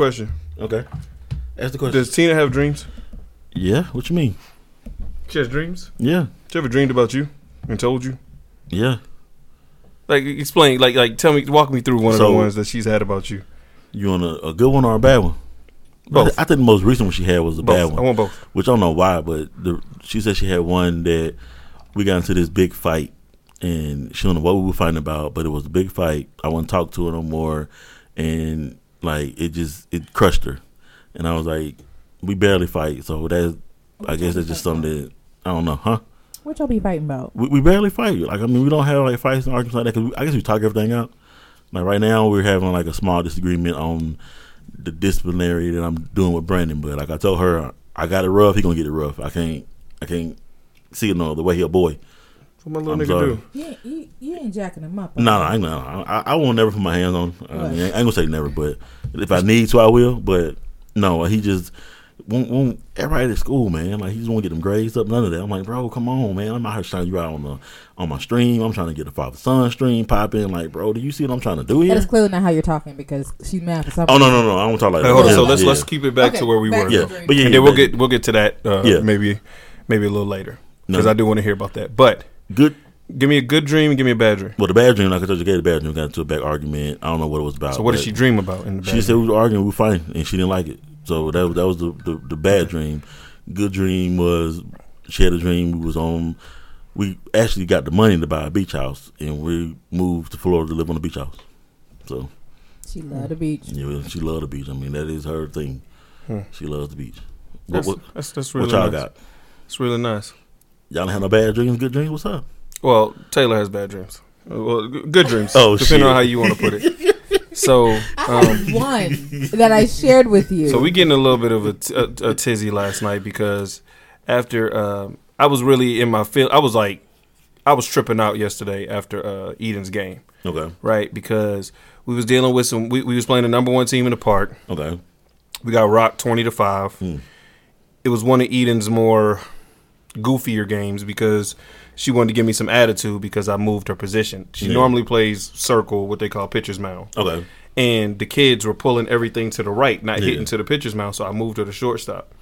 Question: Okay. Ask the question. Does Tina have dreams? yeah. What you mean? She has dreams. Yeah. She ever dreamed about you and told you? Yeah. Like explain, like like tell me, walk me through one of the ones that she's had about you. You want a, a good one or a bad one? Both. I think the most recent one she had was a bad Both. I one, want both. which I don't know why, but the, she said she had one that we got into this big fight, and she don't know what we were fighting about, but it was a big fight. I wouldn't talk to her no more, and like it just it crushed her, and I was like, we barely fight, so that I guess that's just something that I don't know, huh? What y'all be fighting about? we, we barely fight. Like I mean, we don't have like fights and arguments like that. Cause we, I guess we talk everything out. Like right now, we're having like a small disagreement on the disciplinary that I'm doing with Brandon. But like I told her, I got it rough. He gonna get it rough. I can't. I can't see it no the way he a boy. What my little I'm nigga sorry. do? You, you, you ain't jacking him up. No, no, I, no, I, I won't never put my hands on. I, mean, I ain't gonna say never, but if I need to, I will. But no, he just won't. won't everybody at school, man, like he just won't get them grades up. None of that. I'm like, bro, come on, man. I'm out here trying you out on the on my stream. I'm trying to get a father son stream popping. Like, bro, do you see what I'm trying to do That here? is clearly not how you're talking because she's mad for something. Oh no, no, no. I don't talk like Hey, that. hold on. Yeah, So let's yeah. let's keep it back Okay, to where we were. yeah, the but yeah, and then we'll get we'll get to that uh, Yeah. maybe maybe a little later because No. I do want to hear about that. But good. give me a good dream, and give me a bad dream. Well, the bad dream, like I told you, gave the bad dream. Got into a back argument. I don't know what it was about. So what did she dream about in the bad She said we were arguing, we were fighting, and she didn't like it. So that was that was the, the, the bad dream. Good dream was she had a dream. We was on. We actually got the money to buy a beach house, and we moved to Florida to live on the beach house. So She loved the beach. yeah, she loved the beach. I mean, that is her thing. Hmm. She loves the beach. What, That's, what, that's, that's really what y'all nice. got? It's really nice. Y'all don't have no bad dreams, good dreams. What's up? Well, Taylor has bad dreams. Uh, Well, good dreams. Oh, depending shit. on how you want to put it. So, I um, have one that I shared with you. so we getting a little bit of a, t- a, a tizzy last night because after um I was really in my feel, I was like, I was tripping out yesterday after uh, Eden's game, Okay, right? Because we was dealing with some. We, we was playing the number one team in the park. okay. We got rocked twenty to five. Hmm. It was one of Eden's more goofier games because she wanted to give me some attitude because I moved her position. She Yeah. normally plays circle, what they call pitcher's mound, Okay. and the kids were pulling everything to the right, not Yeah. hitting to the pitcher's mound. So I moved her to shortstop.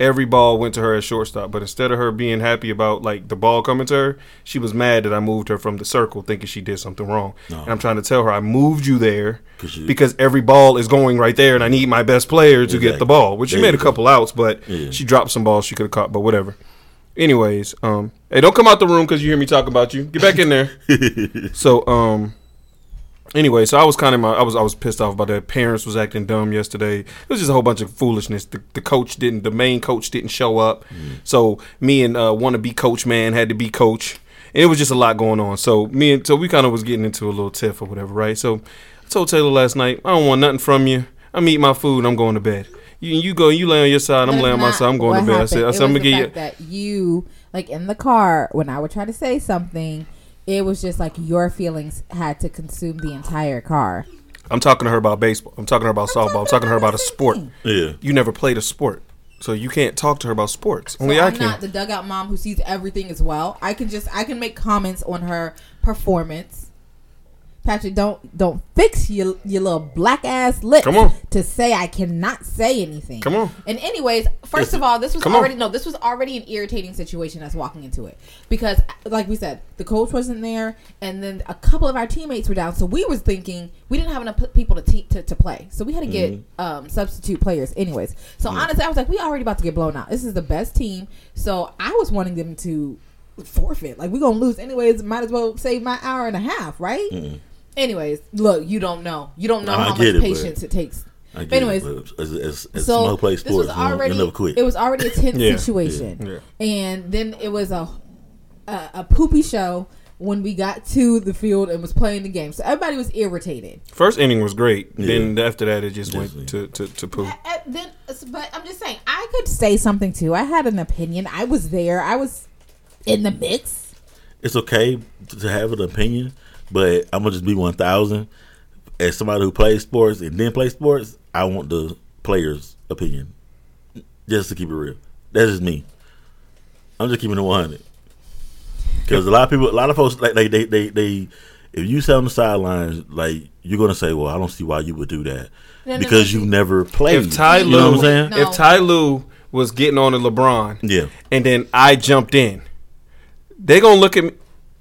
Every ball went to her at shortstop, but instead of her being happy about like the ball coming to her, she was mad that I moved her from the circle, thinking she did something wrong. No. And I'm trying to tell her I moved you there you- because every ball is going right there, and I need my best player to get the ball. Which she made a go. couple outs, but Yeah. she dropped some balls she could have caught, but whatever. Anyways, um, hey, don't come out the room because you hear me talk about you. Get back in there. so, um, anyway, so I was kind of my, I was I was pissed off about that. Parents was acting dumb yesterday. It was just a whole bunch of foolishness. The, the coach didn't, the main coach didn't show up. So me and uh, wannabe coach man had to be coach, and it was just a lot going on. So me and so we kind of was getting into a little tiff or whatever, right? So I told Taylor last night, I don't want nothing from you. I'm eating my food. and I'm going to bed. You you go. You lay on your side. I'm laying on my side. I'm going to bed. I said, I said I'm gonna get you. that you like in the car when I would try to say something. It was just like your feelings had to consume the entire car. I'm talking to her about baseball. I'm talking to her about softball. I'm talking to her about a sport. thing. Yeah. You never played a sport, so you can't talk to her about sports. Only so I I'm can. not the dugout mom who sees everything as well. I can just I can make comments on her performance. Patrick, don't don't fix your your little black ass lips Come on. to say I cannot say anything. Come on. And anyways, first of all, this was Come on. already no, this was already an irritating situation us walking into it because, like we said, the coach wasn't there, and then a couple of our teammates were down. So we was thinking we didn't have enough people to te- to, to play, so we had to get Mm-hmm. um, substitute players. Anyways, so honestly, I was like, we already about to get blown out. This is the best team, so I was wanting them to forfeit. Like we're gonna lose anyways. Might as well save my hour and a half, right? Anyways, look, you don't know. You don't know I how much it, patience it takes. I get But anyways, it, but as, as, as so someone who this sports, was already you never quit. it was already a tense Yeah, situation, yeah, and then it was a, a a poopy show when we got to the field and was playing the game. So everybody was irritated. First inning was great. Yeah. Then after that, it just Just- went to to, to poo. Uh, then, but I'm just saying, I could say something too. I had an opinion. I was there. I was in the mix. it's okay to have an opinion, but I'm gonna just be one thousand. As somebody who plays sports and then play sports, I want the player's opinion. Just to keep it real, that's just me. I'm just keeping it 100. Because a lot of people, a lot of folks, like they, they, they, they, if you sat on the sidelines, like you're gonna say, "Well, I don't see why you would do that No, no, because no, you never played." If Ty you know what I'm saying? No. if Ty Lue was getting on to LeBron, Yeah. and then I jumped in, they gonna look at me.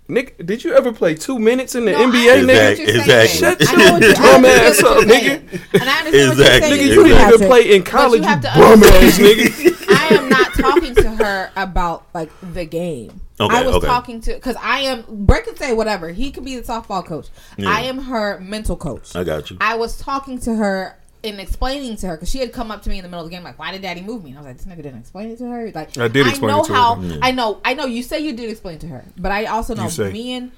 Nick, did you ever play two minutes in the No, NBA, understand nigga? what you're Exactly. Shut I know what your dumb ass up, you're. And I understand Exactly. what you're saying. Nigga, you didn't even play in But college, you you bum ass nigga. I am not talking to her about like the game. Okay, I was okay. talking to because I am. Brett can say whatever. He could be the softball coach. Yeah. I am her mental coach. I got you. I was talking to her and explaining to her because she had come up to me in the middle of the game like, "Why did Daddy move me?" And I was like, "This nigga didn't explain it to her." Like, I did explain know it to her, how. I know. I know. You say you did explain to her, but I also know me and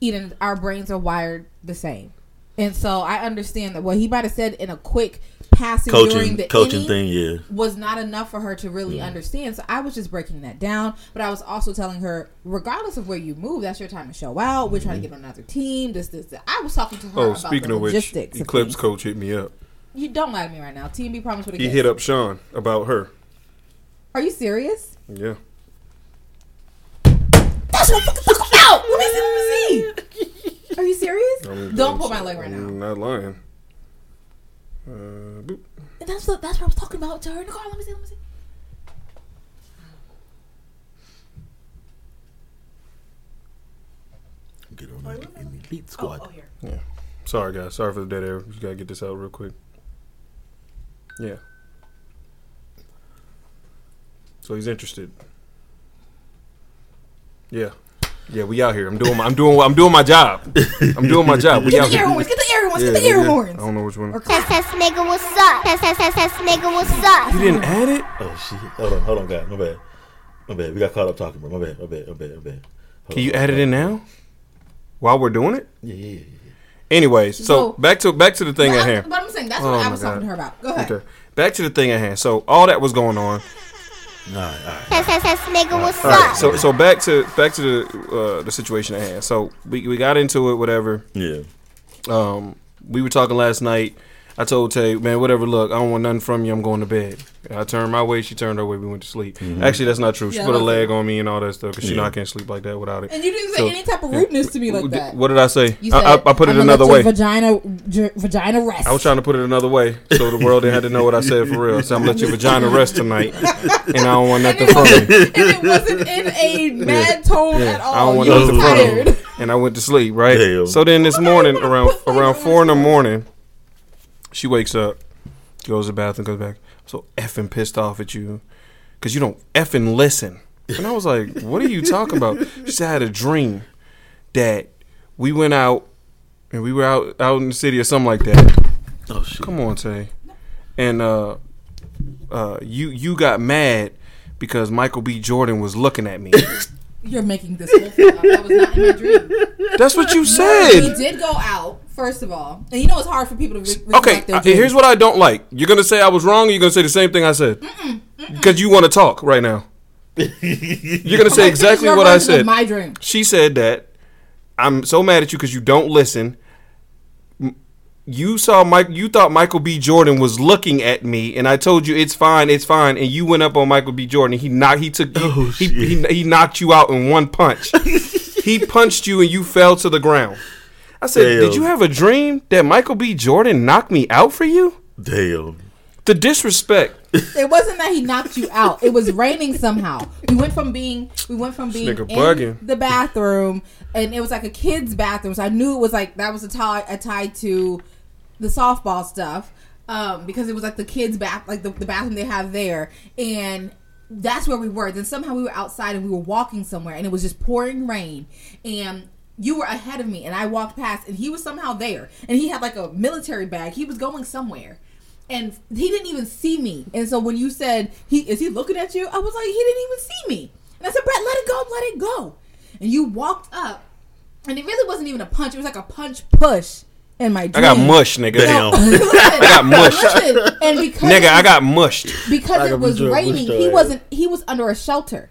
Eden, our brains are wired the same, and so I understand that what he might have said in a quick passing during Coaching, the coaching thing, yeah. was not enough for her to really understand. So I was just breaking that down. But I was also telling her, regardless of where you move, that's your time to show out. We're trying to mm-hmm. get on another team. This, this, that. I was talking to her Oh, about speaking the of which, logistics. of Eclipse coach hit me up. You don't lie to me right now. TMB promise with a He kiss. hit up Sean about her. Are you serious? Yeah. That's what fucking talk about. Let me see. Let me see. Are you serious? I'm- don't pull my leg right now. I'm not lying. Uh, boop. And that's what that's what I was talking about to her in the car. Let me see. Let me see. Get on in, in the elite squad. Oh, here. Yeah. Sorry, guys. Sorry for the dead air. Just gotta get this out real quick. Yeah. So he's interested. Yeah. Yeah, we out here. I'm doing my I'm doing I'm doing my job. I'm doing my job. We Get out the air here. horns. Get the air horns. Yeah, get the air yeah. horns. I don't know which one. Or Test, clap. test, nigga, what's up? Test, test, test, test, nigga, what's up? You didn't add it? Oh shit! Hold on, hold on, guys. My bad. My bad. We got caught up talking, bro. My bad. My bad. My bad. My bad. Hold Can you on, add it in now? While we're doing it? Yeah, yeah, yeah. yeah. Anyways, so, So- back to back to the thing But at I'm- hand. But I'm saying that's Oh what I was God. talking to her about. Go ahead. Okay. Back to the thing at hand. So all that was going on. All right, all right. Test, test, test, nigga, what's All right. up? So so back to back to the uh, the situation at hand. So we we got into it. Whatever. Yeah. Um, we were talking last night. I told Tay, man, whatever. Look, I don't want nothing from you. I'm going to bed. I turned my way. She turned her way. We went to sleep. Mm-hmm. Actually, that's not true. She Yeah, put a that's leg on me and all that stuff because she know Yeah. I can't sleep like that without it. And you didn't say So- any type of rudeness to me like What that. did- What did I say? You I, said, I, I put it "I'm another way. Vagina, j- vagina rest. I was trying to put it another way so the world didn't have to know what I said for real. So I'm gonna let your vagina rest tonight, and I don't want nothing from you. and it wasn't in a mad tone at all. I don't want you nothing from you. And I went to sleep, right? Damn. So then this morning, around around four in the stuff. morning, she wakes up, goes to the bathroom, comes back. I'm so effing pissed off at you because you don't effing listen. And I was like, "What are you talking about?" She said, "I had a dream that we went out and we were out out in the city or something like that." Oh shit. Come on, Tay. And uh, uh, you you got mad because Michael B. Jordan was looking at me. You're making this whole thing up. That was not in my dream. That's what you said. We said. did go out, first of all. And you know it's hard for people to re- Okay, recollect their dreams. here's what I don't like. You're gonna say I was wrong. Or you're gonna say the same thing I said because you want to talk right now. You're gonna say Like, exactly what I said. My dream. She said that I'm so mad at you because you don't listen. You saw Mike. You thought Michael B. Jordan was looking at me, and I told you it's fine, it's fine, and you went up on Michael B. Jordan. And he knocked. He took. He, Oh, he, shit. he, he knocked you out in one punch. he punched you, and you fell to the ground. I said, Damn. "Did you have a dream that Michael B. Jordan knocked me out for you?" Damn. The disrespect. It wasn't that he knocked you out. It was raining somehow. We went from being we went from being in bugging. the bathroom, and it was like a kid's bathroom. So I knew it was like that was a tie a tie to the softball stuff um, because it was like the kids' bath, like the, the bathroom they have there, and that's where we were. Then somehow we were outside and we were walking somewhere, and it was just pouring rain, and you were ahead of me, and I walked past, and he was somehow there, and he had like a military bag. He was going somewhere. And he didn't even see me. And so when you said he is he looking at you, I was like, he didn't even see me. And I said, Brett, let it go, let it go. And you walked up, and it really wasn't even a punch. It was like a punch push in my I got mush, nigga. Damn. I got mushed. and because Nigga, I got mushed. because I it was raining, he wasn't. He was under a shelter.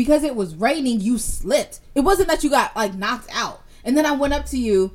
Because it was raining, you slipped. It wasn't that you got like knocked out. And then I went up to you.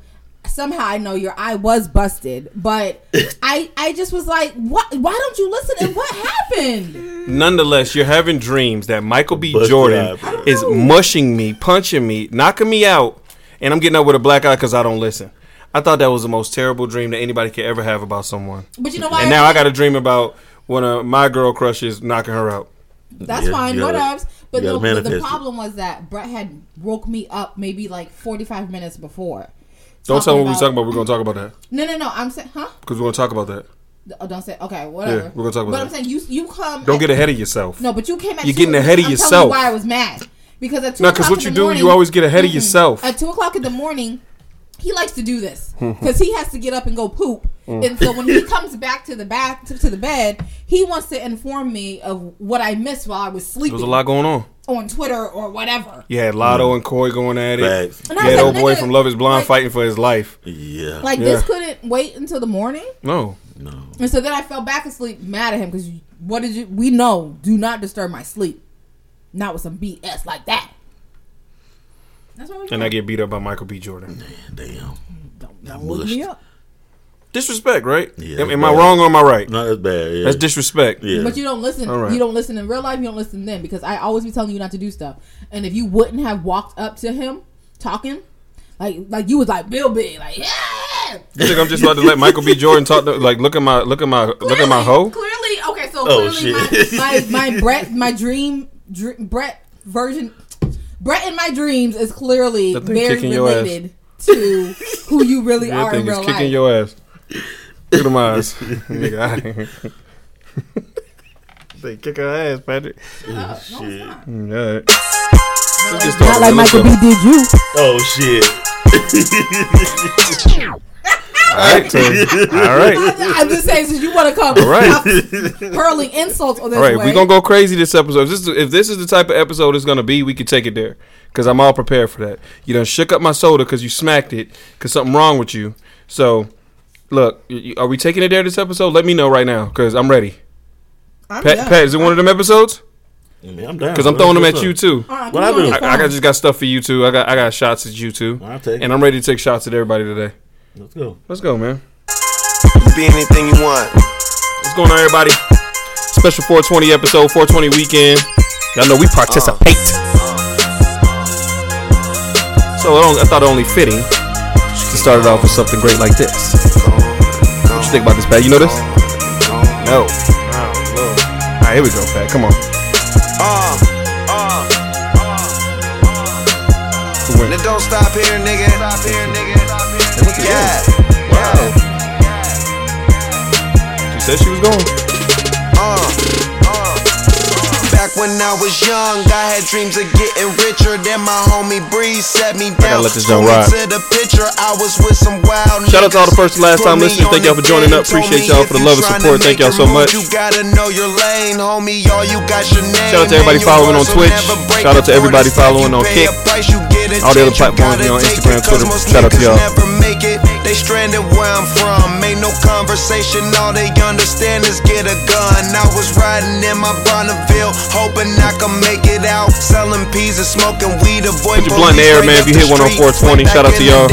Somehow I know your eye was busted, but I I just was like, what? Why don't you listen? And what happened? Nonetheless, you're having dreams that Michael B. Busted Jordan eye, is mushing me, punching me, knocking me out, and I'm getting up with a black eye because I don't listen. I thought that was the most terrible dream that anybody could ever have about someone. But you know why? And now I got a dream about one of my girl crushes knocking her out. That's Yeah, fine, you gotta- whatevs. But you no, but the manifest it. problem was that Brett had woke me up maybe like 45 minutes before. Don't tell me what we're talking about. We're gonna talk about that No, no, no. I'm saying, huh? because we're gonna talk about that. Oh, don't say. Okay, whatever. Yeah, we're gonna talk about But that. I'm saying you you come. Don't at- get ahead of yourself. No, but you came at. You're two- getting ahead of I'm yourself. Telling you why I was mad because at two No, because what you do, morning- you always get ahead of Mm-mm. yourself. At two o'clock in the morning, he likes to do this because he has to get up and go poop. And so when he comes back to the bath to, to the bed, he wants to inform me of what I missed while I was sleeping. There was a lot going on. on Twitter or whatever. You had Lotto and Coy going at it. Facts. And You had was old boy from Love Is Blind like- fighting for his life. Yeah. Like Yeah. this couldn't wait until the morning. No, no. And so then I fell back asleep mad at him because what did you? We know do not disturb my sleep. Not with some BS like that. That's what we and I get beat up by Michael B. Jordan. Damn. don't, don't wake me up. Disrespect, right? Yeah, am am I wrong or am I right? No, that's bad. Yeah. That's disrespect. Yeah. But you don't listen. All right. You don't listen in real life. You don't listen then because I always be telling you not to do stuff. And if you wouldn't have walked up to him talking, like like you was like Bill B, like yeah. You think I'm just about to let Michael B. Jordan talk? To, like, look at my, look at my, look at my hoe. Clearly, okay. So Oh, clearly, shit. my, my my Brett, my dream, dr- Brett version, Brett in my dreams is clearly very kicking your ass. related to who you really That are in thing is real kicking life. your ass. Look at them eyes, nigga. I- they kick her ass, Patrick. Uh, Shit. All right. Not just like, not like Michael B. did you. Oh shit. All right, so, all right, I'm just saying, since you want to come all right. hurling insults on this All right, way. we're gonna go crazy this episode. If this, is, if this is the type of episode it's gonna be, we could take it there. Cause I'm all prepared for that. You done shook up my soda because you smacked it. Cause something wrong with you. So, look, y- y- are we taking it there this episode? Let me know right now, cause I'm ready. I'm Pat. Pat, is it one of them episodes? I mean, I'm down. Cause I'm throwing them at you too. All right, What I on do? I, I got just got stuff for you too. I got I got shots at you too, I'll take and. I'm ready to take shots at everybody today. Let's go. Let's go, man. Be anything you want. What's going on, everybody? Special 420 episode, 420 weekend. Y'all know we participate. So I, don't, I thought it only fitting to start it off with something great like this. What you think about this, Pat? You know this? No. Oh, All right, here we go, Pat. Come on. Uh, uh, Who win? now don't stop here, nigga. Stop here, nigga. Yeah. Wow. She said she was going. Uh, uh. Back when I was young, I had dreams of getting richer. Then my homie Breeze set me down. let this Told joint me ride. To the picture, I was with some wild Shout out to all the first and last time me listeners. Thank y'all for joining up. Appreciate y'all for the love and support. Thank y'all so much. You gotta know your lane, homie. All you got your name. Shout out to everybody following on Twitch. Shout out to everybody following on Kick. A price, you get a All the other chance, you platforms, you know, Instagram, Twitter. most Shout out to y'all. never make it. They stranded where I'm from. Ain't no conversation. All they understand is get a gun. I was riding in my Bonneville, hoping I could make it out. Selling peas and smoking weed. Avoid Put your blunt in the air, man, if you hit one on 420. Shout out to y'all.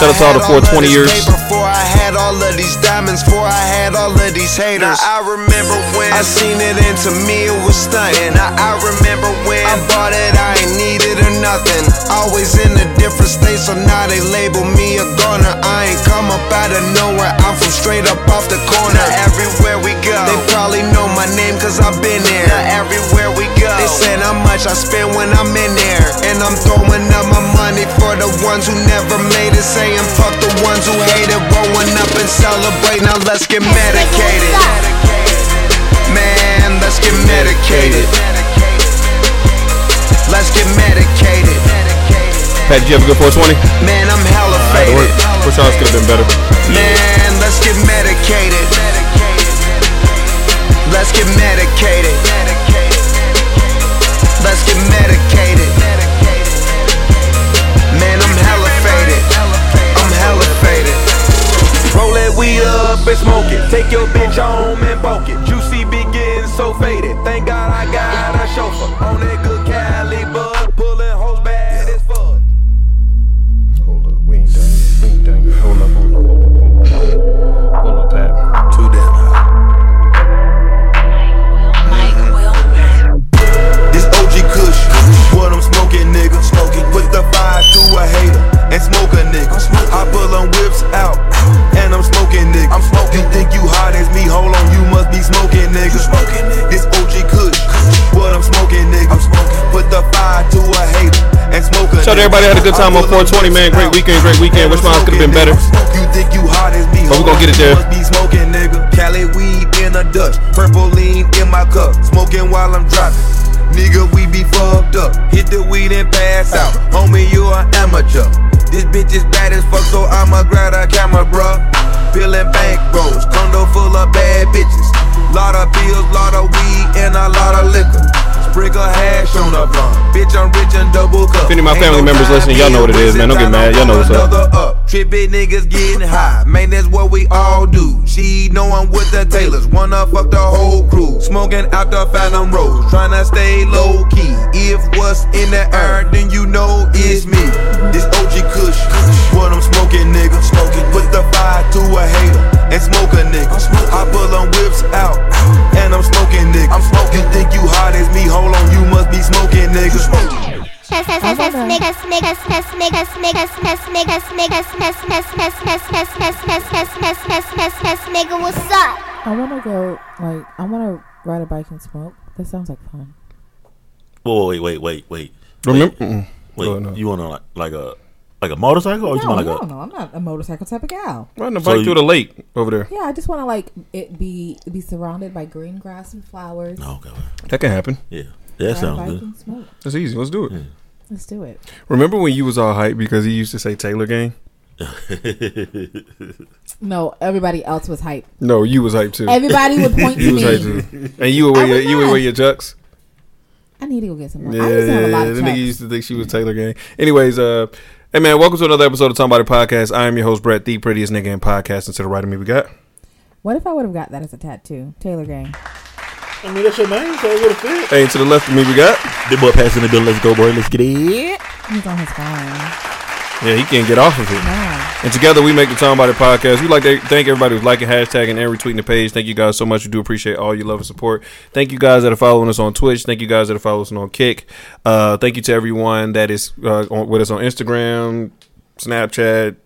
Shout out to all the 420ers. Before I had all of these diamonds, before I had all of these haters. Now, I remember when I seen it, and to me it was stunting. Now, I remember when I bought it, I ain't need it or nothing. Always in a different state, so now they label me a goner. I ain't come up out of nowhere, I'm from straight up off the corner. Now, everywhere we go, they probably know my name, cause I've been there. Now, everywhere we go, they saying how much I spend when I'm in there. And I'm throwing up my money for the ones who never made it, saying fuck the ones who hate it. Rolling up and celebrate, now let's get medicated. Man, let's get medicated. Let's get medicated. Pat, did you have a good 420? Man, I'm hella faded. Wish ours could have been better. Man, let's get medicated. Let's get medicated. Let's get medicated. Man, I'm hella faded. I'm hella faded. Roll that weed up and smoke it. Take your bitch home and poke it. Juicy be getting so faded. Thank God I got a chauffeur. On that niggas. I pull on whips out, and I'm smoking niggas. I'm smoking. You think you hot as me? Hold on, you must be smoking niggas. Smoking This OG Kush, what I'm smoking niggas. I'm smoking. Put the fire to a hater and smoke a. Shout everybody had a good time on 420, man. Great weekend, great weekend. Wish mine could have been better. You think you hot as me? But we gonna get it there. Be smoking nigga. Cali weed in a dust, purple lean in my cup, smoking while I'm driving. Nigga, we be fucked up. Hit the weed and pass out. Homie, you an amateur. This bitch is bad as fuck, so I'ma grab a camera, bruh. Peeling bank rolls, condo full of bad bitches. Lot of pills, lot of weed, and a lot of liquor. Sprinkle hash on the blunt. Bitch, I'm rich and double cup. If any of my family members listening, y'all know what it is, man. Don't get mad. Y'all know what's up. Up. Trippy niggas getting high. Man, that's what we all do. She know I'm with the Taylors. Wanna fuck the whole crew. Smoking out the Phantom Rose. Tryna stay low key. If what's in the air, then you know it's me. This OG Kush. What I'm smoking, nigga. Smoking. Put the fire to a hater. And smoke a nigga. I pull them whips out. And I'm smoking, nigga. I'm smoking. You think you hot as me? roll on you must be smoking, I wanna go like I wanna ride a bike and smoke. That sounds like fun. Whoa, wait, wait, wait, wait. Wait, wait, wait. you wanna like like a like a motorcycle or you No, want no, a no, I'm not a motorcycle type of gal. Riding a So bike you- through the lake over there. Yeah, I just want to like it be be surrounded by green grass and flowers. Oh, okay. That can happen. Yeah, that ride sounds good. That's easy. Let's do it. Let's do it. Remember when you was all hype because he used to say Taylor Gang? No, everybody else was hype. No, you was hype too. Everybody would point to you was hype me. too. And you would wear your you would wear your jux. I need to go get some more. Yeah, I used to have a lot yeah. of The nigga used to think she was Taylor Gang. Anyways, uh, hey man, welcome to another episode of Talking About It Podcast. I am your host Brett, the prettiest nigga in podcasting. To the right of me, we got. What if I would have got that as a tattoo? Taylor Gang. I mean, that's your name, so it would have fit. Hey, to the left of me, we got. Big boy passing the bill. Let's go, boy. Let's get it. He's on his phone. Yeah, he can't get off of it. No. And together we make the Talking About It podcast. We'd like to thank everybody who's liking, hashtagging, and retweeting the page. Thank you guys so much. We do appreciate all your love and support. Thank you guys that are following us on Twitch. Thank you guys that are following us on Kick. Uh, thank you to everyone that is uh, on, with us on Instagram, Snapchat,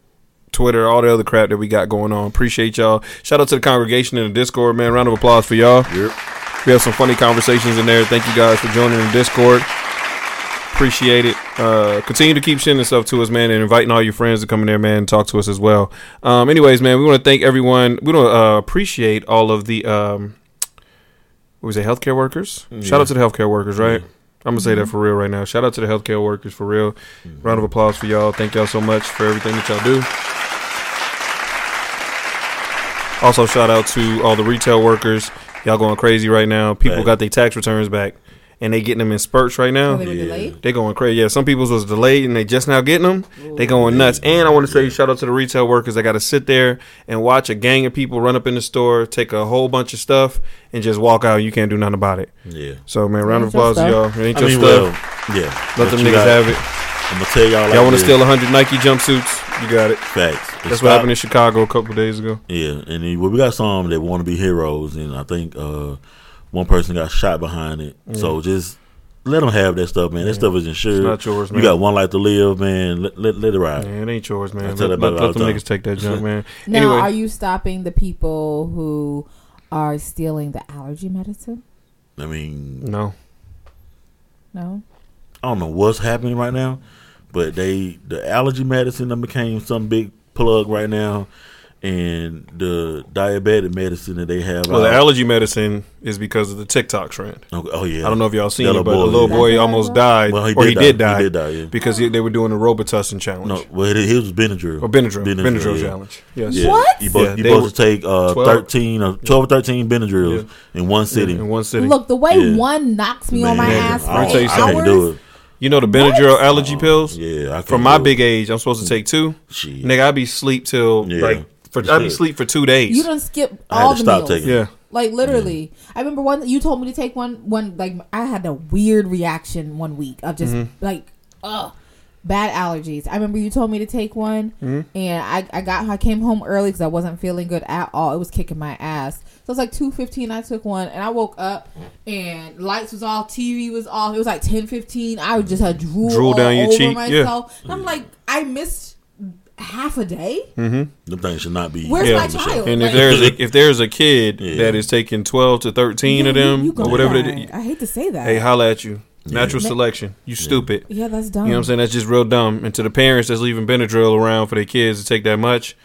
Twitter, all the other crap that we got going on. Appreciate y'all. Shout out to the congregation in the Discord, man. Round of applause for y'all. Yep. We have some funny conversations in there. Thank you guys for joining the Discord. Appreciate it. Uh, continue to keep sending stuff to us, man, and inviting all your friends to come in there, man, and talk to us as well. Um, anyways, man, we want to thank everyone. We want to uh, appreciate all of the um, what was it, healthcare workers. Shout out to the healthcare workers, right? I'm gonna say that for real right now. Shout out to the healthcare workers for real. Round of applause for y'all. Thank y'all so much for everything that y'all do. Also, shout out to all the retail workers. Y'all going crazy right now. People Right. got their tax returns back, and they getting them in spurts right now. Oh, they were Yeah. delayed? They going crazy. Yeah, some people's was delayed and they just now getting them. They going nuts. And I want to say shout out to the retail workers that got to sit there and watch a gang of people run up in the store, take a whole bunch of stuff, and just walk out. You can't do nothing about it. Yeah. So man, round of applause to y'all. It ain't I your mean, stuff. well, yeah. Let But them niggas got- have it. I'm gonna tell y'all. Like Y'all want to steal 100 Nike jumpsuits? You got it. Facts. That's It's what happened in Chicago a couple days ago. Yeah, and then, well, we got some that want to be heroes, and I think uh, one person got shot behind it. So just let them have that stuff, man. That stuff is insured. It's not yours, man. You got one life to live, man. Let, let, let it ride. Man, it ain't yours, man. I Let, tell let, everybody all let the them time. niggas take that junk, man. Now, anyway, are you stopping the people who are stealing the allergy medicine? I mean, no. No. I don't know what's happening right now, but they the allergy medicine done became some big plug right now, and the diabetic medicine that they have. Well, the allergy medicine is because of the TikTok trend. oh, oh, yeah, I don't know if y'all seen That it, but little a little boy, boy yeah. almost died, Well, he or did he die. did die, He did die, yeah. because he, they were doing the Robitussin challenge. No, well, it, it was Benadryl. or Benadryl, Benadryl, yeah. challenge. Yes. Yeah. What? You, supposed, Yeah, you they supposed to take uh, 12 thirteen or twelve or thirteen Benadryls in one sitting. In one sitting. Look, the way Yeah. one knocks me on my Man, ass for I'll tell you something. I can't do it. you know the Benadryl allergy pills. Yeah, I can't From my big age, I'm supposed to take two. Nigga, I be sleep till like for I be should. sleep for two days. You don't skip I had all to the stop meals. taking yeah. Like literally, I remember one. You told me to take one. One like I had a weird reaction one week of just Mm-hmm. like, ugh, bad allergies. I remember you told me to take one, Mm-hmm. and I I got I came home early because I wasn't feeling good at all. It was kicking my ass. So it was like two fifteen. I took one, and I woke up, and lights was off, TV was off. It was like ten fifteen. I just had drool, Drool all down your over cheek, myself. And I'm like, I missed half a day. Mm-hmm. Them things should not be. Where's Yeah. my child? And Like, if there's a, if there's a kid Yeah. that is taking twelve to thirteen yeah, of them you or whatever, die. they do, I hate to say that. hey, holla at you. Natural Ma- selection. You stupid. yeah, that's dumb. You know what I'm saying? That's just real dumb. And to the parents that's leaving Benadryl around for their kids to take that much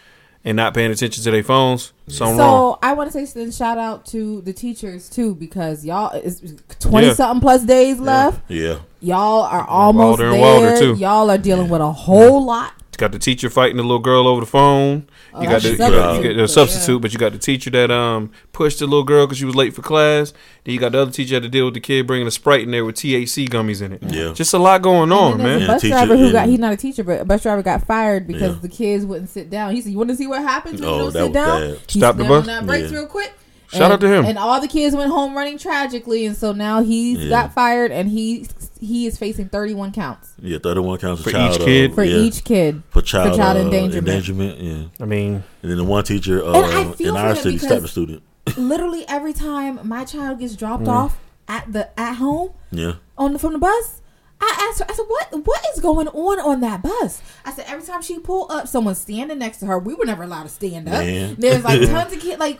and not paying attention to their phones, something wrong. So I want to say then shout out to the teachers too because y'all it's twenty Yeah. something plus days left. Yeah. Y'all are almost Wilder there. and Wilder, too. Y'all are dealing with a whole lot. Got the teacher fighting the little girl over the phone. Oh, you got the that's you got, you substitute, the but substitute, yeah. but you got the teacher that um pushed the little girl because she was late for class. Then you got the other teacher that had to deal with the kid bringing a sprite in there with THC gummies in it. Yeah. just a lot going on, and then man. a bus teacher driver who got he's not a teacher, but a bus driver got fired because Yeah. the kids wouldn't sit down. He said, "You want to see what happens when Oh, you don't that sit was down?" bad. Stop the bus? that brakes Yeah. real quick. Shout And- out to him. And all the kids went home running tragically, and so now he's Yeah. got fired, and he he is facing 31 counts Yeah. Thirty-one counts For of child. each uh, kid? for yeah, each kid. for child, for child uh, endangerment. endangerment. Yeah. I mean, And then the one teacher uh, And I feel in for our city because- stabbed a student. Literally every time my child gets dropped Mm. off at the at home Yeah. on the, from the bus. I asked her, I said, what what is going on on that bus? I said, every time she pulled up, someone's standing next to her. We were never allowed to stand up. Man. There's like tons of kids. Like,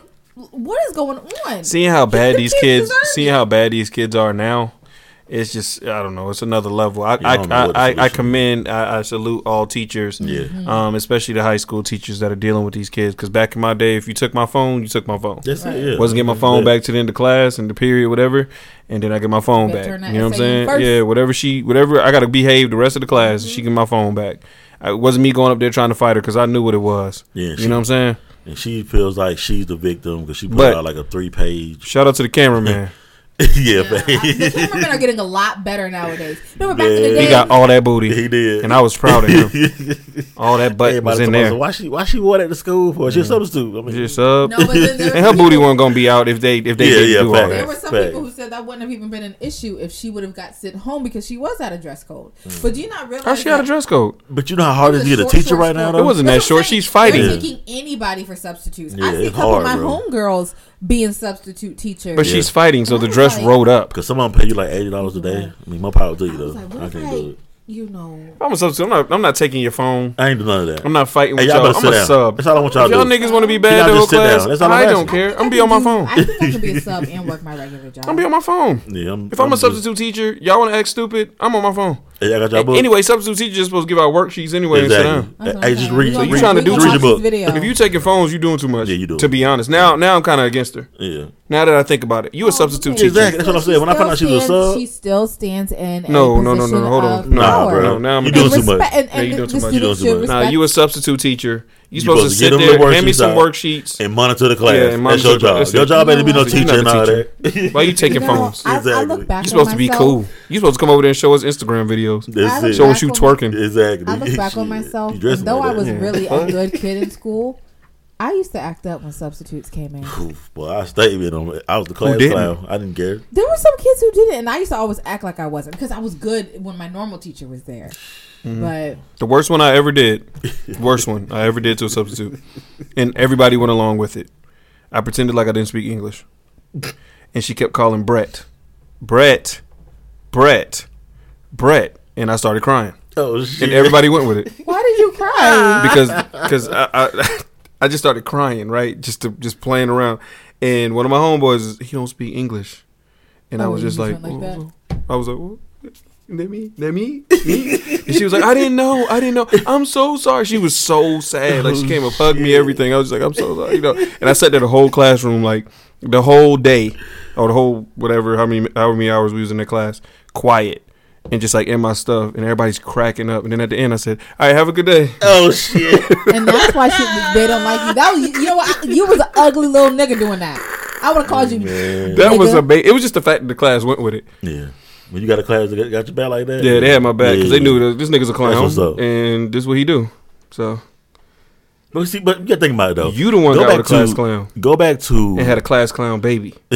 what is going on? seeing how bad The these kids kids, seeing how bad these kids are now, it's just I don't know. It's another level. I Yeah, I I, I, I, I commend, I, I salute all teachers, Yeah. Mm-hmm. um, especially the high school teachers that are dealing with these kids. Because back in my day, if you took my phone, you took my phone. That's it. Yeah. wasn't get my phone back to the end of class and the period, whatever, and then I get my phone back. You know what I'm saying? first. Yeah, whatever she, whatever I got to behave the rest of the class. Mm-hmm. She get my phone back. It wasn't me going up there trying to fight her because I knew what it was. Yeah, you she- know what I'm saying? And she feels like she's the victim because she put But- out like a three-page. Shout out to the cameraman. yeah, I- the man. cameramen are getting a lot better nowadays. Remember back in the day? He got all that booty. he did. and I was proud of him. all that butt Everybody was in told us, there. Why she? Why she wore that to school for? She's a substitute. I mean, Just up. No, but then and her booty people- wasn't gonna be out if they if they Yeah, didn't yeah, do all fact. There were some Fact. people who said that wouldn't have even been an issue if she would have got sent home because she was out of dress code. Mm. But do you not realize How she out of dress code? but you know how hard it is to It get a teacher right now. Though? It wasn't that That's what I'm short. She's fighting. They're taking anybody for substitutes. I see a couple of my bro. homegirls being substitute teachers. But she's fighting, so And the dress like- rode up. Because some of them pay you like eighty dollars a day. I mean, my power to you I though. was like, what I can't I, do it. you know, If I'm a substitute. I'm not. I'm not taking your phone. I ain't do none of that. I'm not fighting Hey, with y'all y'all. I'm a down. sub. That's all I want y'all If to y'all niggas want to be bad the just whole sit down. class, That's all I'm I don't care. I I'm think be on my phone. I think I can be a sub and work my regular job. I'm be on my phone. Yeah, I'm, If I'm a substitute teacher, y'all want to act stupid. I'm on my phone. Hey, I got y'all book. Anyway, substitute teachers just supposed to give out worksheets anyway and sit exactly. down. That's Hey, I'm just read. We gonna- you trying to do gonna read your book. Video. If you taking phones, you doing too much. Yeah, you do. To be honest, now now I'm kind of against her. Yeah. Now that I think about it, you a oh, substitute okay. teacher. Exactly. That's what I'm saying. When I found out she was a still sub- she still stands in. No, a no, no, no, no. Hold on. No, Nah, bro. Now I'm You doing too much. Respect- Yeah, you and doing too much. You doing too much. Nah, you a substitute teacher. You You supposed to supposed to sit get them there, little hand me some worksheets worksheets. and monitor the class. Yeah, and That's monitor your job. that's Your job ain't to be no You know You're teacher not and all a that. teacher. Why you taking You know, phones? I, I Exactly. look back You supposed to be cool. You supposed to come over there and show us Instagram videos. That's it. Show us you twerking. Exactly. I look back on myself, You and dressing though like I was Yeah. really a good kid in school, I used to act up when substitutes came in. Well, I stayed with them. I was the class didn't? clown. I didn't care. There were some kids who did it, and I used to always act like I wasn't because I was good when my normal teacher was there. Mm-hmm. But The worst one I ever did, worst one I ever did to a substitute, and everybody went along with it. I pretended like I didn't speak English, and she kept calling Brett, Brett, Brett, Brett, and I started crying, Oh shit! and everybody went with it why did you cry? because because I, I I just started crying right, just to just playing around, and one of my homeboys he don't speak English, and I Oh, was just just like, like "Oh, oh." I was like. "Oh, That me? That me? Me? And she was like, I didn't know. I didn't know. I'm so sorry. She was so sad. Like she came and hugged me, oh, everything. I was like, I'm so sorry. You know. And I sat there the whole classroom, like the whole day, or the whole whatever, how many however many hours we was in the class, quiet. And just like in my stuff, and everybody's cracking up. And then at the end, I said, "All right, have a good day." Oh shit! and that's why she, they don't like you. That was you know what? I- You was an ugly little nigga doing that. I would have called oh, you. Man. That was a. Ba- it was just the fact that the class went with it. Yeah. When you got a class that got- got your back like that. Yeah, they had my back because Yeah. they knew that this nigga's a clown, what's up. and this is what he do. So But see, but you gotta think about it though. you the one Go got back with a class to- clown Go back to. and had a class clown baby.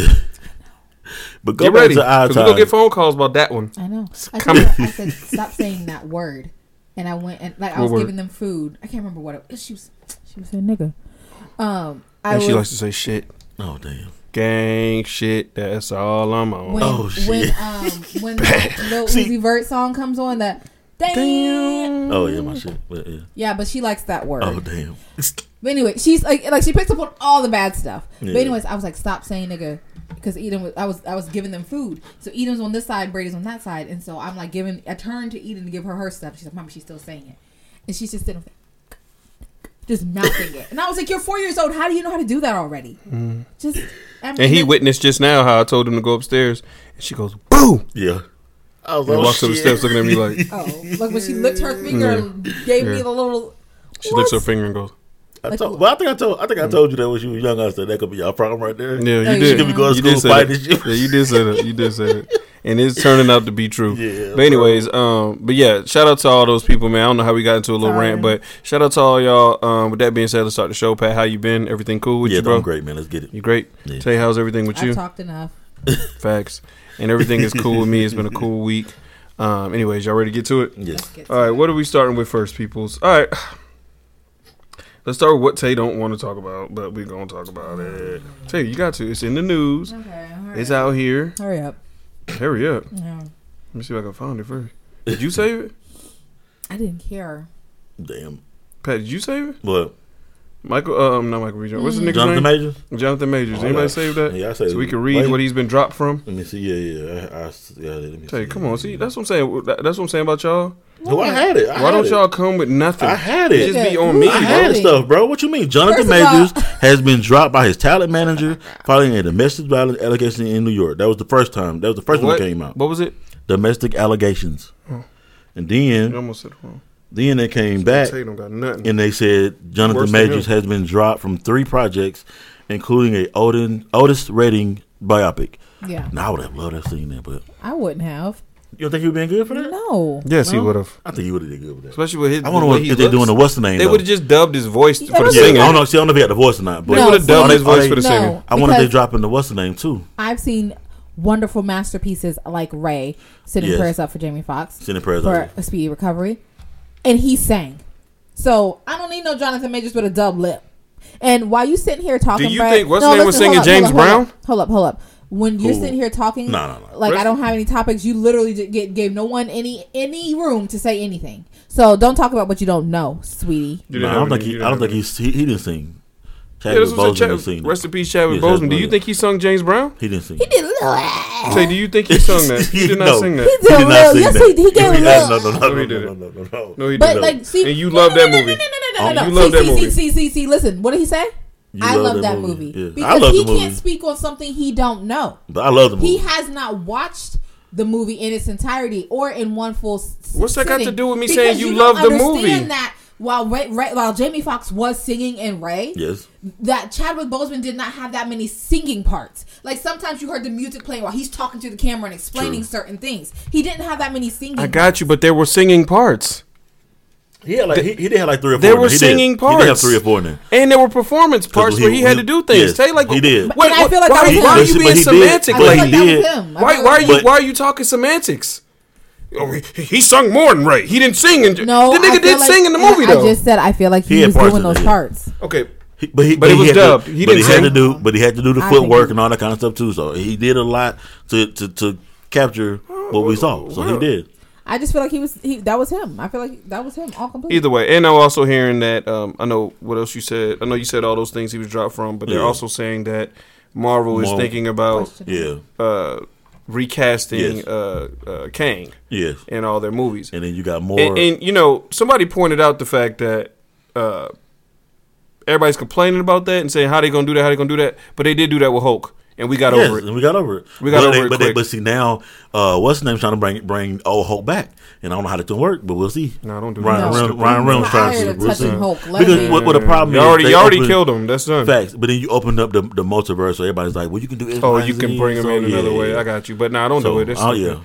but go Get back ready, to our because we time. gonna get phone calls about that one. I know. I Come- said, I said, stop saying that word. And I went and like I What was word? giving them food. I can't remember what it was. She was. She was a nigga. Um, I And was she likes to say shit, oh damn! Gang shit. That's all I'm on. when Oh, shit. when um when the Lil Uzi Vert song comes on that Damn. Oh yeah, my shit. But, yeah. Yeah, but she likes that word. Oh damn. But anyway, she's like, like she picks up on all the bad stuff. Yeah. But anyways, I was like, stop saying nigga, because Eden was, I was, I was giving them food. So Eden's on this side, Brady's on that side, and so I'm like giving, I turned to Eden to give her her stuff. She's like, Mama, she's still saying it, and she's just sitting, there, just mouthing it. And I was like, you're four years old. How do you know how to do that already? Mm-hmm. Just, I mean, And he then- witnessed just now how I told him to go upstairs, and she goes, "Boo!" Yeah. I was And like, walks up the shit. steps, looking at me like Oh, like when she licked her finger and gave me the little. she licks her finger and goes, I told, well, I think I told, I think I mm. told you that when she was young. I said that could be your problem right there. "Yeah, Oh, you you did. should be going to You did school say fighting shit. Yeah, you did say that. You did say that." And it's turning out to be true. Yeah, But anyways, um, but yeah, shout out to all those people, man. I don't know how we got into a little Sorry. rant, but shout out to all y'all. Um, with that being said, let's start the show. Pat, how you been? Everything cool with Yeah, you, bro? I'm great, man. Let's get it. You great? Yeah. Tay, how's everything with I've you? talked enough. Facts. And everything is cool with me. It's been a cool week. Um, anyways, y'all ready to get to it? Yes. Let's get All right, what are we starting with first, peoples? All right. Let's start with what Tay don't want to talk about, but we're going to talk about it. Tay, you got to. It's in the news. Okay, It's out here. Hurry up. Hurry up. Yeah. Let me see if I can find it first. Did you save it? I didn't care. Damn. Pat, did you save it? What? Michael, um, not Michael B. Jordan. What's the nigga's Jonathan name? Majors? Jonathan Majors. Oh, Anybody yeah. save that? Yeah, I saved So we can read Wait. what he's been dropped from. Let me see. Yeah, yeah. I, I, yeah let me Tay, see. come on. See, that's what I'm saying. That's what I'm saying about y'all. No, I had it. I Why had don't it. y'all come with nothing? I had it. Just be Nigga, on me, who- I bro. had Really? stuff, bro. What you mean? Jonathan First of all- Majors has been dropped by his talent manager following a domestic violence allegation in New York. That was the first time. That was the first one that came out. What was it? Domestic allegations. And You then, almost said it wrong. Then they came back Tay got nothing. and they said Jonathan Worse Majors has been dropped from three projects, including a Odin Otis Redding biopic. Yeah. Now I would have loved to have seen that, but I wouldn't have. you don't think he would been good for that? No. yes, he would have. I think he would have did good with that. Especially with his. I wonder the way what, if they're doing the what's the name. They would have just dubbed his voice for the Yeah, singing. I don't know. See, I don't know if he had the voice or not, but No, They would have dubbed see, his voice are for the they- singer. I wonder if they because- dropping the what's the name too. I've seen wonderful masterpieces like Ray sending Yes. prayers up for Jamie Foxx Sending prayers for up. a speedy recovery, and he sang. So I don't need no Jonathan Majors with a dub lip. And while you sitting here talking, Do you Brad- think- what's his name was listen, hold singing up, James hold up, hold Brown? up, Hold up, hold up. When you're Who? sitting here talking, No, no, no. like I don't have any topics. You literally just get, gave no one any any room to say anything. So don't talk about what you don't know, sweetie. You No, I don't think he. I don't think have he's. He, he didn't sing. Any- Chadwick Yeah, was a Boseman didn't Chad, sing. rest in peace, Chadwick Yeah, Boseman. Chadwick Do you think he sung James Brown? He didn't sing. He did a little. Say, do you think he sung that? He did not No. sing He that. did, he did not sing Yes, that. he, he gave a did- little. No, no, no, No, he didn't. no, no, no, no. No, he But did. like, see, and you no, love no, that no, movie. No, no, no, no, no, um, no. You love see, that see, movie. See, see, see, see. Listen, what did he say? You I love love that that movie. movie Yeah. I because love he movie. can't speak on something he don't know. But I love the movie. He has not watched the movie in its entirety or in one full. What's that got to do with me saying you love the movie? That while Ray, Ray, while Jamie Foxx was singing in Ray, yes. that Chadwick Boseman did not have that many singing parts. Like sometimes you heard the music playing while he's talking to the camera and explaining True. certain things. He didn't have that many singing. I got you, but there were singing parts. He had like he, he did have like three or four. There were He did. singing He did have parts. three or four in there. And there were performance parts he- where he had to do things. yes, Tay, like he did. But- and I feel like why, why are you being he did. semantic I feel like like that was him. Why, why are you why are you talking semantics? Oh, he, he sung more than Ray. He didn't sing. In, No, the nigga did like- sing in the movie I though. I just said I feel like he, He was doing those yeah. parts. okay, He, but he, But it he was had to- dubbed. He but didn't he had to do. But he had to do the I footwork and all that kind of stuff too. So he did a lot to to, to capture what we saw. So he did. I just feel like he was he that was him. I feel like that was him all completely. Either way, and I'm also hearing that um, I know what else you said. I know you said all those things he was dropped from, but they're also saying that Marvel is thinking about Yeah. uh, recasting Yes. uh, uh, Kang Yes. in all their movies. And then you got more. And, and you know, somebody pointed out the fact that uh, everybody's complaining about that and saying how they gonna do that, how they gonna do that, but they did do that with Hulk, and we got yes, over it. and we got over it. We got but over they, it But, they, quick. but see now, uh, what's his name trying to bring bring old Hulk back, and I don't know how that's gonna work, but we'll see. No, don't do Ryan that. Reynolds, Ryan Reynolds trying tired to. of We'll see. Hulk. Let Because be. what, what the problem You is, already, they you already opened- killed him. That's done. Facts, but then you opened up the, the multiverse, so everybody's like, "Well, you can do X, Oh, you can bring him So, in another yeah, way. I got you, but no, nah, don't So, do it. It's oh yeah,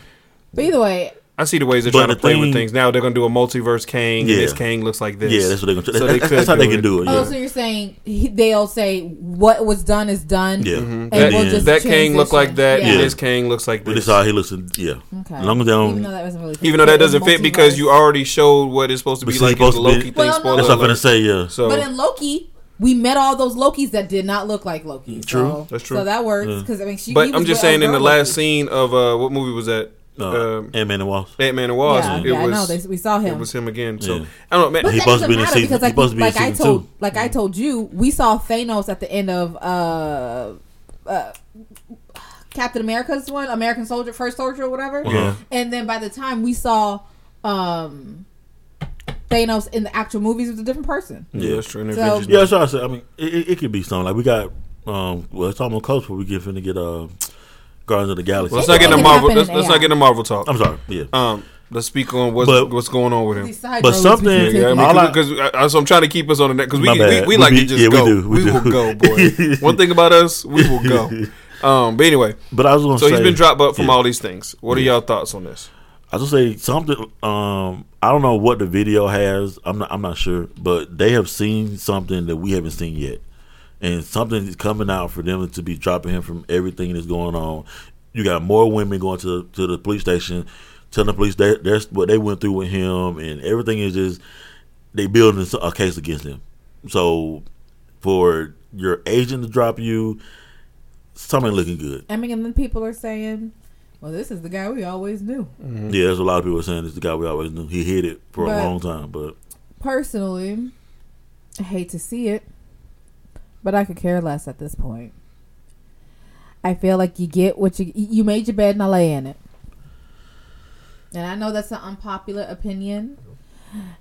But either way, I see the ways they're But trying to the play with things. Now they're gonna do a multiverse Kang, Yeah. and this Kang looks like this. yeah. That's what they're gonna. So that- they that's, could that's how they can do it. oh, Yeah, so you're saying he, they'll say what was done is done. yeah. And That, we'll just that Kang look like that, transition. and Yeah. this Kang looks like this. But this. this how he looks. In, yeah, Okay. as long as they Even though that doesn't really fit. Even though that doesn't fit because you already showed what it's supposed to be see, like in the supposed to be- thing. Well, no, spoiler That's what I'm gonna say. Yeah. So But in Loki, we met all those Lokis that did not look like Loki. True. So, That's true. So that works because I mean, she. But I'm just saying, in the last Loki. scene of uh, what movie was that? Uh, um, Ant Man and Wasp. Ant Man and Wasp. yeah, it yeah, was I know. They, we saw him. it was him again. So Yeah. I don't know, man. But He that doesn't be in matter season- because, he like, supposed to in like I told, two. like I told you, we saw Thanos at the end of uh, uh, Captain America's one, American Soldier, First Soldier, or whatever. Yeah. And then by the time we saw um, Thanos in the actual movies, it was a different person. yeah, that's true. So- Yeah, that's what I said. I mean, it, it, it could be something like we got. Um, well, it's almost close, but we get to get uh, Guardians of the Galaxy. Well, let's not get It into Marvel. Let's, let's not get into Marvel talk. I'm sorry. Yeah. Um, let's speak on what's But- what's going on with him. These But something- we Yeah, I mean, All I- because uh, so I'm trying to keep us on the net because we, we we We like be- to just yeah, we go. do, we will do. go, boy. One thing about us, we will go. Um, but anyway, But I was gonna so say he's been dropped up from yeah. all these things. What are y'all thoughts on this? I just say something. Um, I don't know what the video has. I'm not. I'm not sure, but they have seen something that we haven't seen yet, and something is coming out for them to be dropping him from everything that's going on. You got more women going to to the police station, telling the police that that's what they went through with him, and everything is just they building a case against him. So for your agent to drop you, something looking good. I mean, and then people are saying, "Well, this is the guy we always knew." Mm-hmm. Yeah, there's a lot of people saying this is the guy we always knew. He hid it for But- a long time, but Personally, I hate to see it, but I could care less at this point. I feel like you get what you you made your bed and I lay in it. And I know that's an unpopular opinion.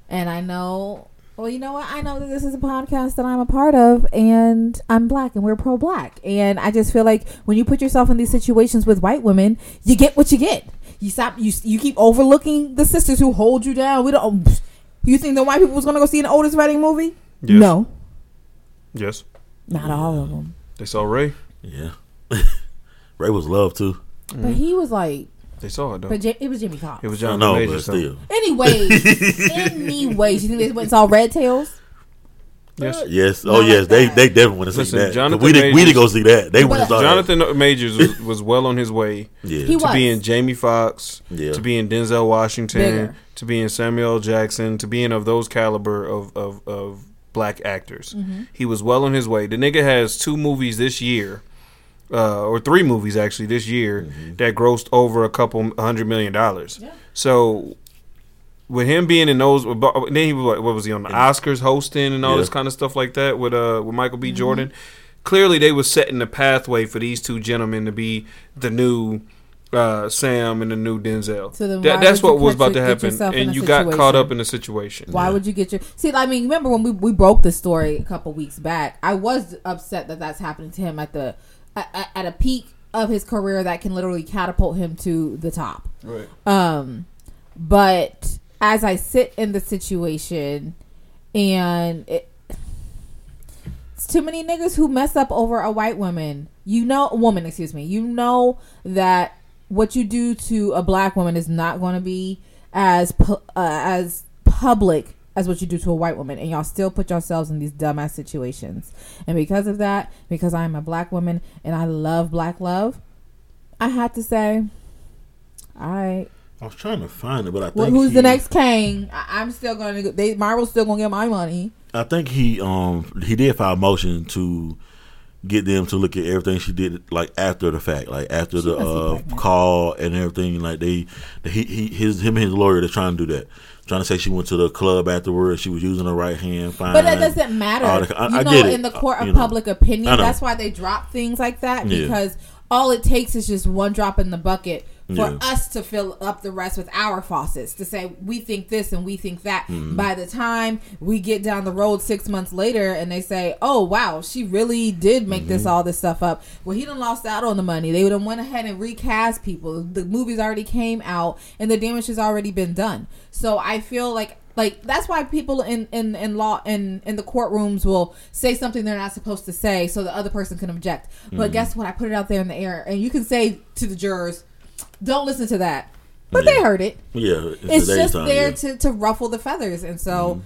And I know well, you know what? I know that this is a podcast that I'm a part of and I'm black and we're pro black. And I just feel like when you put yourself in these situations with white women, you get what you get. You stop you you keep overlooking the sisters who hold you down. We don't you think the white people was going to go see an Otis Redding movie? Yes. No. Yes, Not all of them. they saw Ray. Yeah. Ray was loved too. But he was like, They saw it though. but J- it was Jamie Foxx. It was I John know, Major. but still. Anyways, anyways, you think they went and saw Red Tails? Yes. Uh, yes. Oh, Not Oh, yes. like They that. they definitely want to see Listen, that. 'Cause Jonathan we didn't we Majors- didn't go see that. They went and saw that. Jonathan Majors was, was well on his way Yeah. He to was. being Jamie Foxx, Yeah. to being Denzel Washington, Bigger. to being Samuel Jackson, to being of those caliber of, of, of black actors. Mm-hmm. He was well on his way. The nigga has two movies this year, uh, or three movies actually this year Mm-hmm. that grossed over a couple hundred million dollars. Yeah. So. With him being in those, then he was what, what was he on the Oscars hosting and all Yeah. this kind of stuff like that with uh with Michael B. Mm-hmm. Jordan. Clearly, they were setting the pathway for these two gentlemen to be the new uh, Sam and the new Denzel. So that's what was about to happen, and you got caught up in the situation. Why would you get your see? I mean, remember when we, we broke the story a couple weeks back? I was upset that that's happening to him at the at, at a peak of his career that can literally catapult him to the top. Right. Um, but as I sit in the situation, and it, it's too many niggas who mess up over a white woman. You know, a woman, excuse me. You know that what you do to a black woman is not going to be as pu- uh, as public as what you do to a white woman, and y'all still put yourselves in these dumbass situations. And because of that, because I'm a black woman and I love black love, I had to say, all right. I was trying to find it, but I think Well, who's he- the next king? I, I'm still going to. They Marvel's still going to get my money. I think he um he did file a motion to get them to look at everything she did like after the fact, like after She the uh, call and everything. Like they, he, he his him and his lawyer they're trying to do that. Trying to say she went to the club afterwards. She was using her right hand. Fine, But that doesn't matter. the- I- you I know, in the court Uh, of you know. public opinion, that's why they drop things like that Yeah. because all it takes is just one drop in the bucket for Yeah. us to fill up the rest with our faucets to say we think this and we think that. Mm-hmm. By the time we get down the road six months later and they say, "Oh wow, she really did make Mm-hmm. this all this stuff up," well, he done lost out on the money. They would have went ahead and recast people. The movies already came out and the damage has already been done. So I feel like like that's why people in in in law in in the courtrooms will say something they're not supposed to say so the other person can object but guess what i put it out there in the air and you can say to the jurors don't listen to that but they heard it Yeah, it's, it's just time, there yeah. to to ruffle the feathers and so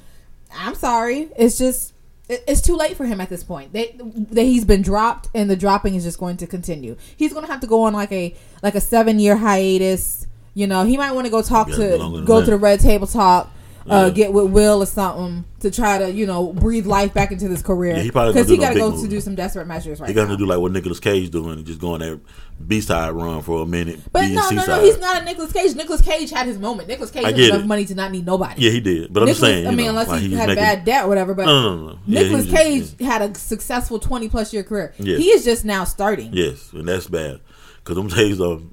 i'm sorry it's just it- it's too late for him at this point. They, they he's been dropped, and the dropping is just going to continue. He's going to have to go on like a like a seven year hiatus. You know, he might want to go talk Yeah, to go that. to the red table talk uh, Yeah. get with Will or something to try to, you know, breathe life back into this career. Yeah, he probably because he got to go big to do some desperate measures right He got to do like what Nicolas Cage doing, and just go on that B side run for a minute. but B no, no, no, he's not a Nicolas Cage. Nicolas Cage had his moment. Nicolas Cage had enough it. money to not need nobody. Yeah, he did. But I'm just saying, I mean, know, unless like he had making, bad debt or whatever. But No, no, no. Yeah, Nicolas he Cage just- had a successful twenty plus year career. Yeah. He is just now starting. Yes, and that's bad. Because them days of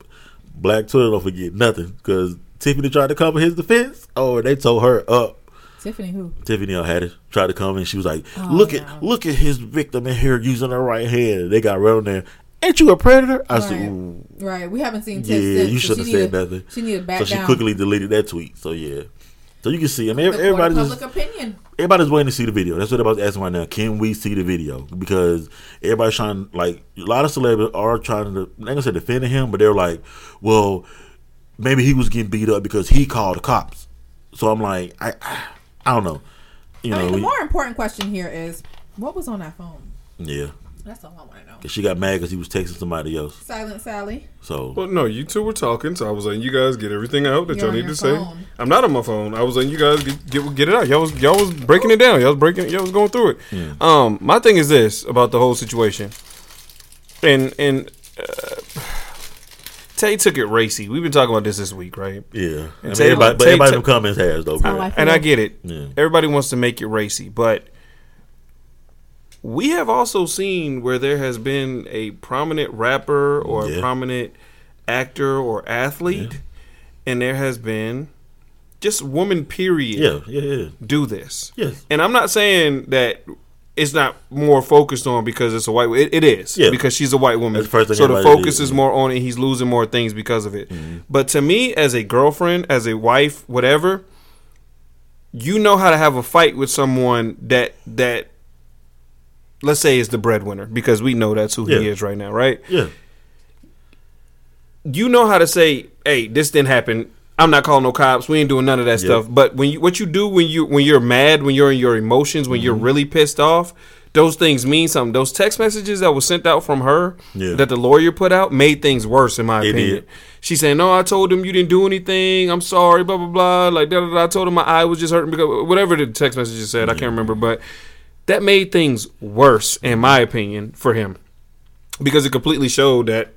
Black Twitter don't forget nothing. Because Tiffany tried to come in his defense. Oh, they told her up. Tiffany, who? Tiffany Haddish tried to come in. She was like, Oh, "Look no. at look at his victim in here using her right hand." They got right on there. Ain't you a predator? I said, Right. Ooh. Right. We haven't seen Tiff "Yeah, since, you shouldn't have said needed- nothing." She needed back So she down. quickly deleted that tweet. So yeah, so you can see. I mean, The everybody court of just public opinion. everybody's waiting to see the video. That's what I'm asking right now. Can we see the video? Because everybody's trying, like, a lot of celebrities are trying to, I'm not gonna say defending him, but they're like, well, maybe he was getting beat up because he called the cops. So I'm like, I, I don't know. You I know, mean, the we- more important question here is what was on that phone? yeah. That's all I want to know. 'Cause she got mad because he was texting somebody else. Silent Sally. So Well, no, you two were talking, so I was letting you guys get everything out that You're y'all on need your to say. I'm not on my phone. I was letting you guys get get, get it out. Y'all was y'all was breaking it down. Y'all was breaking. Y'all was going through it. Um, my thing is this about the whole situation, and and uh, Tay took it racy. We've been talking about this this week, right? yeah, I mean, Tay- everybody, but Tay- everybody Tay- in the comments has though. how bro. I feel. And I get it. Yeah. Everybody wants to make it racy, but we have also seen where there has been a prominent rapper or a prominent actor or athlete, and there has been just woman period Yeah, yeah, yeah. do this. Yes. And I'm not saying that it's not more focused on because it's a white. It, it is. Yeah. Because she's a white woman. The so the focus is more on it. He's losing more things because of it. Mm-hmm. But to me, as a girlfriend, as a wife, whatever, you know how to have a fight with someone that that. Let's say is the breadwinner because we know that's who he is right now, right? Yeah. you know how to say, "Hey, this didn't happen. I'm not calling no cops. We ain't doing none of that Yep. stuff." But when you what you do when you when you're mad, when you're in your emotions, when Mm-hmm. you're really pissed off, those things mean something. Those text messages that was sent out from her Yeah. that the lawyer put out made things worse in my It opinion. did. She's saying, "No, I told him you didn't do anything. I'm sorry, blah blah blah." Like da, da, da. I told him my eye was just hurting because whatever the text messages said, I can't remember, but that made things worse in my opinion for him because it completely showed that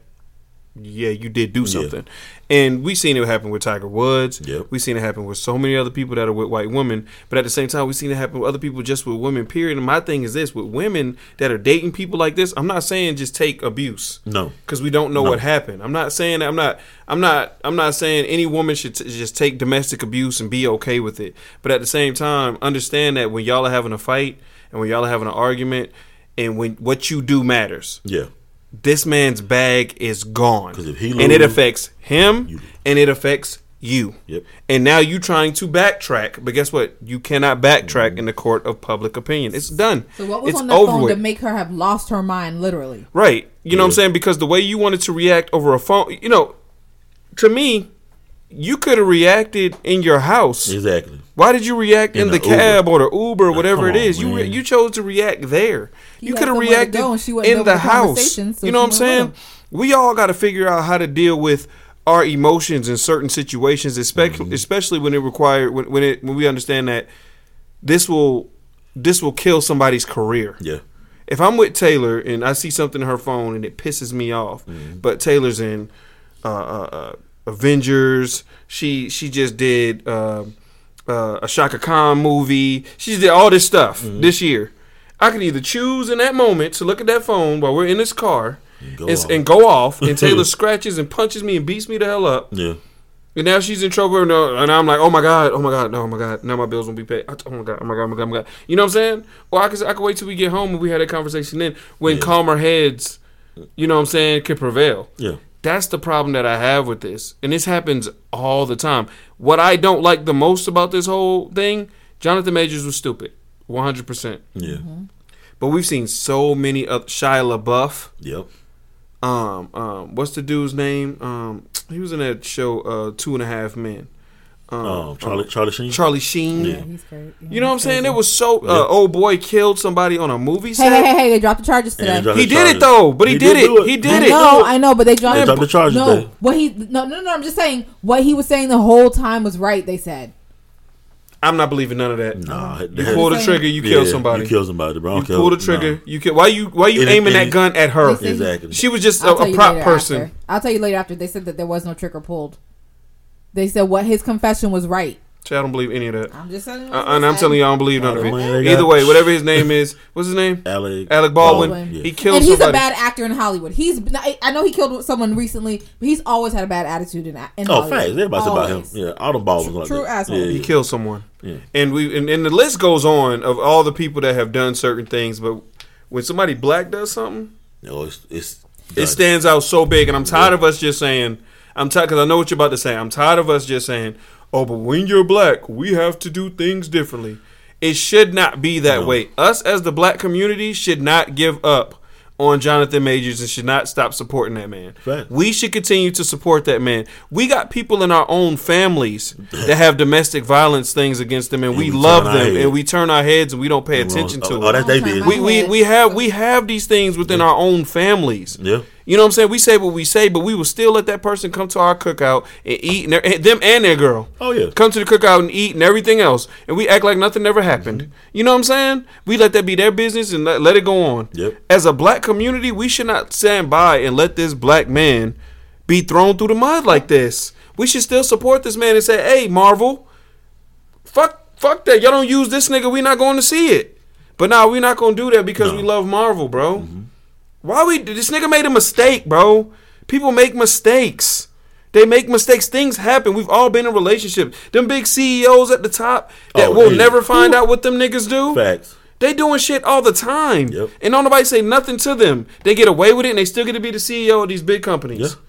yeah, you did do something. And we seen it happen with Tiger Woods. Yep. We seen it happen with so many other people that are with white women. But at the same time, we seen it happen with other people just with women. Period. And my thing is this: with women that are dating people like this, I'm not saying just take abuse No. because we don't know No. what happened. I'm not saying I'm not I'm not I'm not saying any woman should t- just take domestic abuse and be okay with it. But at the same time, understand that when y'all are having a fight and when y'all are having an argument and when what you do matters. Yeah. This man's bag is gone, 'Cause if he and it affects him you- and it affects you. Yep. And now you trying to backtrack, but guess what? You cannot backtrack mm-hmm. in the court of public opinion. It's done. So what was it's on that over phone with. to make her have lost her mind, literally? Right. You know what I'm saying? Because the way you wanted to react over a phone, you know, to me, you could have reacted in your house. Exactly. Why did you react in, In the the cab or the Uber or whatever come it is? on, You re- you chose to react there. He you could have reacted go and she wasn't in the the house. so you know what I'm saying? with him. We all got to figure out how to deal with our emotions in certain situations, especially Mm-hmm. especially when it require when, when it when we understand that this will this will kill somebody's career Yeah. if I'm with Taylor and I see something in her phone and it pisses me off, but Taylor's in uh, uh, uh, Avengers. She she just did uh, uh, a Chaka Khan movie. She just did all this stuff this year. I can either choose in that moment to look at that phone while we're in this car go and, and go off, and Taylor scratches and punches me and beats me the hell up. Yeah. And now she's in trouble, and, uh, and I'm like, oh my god, oh my god, no, oh my god, now my bills won't be paid. Oh my god, oh my god, oh my god, oh my god. You know what I'm saying? Or I could, I could wait till we get home and we had that conversation then, when Yeah. calmer heads, you know what I'm saying, can prevail. Yeah. That's the problem that I have with this, and this happens all the time. What I don't like the most about this whole thing, Jonathan Majors was stupid, 100. percent Yeah. But we've seen so many other Shia LaBeouf. Yep. Um, um, what's the dude's name? Um, he was in that show, uh, Two and a Half Men. Um, Um, Charlie Charlie Sheen. Charlie Sheen. Yeah. He's great. Yeah, You know what I'm saying? crazy. It was so. Yeah. Uh, old boy killed somebody on a movie set. hey, hey, hey! They dropped the charges today. And dropped He the did it though, but he, did, do it. He I did it. know, I know, but they dropped, They dropped the charges No, today. what he no no no. I'm just saying what he was saying the whole time was right. They said I'm not believing none of that. Nah, You that- pull the trigger, you yeah, kill somebody. You kill somebody, bro. I You don't pull the trigger, Nah. you kill. Why you why you And- aiming that and- gun at her? Exactly. She was just a, I'll tell a prop person. after. I'll tell you later after they said that there was no trigger pulled. They said what his confession was right. See, I don't believe any of that. I'm just saying. Uh, and I'm telling you, I don't believe none of All the money it. Either way, whatever his name is, what's his name? Alec, Alec Baldwin. Baldwin. He killed and he's somebody. a bad actor in Hollywood. He's I I know he killed someone recently, but he's always had a bad attitude in, in Oh, Hollywood. facts. Everybody said about him. Yeah, all the balls like True that. asshole. Yeah, he killed someone. Yeah. And we and, and the list goes on of all the people that have done certain things, but when somebody black does something, No, it's it's it stands out so big. And I'm tired of us just saying, I'm tired because I know what you're about to say. I'm tired of us just saying, oh, but when you're black, we have to do things differently. It should not be that No. way. Us as the black community should not give up on Jonathan Majors and should not stop supporting that man. Fact. We should continue to support that man. We got people in our own families that have domestic violence things against them, and, we, we love them, head. and we turn our heads and we don't pay attention to oh, it Oh, that's they did. we, we, we have we have these things within our own families. Yeah. You know what I'm saying? We say what we say, but we will still let that person come to our cookout and eat, and their- and them and their girl. Oh, yeah. come to the cookout and eat and everything else, and we act like nothing ever happened. Mm-hmm. You know what I'm saying? We let that be their business and let, let it go on. Yep. As a black community, we should not stand by and let this black man be thrown through the mud like this. We should still support this man and say, "Hey, Marvel, fuck, fuck that. Y'all don't use this nigga. We not going to see it." But now we not gonna do that because we love Marvel, bro. Why we this nigga made a mistake, bro? People make mistakes. They make mistakes. Things happen. We've all been in relationships. Them big CEOs at the top that Oh, will never find out what them niggas do. Facts. They doing shit all the time. Yep. And don't nobody say nothing to them. They get away with it and they still get to be the CEO of these big companies. Yeah.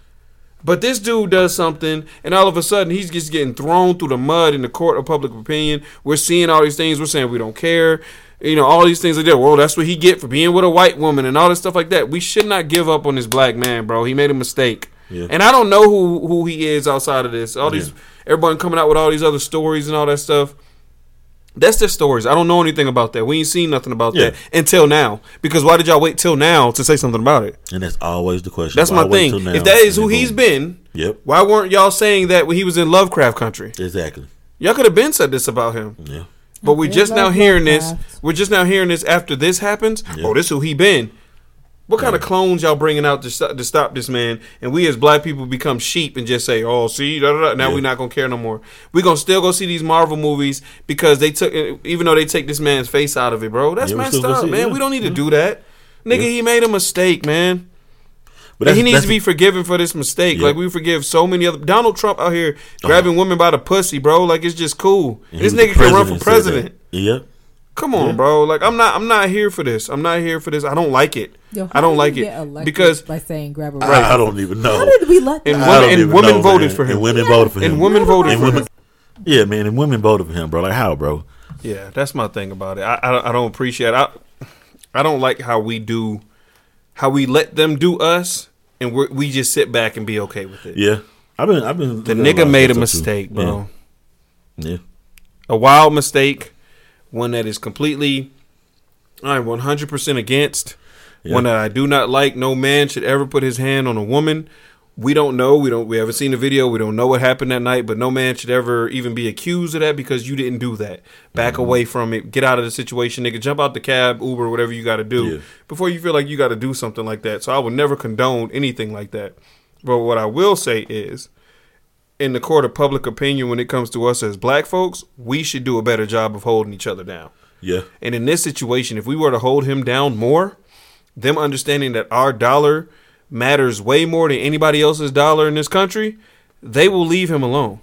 But this dude does something, and all of a sudden he's just getting thrown through the mud in the court of public opinion. We're seeing all these things. We're saying we don't care. You know, all these things like that. Well, that's what he get for being with a white woman and all this stuff like that. We should not give up on this black man, bro. He made a mistake. Yeah. And I don't know who who he is outside of this. All these everybody coming out with all these other stories and all that stuff. That's their stories. I don't know anything about that. We ain't seen nothing about Yeah. that until now. Because why did y'all wait till now to say something about it? And that's always the question. That's Why my thing. now If that is who he's been, Yep. why weren't y'all saying that when he was in Lovecraft Country? Exactly. Y'all could have been said this about him. Yeah. But we're just now hearing this. We're just now hearing this after this happens. Oh, yeah. Oh, this who he been. What kind of clones y'all bringing out to, st- to stop this man? And we as black people become sheep and just say, "Oh, see, da, da, da. now Yeah. we're not gonna care no more. We're gonna still go see these Marvel movies because they took, even though they take this man's face out of it, bro. That's Yeah, we messed up, man. yeah. We don't need to do that, nigga. He made a mistake, man. But And he needs to be forgiven for this mistake. Yeah. Like we forgive so many other Donald Trump out here uh-huh. grabbing women by the pussy, bro. Like it's just cool. and This nigga can run for president. Yeah. Come on, Yeah. bro. Like I'm not I'm not here for this. I'm not here for this. I don't like it. Yo, I don't like it because by saying grab a right, I don't even know. How did we let And that? I women- and women know, voted man. for him. And women voted for him. and women voted And for women. him. Yeah, man, and women voted for him, bro. Like how, bro? Yeah, that's my thing about it. I I, don't- I don't appreciate. I I don't like how we do, how we let them do us, and we we just sit back and be okay with it. Yeah, I've been, I've been. The nigga of made a stuff, too. mistake, bro. Yeah. yeah. a wild mistake, one that is completely I'm 100% against, Yeah. one that I do not like. No man should ever put his hand on a woman. We don't know. We don't. We haven't seen the video. We don't know what happened that night. But no man should ever even be accused of that because you didn't do that. Back Mm-hmm. away from it. Get out of the situation, nigga. Jump out the cab, Uber, whatever you got to do Yeah. before you feel like you got to do something like that. So I would never condone anything like that. But what I will say is, in the court of public opinion, when it comes to us as black folks, we should do a better job of holding each other down. Yeah. And in this situation, if we were to hold him down more, them understanding that our dollar matters way more than anybody else's dollar in this country, they will leave him alone.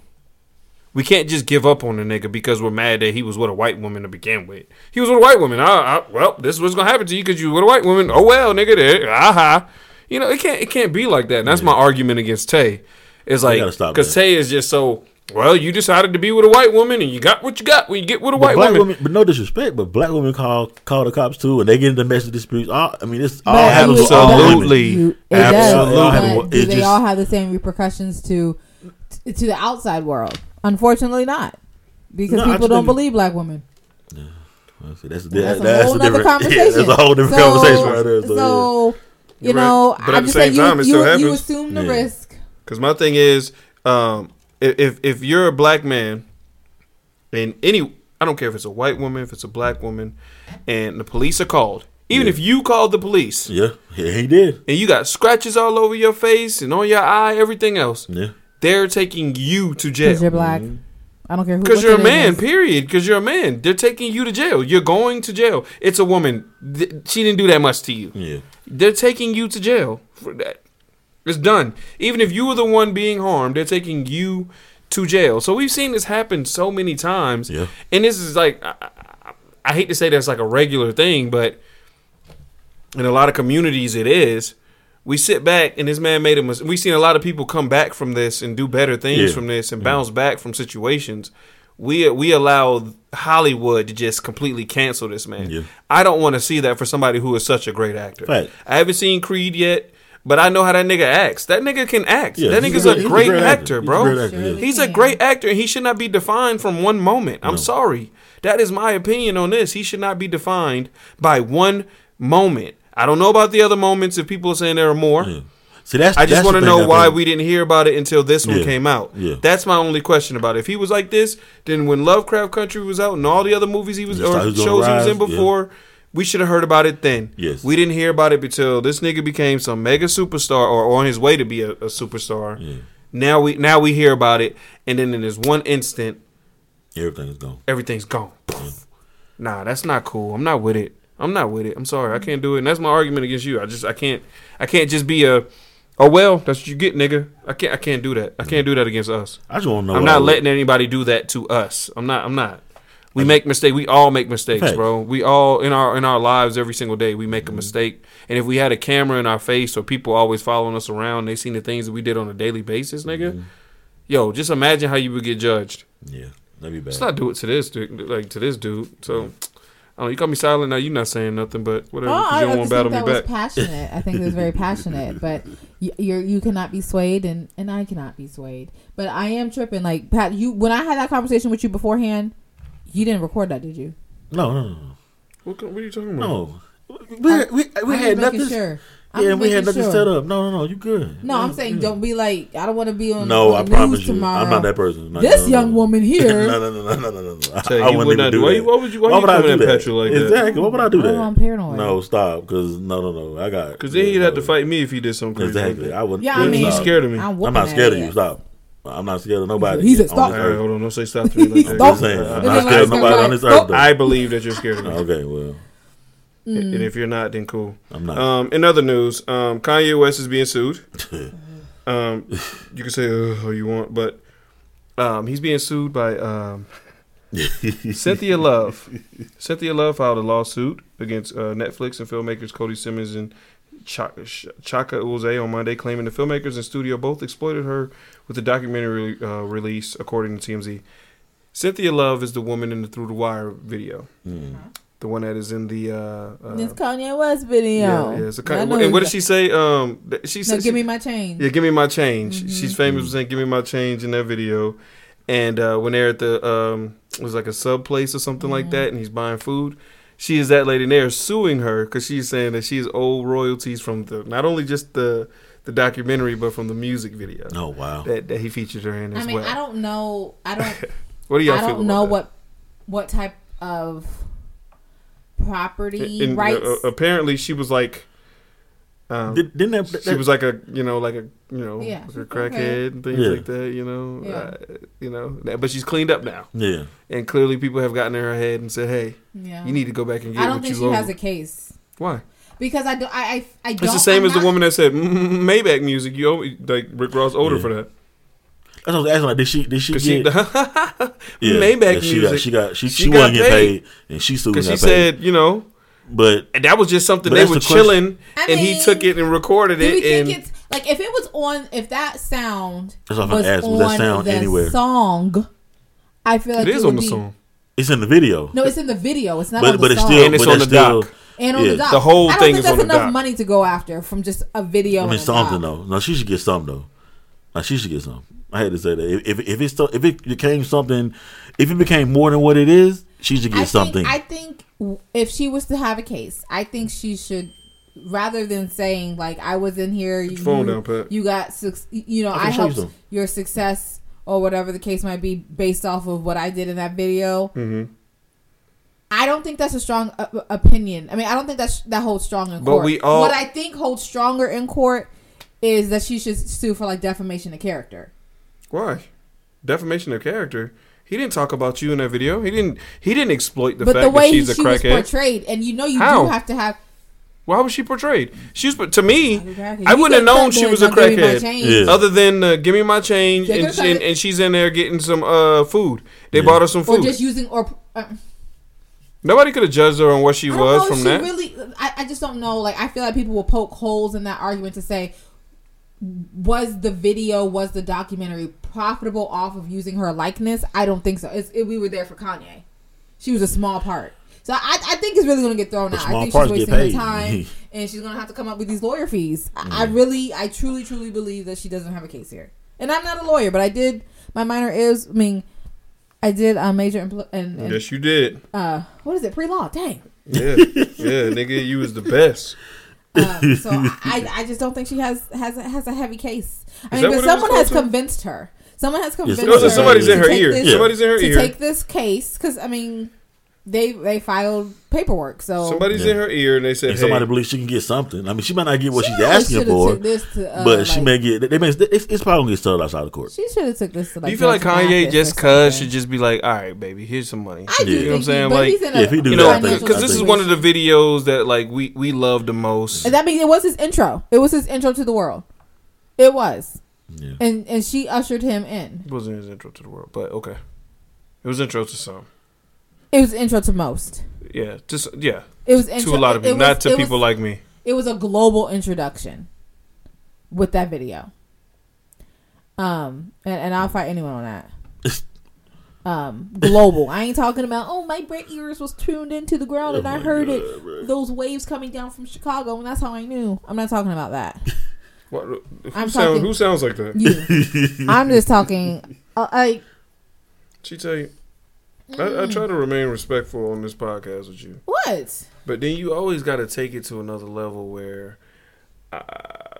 We can't just give up on the nigga because we're mad that he was with a white woman to begin with. He was with a white woman. I, I, well, this is what's gonna happen to you because you with a white woman. Oh well, nigga. There, aha. You know, it can't it can't be like that. And that's my argument against Tay. It's like because. Tay is just so. Well, you decided to be with a white woman, and you got what you got when you get with a But white black woman. women, but no disrespect, but black women call call the cops too, and they get into domestic disputes. All, I mean, it's all But happens you- to all women. Absolutely. You- it Absolutely. does. Absolutely. But do they just- all have the same repercussions to to the outside world? Unfortunately, not because No, people don't believe black women. That's, that's, That's, that's, a whole nother different, conversation. Yeah, that's a whole different so, conversation right there. So, So, you You're know, right. But at I'm the same time, you, it still you, you happens. assume the Yeah. risk. Because my thing is, um, if if- if you're a black man and any I don't care if it's a white woman, if it's a black woman, and the police are called. Even Yeah. if you called the police Yeah, yeah, he did. and you got scratches all over your face and on your eye, everything else, Yeah, they're taking you to jail. Because you're jail. black. Mm-hmm. I don't care who. Because you're a man, is. period. Because you're a man. They're taking you to jail. You're going to jail. It's a woman. Th- She didn't do that much to you. yeah. They're taking you to jail for that. It's done. Even if you were the one being harmed, they're taking you to jail. So we've seen this happen so many times. Yeah. And this is like, I, I, I hate to say that's like a regular thing, but in a lot of communities it is. We sit back and this man made a mistake. We've seen a lot of people come back from this and do better things Yeah. from this and bounce back from situations. We we allow Hollywood to just completely cancel this man. Yeah. I don't want to see that for somebody who is such a great actor. Fact. I haven't seen Creed yet, but I know how that nigga acts. That nigga can act. Yeah, that nigga's a a, great- a great, great actor. actor, He's a bro. great actor, yeah. He's a great actor, and he should not be defined from one moment. I'm sorry. That is my opinion on this. He should not be defined by one moment. I don't know about the other moments if people are saying there are more. Yeah. See, that's. I just want to know I why think- we didn't hear about it until this one Yeah. came out. Yeah. That's my only question about it. If he was like this, then when Lovecraft Country was out and all the other movies he was Just or he was gonna shows he was in before, yeah. We should have heard about it then. Yes. We didn't hear about it until this nigga became some mega superstar or on his way to be a, a superstar. Yeah. Now we now we hear about it, and then in this one instant, everything's gone. everything's gone. Nah, that's not cool. I'm not with it. I'm not with it. I'm sorry. I can't do it. And that's my argument against you. I just I can't I can't just be a oh well, that's what you get, nigga. I can't I can't do that. I can't do that against us. I just want to know. I'm not letting anybody do that to us. I'm not I'm not. We make mistakes. We all make mistakes, Fact. bro. We all in our in our lives every single day we make a mm-hmm. mistake. And if we had a camera in our face or people always following us around, they seen the things that we did on a daily basis, nigga. Mm-hmm. Yo, just imagine how you would get judged. Yeah, that'd be bad. Let's not do it to this dude, like to this dude. So, I don't know. You call me silent now. You not saying nothing, but whatever. Oh, 'cause I, you don't I want to battle think me that was back. passionate. I think it was very passionate, but you, you're you cannot be swayed, and and I cannot be swayed. But I am tripping. Like Pat, you when I had that conversation with you beforehand, you didn't record that, did you? no, no, no, What, what are you talking about? no. We, we, we, I'm had nothing. Sure. I'm Yeah, we had nothing sure. set up. No, no, no. You good? No, I'm saying don't be like I don't want to be on. No, I on the promise news you, tomorrow. I'm not that person. No, This no, young no. woman here. no, no, no, no, no, no, no. I, Tell you, I wouldn't would even not- do why that. you- why would you- why you would I coming do in that? petrol like that? Exactly. Why would I do Oh, that? I'm paranoid. No, stop. Because no, no, no. I got. Because then he'd have to fight me if he did something crazy. Exactly. that. I would. Yeah, I mean, He's scared of me. I'm, I'm not scared of you. Stop. I'm not scared of nobody. He said on stop. this All right, earth. hold on. Don't say stop to me like that. I'm Stop. saying. I'm not scared of nobody on this stop. earth. though. I believe that you're scared of me. Okay, well, Mm. And if you're not, then cool. I'm not. Um, in other news, um, Kanye West is being sued. Um, you can say uh, all you want, but um, he's being sued by um, Cynthia Love. Cynthia Love filed a lawsuit against uh, Netflix and filmmakers Coodie Simmons and Chike, Chike Ozah on Monday, claiming the filmmakers and studio both exploited her with the documentary uh, release, according to TMZ. Cynthia Love is the woman in the Through the Wire video, Hmm. the one that is in the. Uh, uh, This Kanye West video. yeah, yeah. It's a I kind know and what did she say? Um, th- she No, said, give she- me my change. yeah, give me my change. Mhm. She's famous for saying, "Give me my change" in that video. And uh, when they're at the um, it was like a sub place or something like that, and he's buying food. She is that lady and they're suing her because she's saying that she's owed royalties from the not only just the the documentary but from the music video oh wow. that, that he featured her in as I mean, well. I don't know. I don't. what do y'all I feel don't about know that? what what type of property And, uh, rights. uh, apparently, she was like. Um, Did, didn't that, that, she was like a you know like a you know Yeah, like a she's crackhead and things Yeah. like that you know Yeah. uh, you know but she's cleaned up now yeah. and clearly people have gotten in her head and said hey yeah. you need to go back and get I don't what think you she owe has a case why because I do. I I, I don't. it's the same I'm as the woman that said "Mm, Maybach music you owe like Rick Ross owed her Yeah. for that That's what I was asking. Like, did she? Did she get? she Maybach yeah, she music got. She got. She, she she, got wasn't getting paid. paid, and she still got because paid. she said you know but and that was just something they were the chilling I and he took it and recorded it think and it's like if it was on if that sound That's was on was that sound the anywhere? song? I feel like it is would on the be- song it's in the video. No, it's in the video. It's not but on the but it's song. still. And it's on that's the still, doc. and on yeah. the doc. The whole thing think is that's on the enough doc. money to go after from just a video. I mean, something though. No, she should get something though. Like she should get something. I had to say that. If if it's still, if it became something, if it became more than what it is, she should get I something. Think, I think w- if she was to have a case, I think she should, rather than saying like I was in here, you, phone down, Pat. you got you know I I, show you helped your success or whatever the case might be, based off of what I did in that video. Mm-hmm. I don't think that's a strong uh, opinion. I mean, I don't think that's that holds strong in But court. we all- what I think holds stronger in court is that she should sue for like defamation of character. Why? Defamation of character. He didn't talk about you in that video. He didn't. He didn't exploit the but fact the way that she's a she was crackhead. portrayed, and you know, you How? do have to have. Why was she portrayed? She was to me. You I wouldn't have known she was a now give me my crackhead. Yeah. Other than uh, give me my change, and, she, and, and she's in there getting some uh, food. They Yeah. bought her some Or food. just using or. Uh, Nobody could have judged her on what she I don't was know from she that. Really, I, I just don't know. Like, I feel like people will poke holes in that argument to say, was the video, was the documentary profitable off of using her likeness? I don't think so. It's, it, we were there for Kanye. She was a small part. So I, I think it's really going to get thrown But out. I small think she's get wasting her paid. time, and she's going to have to come up with these lawyer fees. I, I really, I truly, truly believe that she doesn't have a case here. And I'm not a lawyer, but I did. My minor is. I mean, I did a major impl- and, and yes, you did. uh, what is it? Pre law. Dang. Yeah, yeah, nigga, you was the best. Um, so I, I just don't think she has has a, has a heavy case. I Is mean, but what it was someone has called, too? convinced her. Someone has convinced Yes, her. somebody's in to her take ear. this- Yeah. Somebody's in her to ear. take this case because I mean, they they filed paperwork. So Somebody's Yeah. in her ear, and they said, And "Hey, somebody believes she can get something. I mean, she might not get what She she's asking for, this to, uh, but she may get. They may. It's, it's probably gonna get settled outside of court. she should have took this to like. do you feel like Kanye just cuz something. should just be like, all right, baby, here's some money? I do You know what I'm saying? But Like, he's in yeah, a if he do You know, I think- financial because this is one of the videos that like we we love the most. And that means it was his intro. It was his intro to the world. It was, Yeah. and and she ushered him in. It wasn't his intro to the world, but okay, it was intro to some. It was intro to most. Yeah, just yeah, It was intro, to a lot of it people, was- not to people was- like me. it was a global introduction with that video. Um, and, and I'll fight anyone on that. Um, global. I ain't talking about oh my brain ears was tuned into the ground and I heard it. Those waves coming down from Chicago and that's how I knew. I'm not talking about that. What, who, I'm sound, talking- who sounds like that? You. I'm just talking. Uh, I She tell you. I, I try to remain respectful on this podcast with you, what? but then you always got to take it to another level where I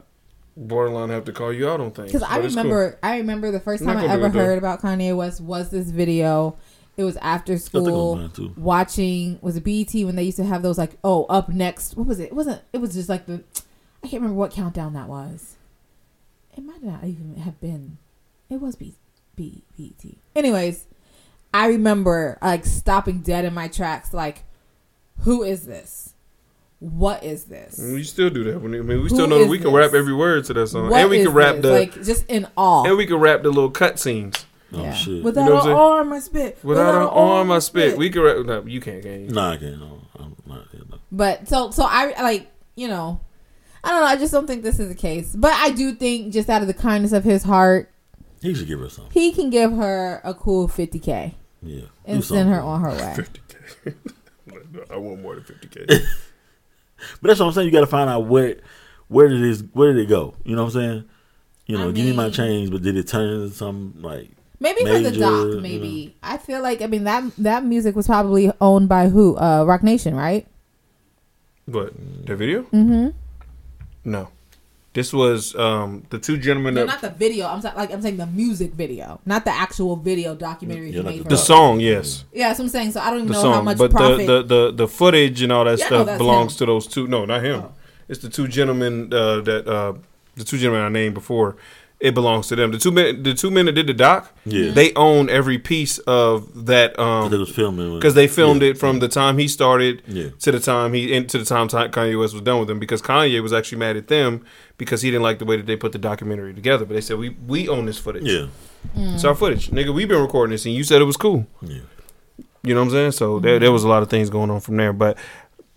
borderline have to call you out on things. Because I But it's cool. remember, I remember the first time I ever it, though. heard about Kanye West was this video. It was after think it was school watching. Was it BET when they used to have those like oh up next? What was it? It wasn't. It was just like the. I can't remember what countdown that was. It might not even have been. It was B, B, BET. Anyways, I remember like stopping dead in my tracks. Like, who is this? What is this? We still do that. I mean, we Who still know that is we can this? rap every word to that song, What and we is can rap this? the like just in awe. and we can rap the little cut scenes. Oh Yeah. shit! Without You know what I'm an saying? arm, I spit. Without an arm, I spit. We can rap. No, you can't, can you? nah, I can't. No, I'm not. yeah, no. But so so I like you know, I don't know. I just don't think this is the case. But I do think just out of the kindness of his heart, He should give her something. he can give her a cool fifty k Yeah, and do send her on her way. 50k. I want more than 50k. But that's what I'm saying. You got to find out where where did this where did it go? You know what I'm saying? You I know, give me my change, but did it turn into some like? Maybe for the Major, doc. you Maybe I feel like I mean that that music was probably owned by who? Uh, Roc Nation, right? What the video? Mm-hmm. No, this was um the two gentlemen No, that not the video. I'm sa- like I'm saying the music video, not the actual video documentary Yeah, he like made. the for the song. Yes, Yeah, that's what I'm saying. So I don't even the know how much but profit. the, the the the footage and all that Yeah, stuff that's belongs him. to those two. No, not him. Oh. It's the two gentlemen uh, that uh, the two gentlemen I named before. It belongs to them. The two men, the two men that did the doc. Yeah. they own every piece of that. Um, They was filming because they filmed yeah, it from the time he started Yeah. to the time he and to the time Kanye West was done with them. Because Kanye was actually mad at them because he didn't like the way that they put the documentary together. But they said we we own this footage. Yeah, it's our footage, nigga. We've been recording this, and you said it was cool. yeah. You know what I'm saying? So there there was a lot of things going on from there. But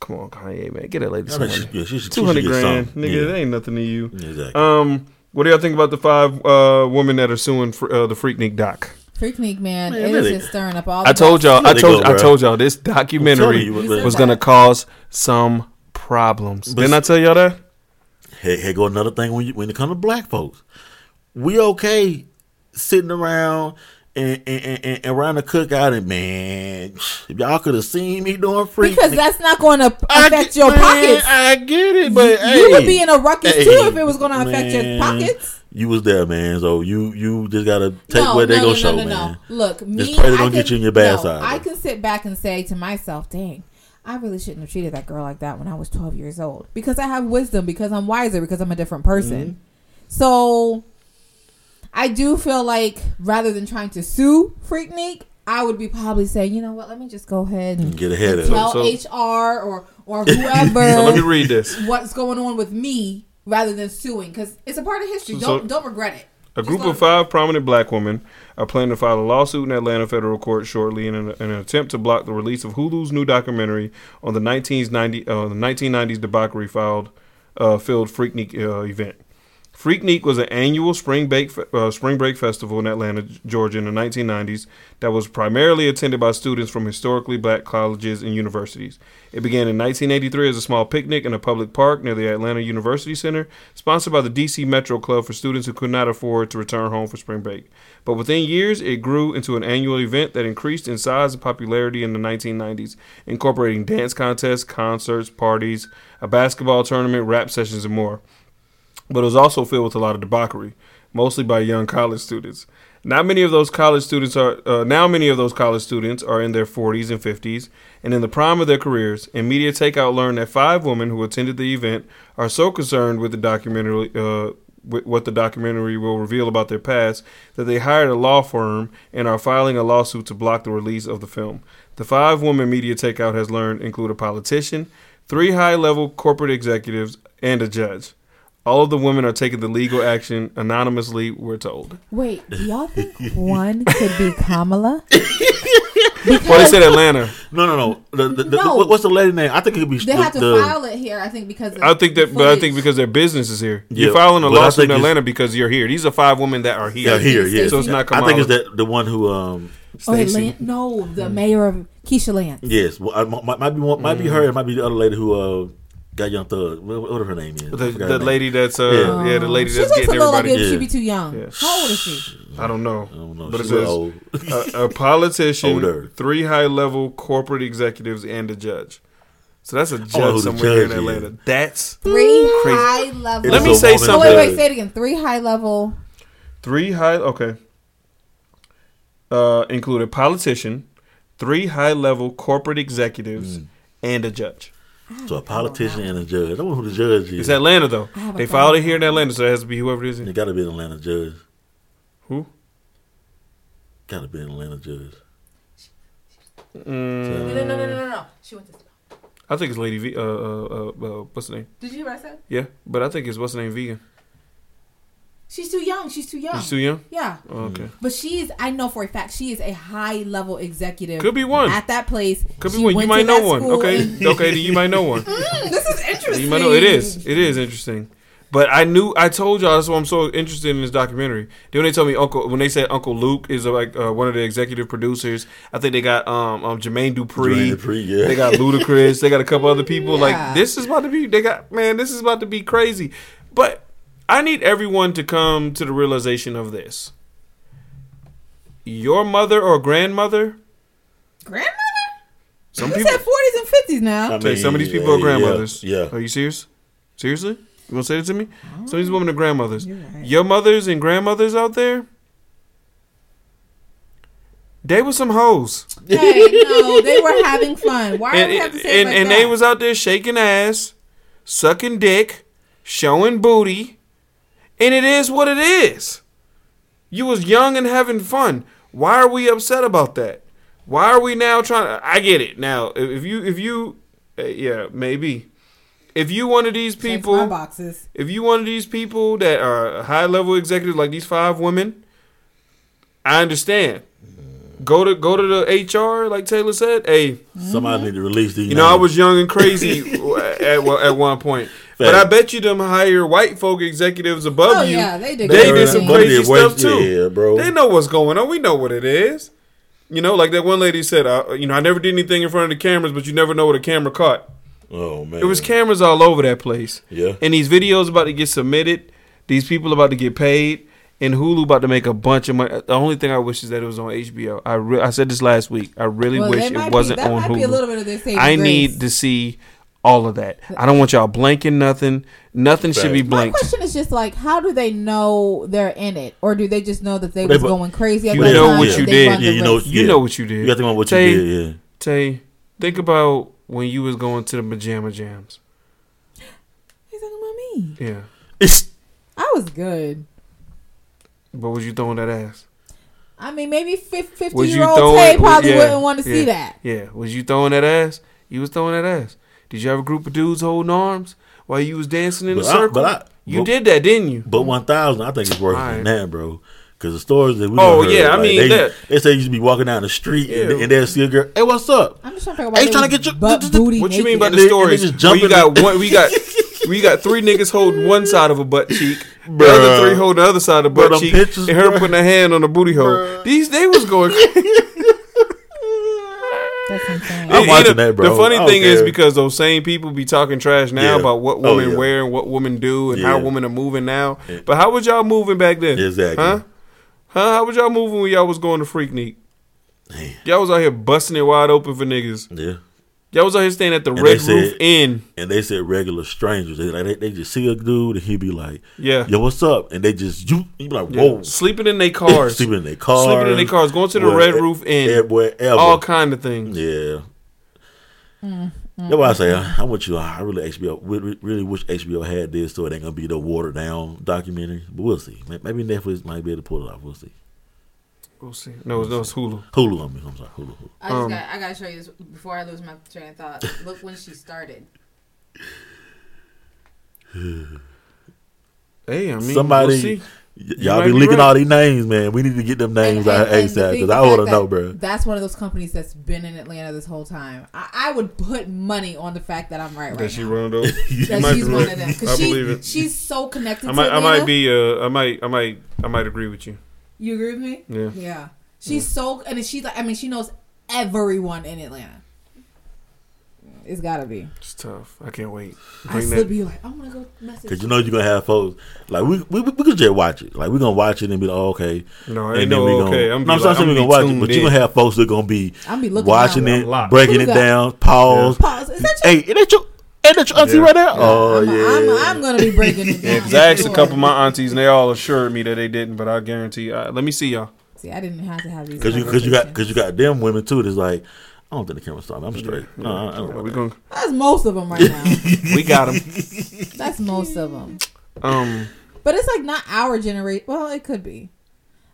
come on, Kanye, man, get that lady I some think she- money. yeah, she should- Two hundred grand, nigga. That ain't nothing to you. Exactly. Um, what do y'all think about the five uh women that are suing for uh, the Freaknik doc? Freaknik man, Man, it is really. just stirring up all. I told y'all, I told, go, I told y'all, this documentary you, You was gonna cause some problems. But Didn't I tell y'all that? Hey, hey, go another thing when you when it comes to black folks. We okay sitting around and, and, and, and around the cookout and man, if y'all could have seen me doing free because that's not going to affect get- your man, pockets. I get it, but you hey, would be in a ruckus hey, too if it was going to affect your pockets. You was there, man. So you you just gotta take no, what they no, gonna no, show, no, no, man. no. Look, me. pray they I don't get can- you in your bad no, side. I can sit back and say to myself, "Dang, I really shouldn't have treated that girl like that when I was 12 years old." Because I have wisdom, because I'm wiser, because I'm a different person. Mm-hmm. So, I do feel like rather than trying to sue Freaknik, I would be probably saying, "You know what? Let me just go ahead and Get ahead of it. tell So- HR or or whoever." So let me read this. what's going on with me rather than suing because it's a part of history. So- don't don't regret it. A group of five prominent black women are planning to file a lawsuit in Atlanta federal court shortly in an, in an attempt to block the release of Hulu's new documentary on the 1990, uh, the 1990s debauchery filed, uh, filled Freaknik uh, event. Freaknik was an annual spring break uh, spring break festival in Atlanta, Georgia, in the 1990s that was primarily attended by students from historically black colleges and universities. It began in 1983 as a small picnic in a public park near the Atlanta University Center, sponsored by the DC Metro Club for students who could not afford to return home for spring break. But within years, it grew into an annual event that increased in size and popularity in the 1990s, incorporating dance contests, concerts, parties, a basketball tournament, rap sessions, and more but it was also filled with a lot of debauchery, mostly by young college students. Not many of those college students are uh, now. Many of those college students are in their 40s and 50s, and in the prime of their careers. And Media Takeout learned that five women who attended the event are so concerned with the documentary, uh, with what the documentary will reveal about their past, that they hired a law firm and are filing a lawsuit to block the release of the film. The five women Media Takeout has learned include a politician, three high-level corporate executives, and a judge. All of the women are taking the legal action anonymously, we're told. Wait, do y'all think one could be Kamala? Well, they said Atlanta. No, no, no. The, the, the, No. what- what's the lady name? I think it could be. They the, have to the- file it here, I think, because of I think that, but I think because their business is here. Yeah, You're filing a but lawsuit in Atlanta because you're here. These are five women that are here. Yeah, here, yeah. So it's not I think it's that the one who. um Oh, Stacey. Lan- no, the mayor of Keisha Lance. Yes, well, I, might, might be one, might be her. It might be the other lady who uh got Young Thug. What, what her name is? The, the name. lady that's uh Yeah. yeah, the lady She that's looks a getting little like everybody. if she Yeah. be too young. Yeah. How old is she? I don't know. I don't know. But it says old. a, a politician, Older. three high level corporate executives, and a judge. So that's a know who judge somewhere here in judge is. Atlanta. That's Three Crazy. high level. Let me say woman Oh, something. wait, wait, say it again. Three high level. Three high okay. Uh, include a politician, three high level corporate executives, Mm. and a judge. So a politician and a judge. I don't know who the judge is. It's Atlanta though. I have a They thought. filed it here in Atlanta, so it has to be whoever it is. It got to be an Atlanta judge. Who? Got to be an Atlanta judge. Mm, No, no, no, no, no, no. She went to. I think it's Lady V. Uh, uh, uh, uh, what's the name? Did you hear what I said? Yeah, but I think it's what's the name? Vegan. She's too young. She's too young. She's too young. Yeah. Oh, okay. But she's, I know for a fact, she is a high level executive. Could be one. At that place. Could be She one. You might know one. Okay. and- okay. Then you might know one. Mm, this is interesting. You might know it is. It is interesting. But I knew I told y'all that's why I'm so interested in this documentary. Then when they told me Uncle when they said Uncle Luke is uh, like uh, one of the executive producers, I think they got um, um Jermaine Dupri. Jermaine Dupri, yeah. They got Ludacris. they got a couple other people. Yeah. Like this is about to be. They got man. This is about to be crazy. But I need everyone to come to the realization of this. Your mother or grandmother. Grandmother? Some We people. said 40s and 50s now. I Okay, some of these mean, people are grandmothers. Yeah. Are you serious? Seriously? You want to say that to me? Some of these women are grandmothers. Right. Your mothers and grandmothers out there, they were some hoes. hey, no, they were having fun. Why do And, we have to say it and, like and that? they was out there shaking ass, sucking dick, showing booty. And it is what it is. You was young and having fun. Why are we upset about that? Why are we now trying to I get it. Now, if if you if you uh, yeah, maybe. If you one of these people boxes. if you one of these people that are high level executives like these five women, I understand. Go to go to the HR, like Taylor said. Hey, Somebody need to release these. you know I was young and crazy at one- at one point, but I bet you them higher white folk executives above Oh, you. yeah, they did They did some crazy They did stuff too. yeah, bro. They know what's going on. We know what it is. You know, like that one lady said. Uh, you know, I never did anything in front of the cameras, but you never know what a camera caught. Oh man. It was cameras all over that place. Yeah. And these videos about to get submitted. These people about to get paid. And Hulu about to make a bunch of money. The only thing I wish is that it was on HBO. I re- I said this last week. I really Well, wish it wasn't that on might Hulu. be a little bit of their saving I grace. need to see all of that. I don't want y'all blanking nothing. Nothing should be Fact. My blanked. question is just like, how do they know they're in it, or do they just know that they They was bu- going crazy at You the know time what and you they did. run the Yeah, you know- risk? You Yeah. know what you did. You got to think about what Tay, you did. Yeah. Tay, think about when you was going to the pajama jams. He's talking about me. Yeah. It's I was good. But was you throwing that ass? I mean, maybe fifty Was you year old throwing? Tay probably yeah, wouldn't want to yeah, see that. Yeah. Was you throwing that ass? You was throwing that ass. Did you have a group of dudes holding arms while you was dancing in But a I- circle? but I- you but- did that, didn't you? but one thousand. I think it's worse Alright. than that, bro. Because the stories that we Oh, done yeah, heard, I mean, they, that- they say you should be walking down the street and, Yeah. and they'll see a girl. Hey, what's up? I'm just trying to figure out why Hey, they tryna was get your- butt th- th- booty What you mean by the they- stories? and they just Where you jumping got one, we got we got three niggas holding one side of a butt cheek, the other three holding the other side of the butt them cheek, pictures, and her bruh. putting a hand on the booty hole. Bruh. These they was going. That's insane. I'm watching that, bro. The funny I don't thing is because those same people be talking trash now Yeah. about what Oh, women yeah. wear and what women do and how women are moving now. Yeah. But how was y'all moving back then? Exactly. Huh? Huh? How was y'all moving when y'all was going to Freaknik? Man. Y'all was out here busting it wide open for niggas. Yeah. Y'all was out here staying at the And Red they Roof Inn. And they said regular strangers. They like they, they just see a dude and he'd be like, Yeah. "Yo, what's up?" And they just you, you be like, Yeah. "Whoa." Sleeping in their cars. Sleeping in their cars. Sleeping in their cars. Going to the Where- Red Roof Inn. Wherever. All kind of things. Yeah. Mm, That's why I say I, I'm you. I really HBO we- we really wish HBO had this, so it ain't gonna be the watered down documentary. But we'll see. Maybe Netflix might be able to pull it off. We'll see. We'll see. No, it's, no, it's Hulu. Hulu on me. I'm sorry. Hulu. Hulu. I just Um, got. I gotta show you this before I lose my train of thought. Look when she started. Hey, I mean, Somebody, we'll see. y- y'all be be leaking right. all these names, man. We need to get them names And- out and- and the ASAP because I want to know, that bro. That's one of those companies that's been in Atlanta this whole time. I, I would put money on the fact that I'm right That right she now. one of those. That she's one right. of them I because believe it. she's so connected. I to might, I might be, uh, I might, I might, I might agree with you. You agree with me? Yeah. Yeah. She's so, and she's like, I mean, she knows everyone in Atlanta. It's gotta be. It's tough. I can't wait. I still that. be like, I want to go message. Cause you know you're gonna have folks like we we we could just watch it. Like we're gonna watch it and be like, oh, okay. No, I and ain't then no we okay. Gonna, I'm no, I'm be like, saying I'm we're be gonna watch it, tuned but you're in. gonna have folks that are gonna be I'm be looking watching around. it, I'm locked. breaking Who it got- down, pause. Pause. Is that Hey, is that your, that your auntie Yeah. right there? Oh I'm, yeah. I'm, I'm gonna be breaking it down. Yeah, 'cause I asked a couple of my aunties, and they all assured me that they didn't. But I guarantee. Uh, let me see y'all. See, I didn't have to have these. Cause you, cause you got, cause you got them women too. That's like, I don't think the camera's stopping. I'm straight. No, I, I don't know. we going That's most of them right now. we got them. That's most of them. Um, But it's like not our generation. Well, it could be.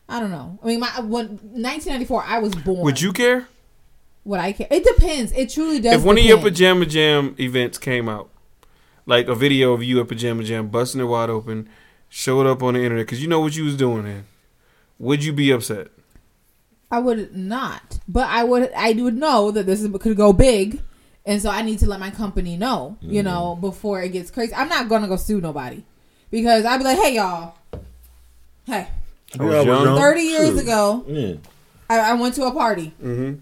I don't know. I mean, my when 1994, I was born. would you care Would I care? It depends. It truly does. if one of your pajama jam events came out, like a video of you at pajama jam busting it wide open, showed up on the internet because you know what you was doing then? Would you be upset? I would not, but I would. I would know that this is could go big, and so I need to let my company know, you Mm-hmm. know, before it gets crazy. I'm not gonna go sue nobody because I'd be like, hey y'all, hey, I was young. young. 30 years Shoot. ago, Yeah. I, I went to a party Mm-hmm.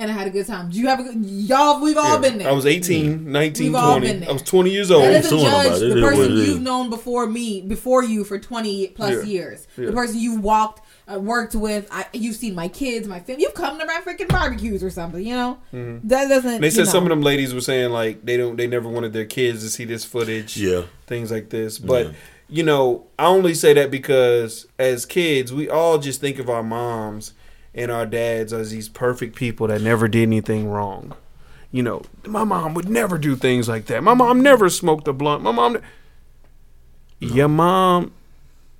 And I had a good time. Do you have a good? Y'all, we've all been there. I was 18, 19, We've all 20. been there. I was 20 years old. That Don't doesn't sue nobody. judge It the is person you've known before me, before you for 20 plus Yeah. years. Yeah. The person you've walked, uh, worked with, I, you've seen my kids, my family. You've come to my freaking barbecues or something, you know? That doesn't. Mm-hmm. They said know. some of them ladies were saying like they don't they never wanted their kids to see this footage. Yeah. Things like this. But Yeah. you know, I only say that because as kids, we all just think of our moms and our dads as these perfect people that never did anything wrong. You know, my mom would never do things like that. My mom never smoked a blunt. My mom Your mom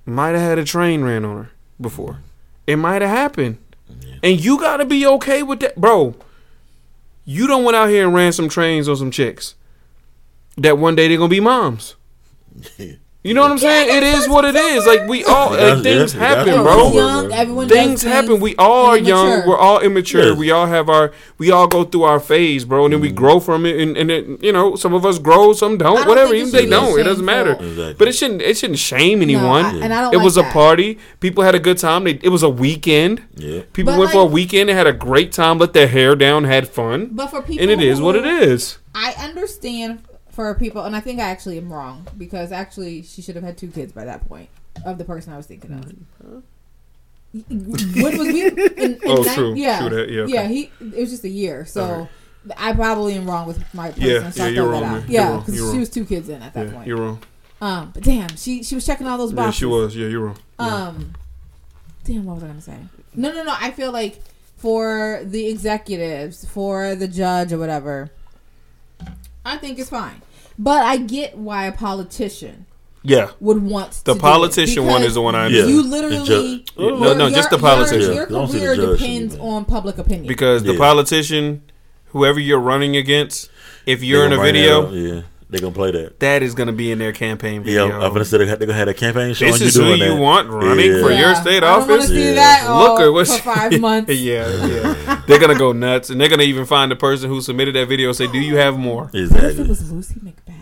might have had a train ran on her before. It might have happened. And you got to be okay with that, bro. You don't went out here and ran some trains on some chicks. That one day they're gonna be moms. You know what I'm saying? Yeah, it is that's what it is. Like we all like, things yeah, happen, that's bro. young, everyone Things happen. We all are young. We're all immature. Yes. We all have our. We all go through our phase, bro, and then we grow from it. And, and then you know, some of us grow, some don't. don't whatever. Even they don't. It doesn't matter. Exactly. But it shouldn't. It shouldn't shame anyone. I- and I don't it like was a party. People had a good time. They, it was a weekend. Yeah. People But, went for a weekend and had a great time. Let their hair down. Had fun. But for people. And it is what it is. I understand for people, and I think I actually am wrong because actually she should have had two kids by that point of the person I was thinking of. When was we? In, in Oh, nine- true. Yeah, True that, yeah, okay. yeah. He it was just a year, so Alright. I probably am wrong with my person, Yeah, so yeah, I you're throw wrong, that man. out. You're Yeah, because she wrong. was two kids in at that Yeah, point. you're wrong. Um, but damn, she she was checking all those Yeah, boxes. she was. Yeah, you're wrong. Um, damn, what was I gonna say? No, no, no. I feel like for the executives, for the judge or whatever, I think it's fine. But I get why a politician Yeah. would want The to do it, politician one is the one I because Yeah. You literally ju- No, no, your- just the politician. Your, I don't the career judge depends anymore. on public opinion. Because the politician, whoever you're running against, if you're in a gonna video, that yeah, they gonna play that. that is going to be in their campaign Yeah. I'm gonna say they're gonna have a campaign showing this you is who you that. want running Yeah. for your state I don't wanna office. see Yeah. that Look at what's for five months. yeah, yeah. They're gonna go nuts, and they're gonna even find the person who submitted that video and say, "Do you have more?" What if it Exactly. was Lucy McBath?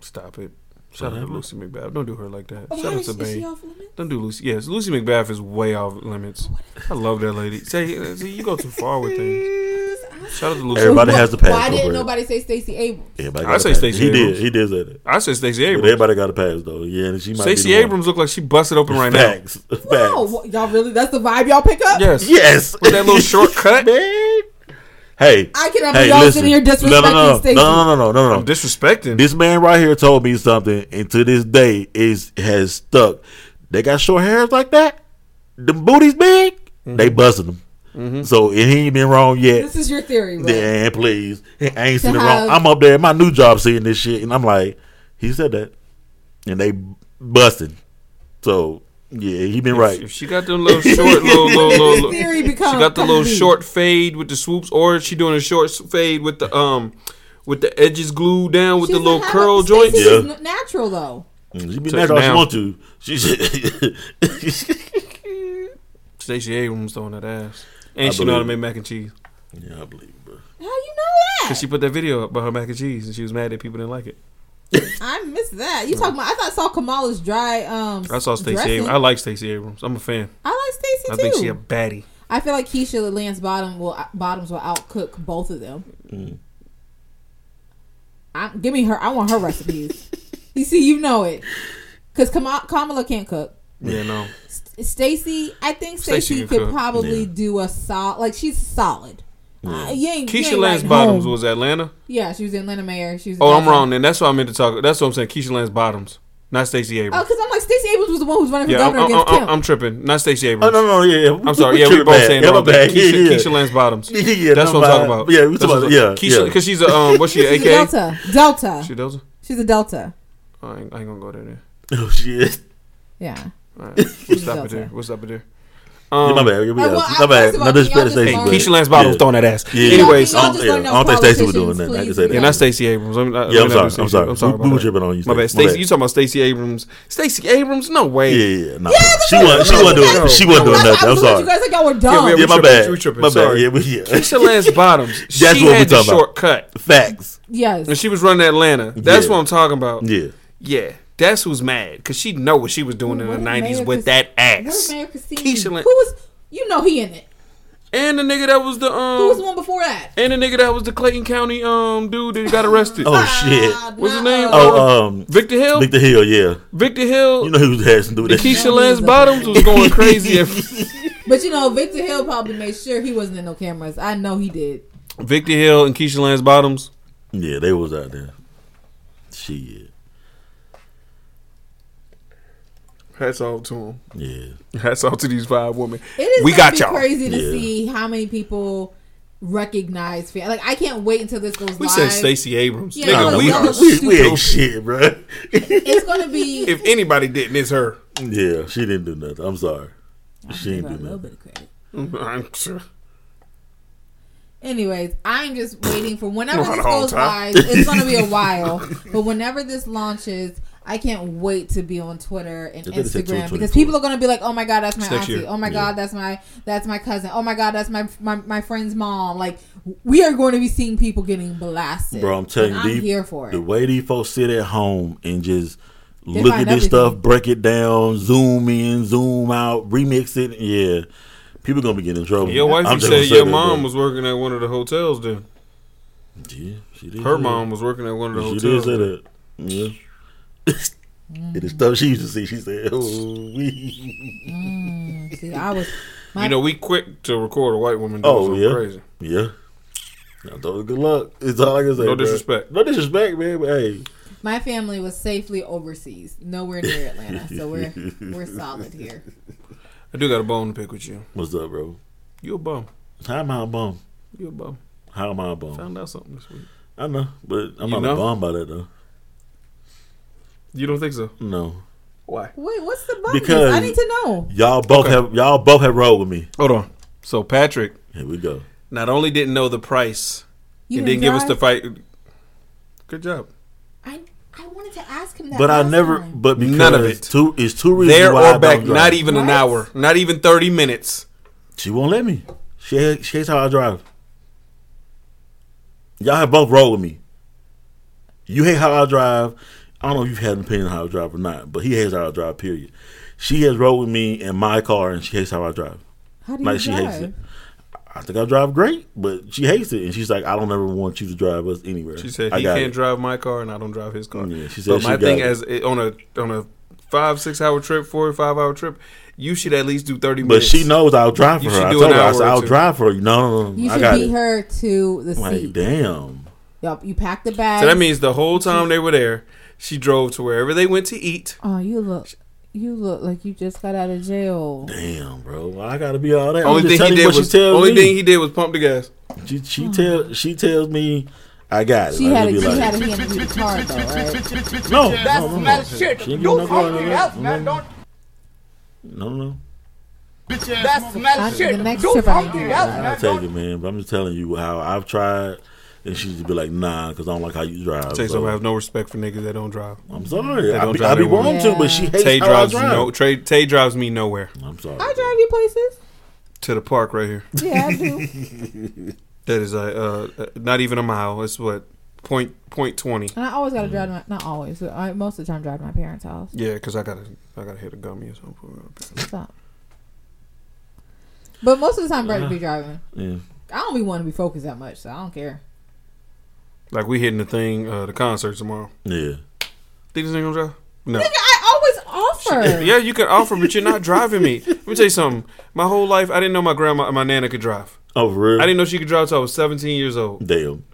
Stop it. Shout out to Lucy McBath. Don't do her like that. Why Shout out to she, Bay. Don't do Lucy. Yes, Lucy McBath is way off limits. Oh, I love that lady. Say, uh, see, you go too far with things. Shout out to Lucy. Everybody Why- has to pass Why didn't nobody say Stacey Abrams? Everybody I say a. Stacey He did. He did say that. I said Stacey But Abrams. everybody got a pass though. Yeah, and she might Stacey be. Abrams look like she busted open right now. Facts. Facts. No, what- y'all really? That's the vibe y'all pick up? Yes. Yes. With that little shortcut. Man. Hey. I cannot hey, believe y'all listen. sitting here disrespecting no, no, Stacey. no, no, no, no, no, no. I'm disrespecting. This man right here told me something, and to this day is has stuck. They got short hairs like that. The booties big. Mm-hmm. They busting them. So and he ain't been wrong yet. This is your theory, right? Dan, please. I ain't seen it wrong. I'm up there at my new job seeing this shit, and I'm like, he said that, and they busted. So yeah, he been right. If she got them little short, little, little, little, little she got the little short fade with the swoops, or she doing a short fade with the um, with the edges glued down with She's the little curl Stacey joints. Yeah. natural though. She be So natural if she want to. She should. Stacey Abrams throwing that ass, and I she know how to make mac and cheese. yeah, I believe, bro. How you know that? Cause she put that video up about her mac and cheese, and she was mad that people didn't like it. I missed that. You talking about? I thought saw Kamala's dry. Um, I saw Stacey dressing. Abrams. I like Stacey Abrams. I'm a fan. I like Stacey I too. think she a baddie. I feel like Keisha Lance Bottom will Bottoms will outcook both of them. Mm. I, give me her. I want her recipes. you see, you know it, because Kamala, Kamala can't cook. Yeah, no. St- Stacey, I think Stacey Stacey could cook. probably Yeah. do a solid. Like she's solid. Uh, you ain't, Keisha ain't Lance writing Bottoms home. was Atlanta. Yeah, she was in Atlanta Mayor. She was. Oh, I'm wrong. Then that's what I meant to talk. That's what I'm saying. Keisha Lance Bottoms, not Stacey Abrams. Oh, because I'm like Stacey Abrams was the one who was running for yeah, I'm, governor I'm, against I'm, Kemp. I'm tripping. Not Stacey Abrams. Oh Abrams. no, no, yeah. I'm sorry. Yeah, You're we both bad. saying Yeah, the wrong thing. bad. Keisha, Yeah, yeah. Keisha Lance Bottoms. Yeah, yeah, That's no, what I'm talking about. Yeah, we That's talking about yeah, Keisha, yeah. because she's a um, what's she? She's a AK. Delta. Delta. She Delta. She's a Delta. Oh, I, ain't, I ain't gonna go there. Then. Oh shit. Yeah. All right, we'll She's stop it there. We'll stop there. Yeah, Um, my bad. Yeah, Uh, well, my bad. first of all, No disrespect to y'all Stacey. Keisha Lance Bottoms yeah. throwing that ass. Yeah. Anyways, I don't, yeah, I don't think Stacey was doing politicians, that. I can say that. yeah, not Stacey Abrams. I'm, I, Yeah, I'm let me not sorry. I'm sorry. I'm sorry We- we were tripping on you, My bad. Stacey. My Stacey, bad. you talking about Stacey Abrams? Stacey Abrams? No way. Yeah, yeah, yeah. Nah, Yeah, she wasn't. She wasn't doing. I'm She wasn't doing That's nothing. I I'm was looking at sorry. You guys like y'all were dumb. Yeah, my bad. we tripping. My bad. Yeah, we- yeah. Keisha Lance Bottoms. That's what we had talking about. shortcut, Facts. yes. and she was running Atlanta. That's what I'm talking about. Yeah. Yeah, that's who's mad because she know what she was doing in the '90s with that what if ass. Mayor Christine- Who was? You know he in it. And the nigga that was the um. Who was the one before that? and the nigga that was the Clayton County um dude that got arrested. Oh shit. Ah, What's his name? uh, Oh, um, Victor Hill. Victor Hill. Yeah. Victor Hill. You know who had some do with that. Keisha. Lance Bottoms was going crazy. If But you know, Victor Hill probably made sure he wasn't in no cameras. I know he did. Victor Hill and Keisha Lance Bottoms. Yeah, they was out there. Shit. Hats off to him. Yeah. Hats off to these five women. It is. we gonna got be y'all. Crazy to Yeah. see how many people recognize. Fan. Like I can't wait until this goes We live. said Stacey Abrams. Yeah, Nigga, we are. we, we stupid. ain't shit, bro. It's gonna be. If anybody didn't, it's her. yeah, she didn't do nothing. I'm sorry. She Give didn't a do little nothing. bit of credit. I'm sure. Anyways, I'm just waiting for whenever Not this goes time. live. It's gonna be a while, but whenever this launches, I can't wait to be on Twitter and They Instagram because people are gonna be like, "Oh my god, that's my auntie. year. Oh my Yeah. god, that's my that's my cousin. Oh my god, that's my my, my friend's mom." Like, we are going to be seeing people getting blasted. Bro, I'm telling you, I'm these- here for it. the way these folks sit at home and just They look at this everything. stuff, break it down, zoom in, zoom out, remix it. Yeah, people are gonna be getting in trouble. Your wife I'm you just said gonna say your that, mom bro. was working at one of the hotels. Then Yeah, she did. her say mom was working at one of the that. She did hotels. say that. Yeah. Mm. it is stuff she used to see. She said, "Oh, we." Mm. See, I was. My, You know, we quick to record a white woman. Oh Oh yeah, crazy. yeah. I told her good luck. It's all I can say. No bruh. disrespect. No disrespect, man. But hey, My family was safely overseas, nowhere near Atlanta, so we're we're solid here. I do got a bone to pick with you. what's up, bro? You a bum. How am I a bum? You a bum. How am I a bum? Found out something this week. I know, but I'm You not know? a bum by that though. You don't think so? No, Why? Wait, what's the bump? Because- I need to know. y'all both Okay. have y'all both have rolled with me. Hold on. So Patrick Here we go. not only didn't know the price You and didn't give us the fight. Good job. I I wanted to ask him that. But I never. time. But because None of it. Two is two reasons There why I or back, don't drive. not even an hour, not even thirty minutes. She won't let me. She she hates how I drive. Y'all have both rolled with me. You hate how I drive. I don't know if you've had an opinion on how I drive or not, but he hates how I drive. Period. She has rode with me in my car, and she hates how I drive. How do you Like she drive? hates it. I think I drive great, but she hates it, and she's like, "I don't ever want you to drive us anywhere." She said I he can't it. drive my car and I don't drive his car. Yeah, she said but she my thing it. as it, on a on a five six hour trip, four or five hour trip, you should at least do thirty But minutes. she knows I'll drive for You her. should I told her I said, I'll drive for her." No, no, no. You I should got beat it. her to the Like, seat. damn. Yup, you pack the bag. So that means the whole time they were there, she drove to wherever they went to eat. Oh, you look, you look like you just got out of jail. Damn, bro. Why I gotta be all that? Only thing he did was she tells only me. thing he did was pump the gas. She she tell she tells me I got it. She Like, had a, it'd she be had a like, hand you the card though, right? no, That's no, no, no. not shit. She You no car, something else, no, man. Don't. No, no. That's I- not shit. the next Do trip I need something else, drive. I man. take it, man. But I'm just telling you how I've tried, and she just be like, nah, because I don't like how you drive. Say So, something. I have no respect for niggas that don't drive. I'm sorry. They I don't be, drive I be their women. wanting to, but she Yeah. hates Tay how drives I drive. no. Tay, Tay drives me nowhere I'm sorry. I drive you places. to the park right here. Yeah, I do. That is uh, uh not even a mile. It's what point point twenty. And I always gotta drive my not always. but I most of the time drive to my parents' house. Yeah, because I gotta I gotta hit a gummy or something. Stop. But most of the time, Brett be driving. Yeah. I don't be wanting to be focused that much, so I don't care. Like we hitting the thing, uh, the concert tomorrow. Yeah. Think this ain't gonna drive? No. Nigga, I always offer. Yeah, you can offer, but you're not driving me. Let me tell you something. My whole life, I didn't know my grandma, my nana could drive. Oh, for real? I didn't know she could drive till I was 17 years old. Damn.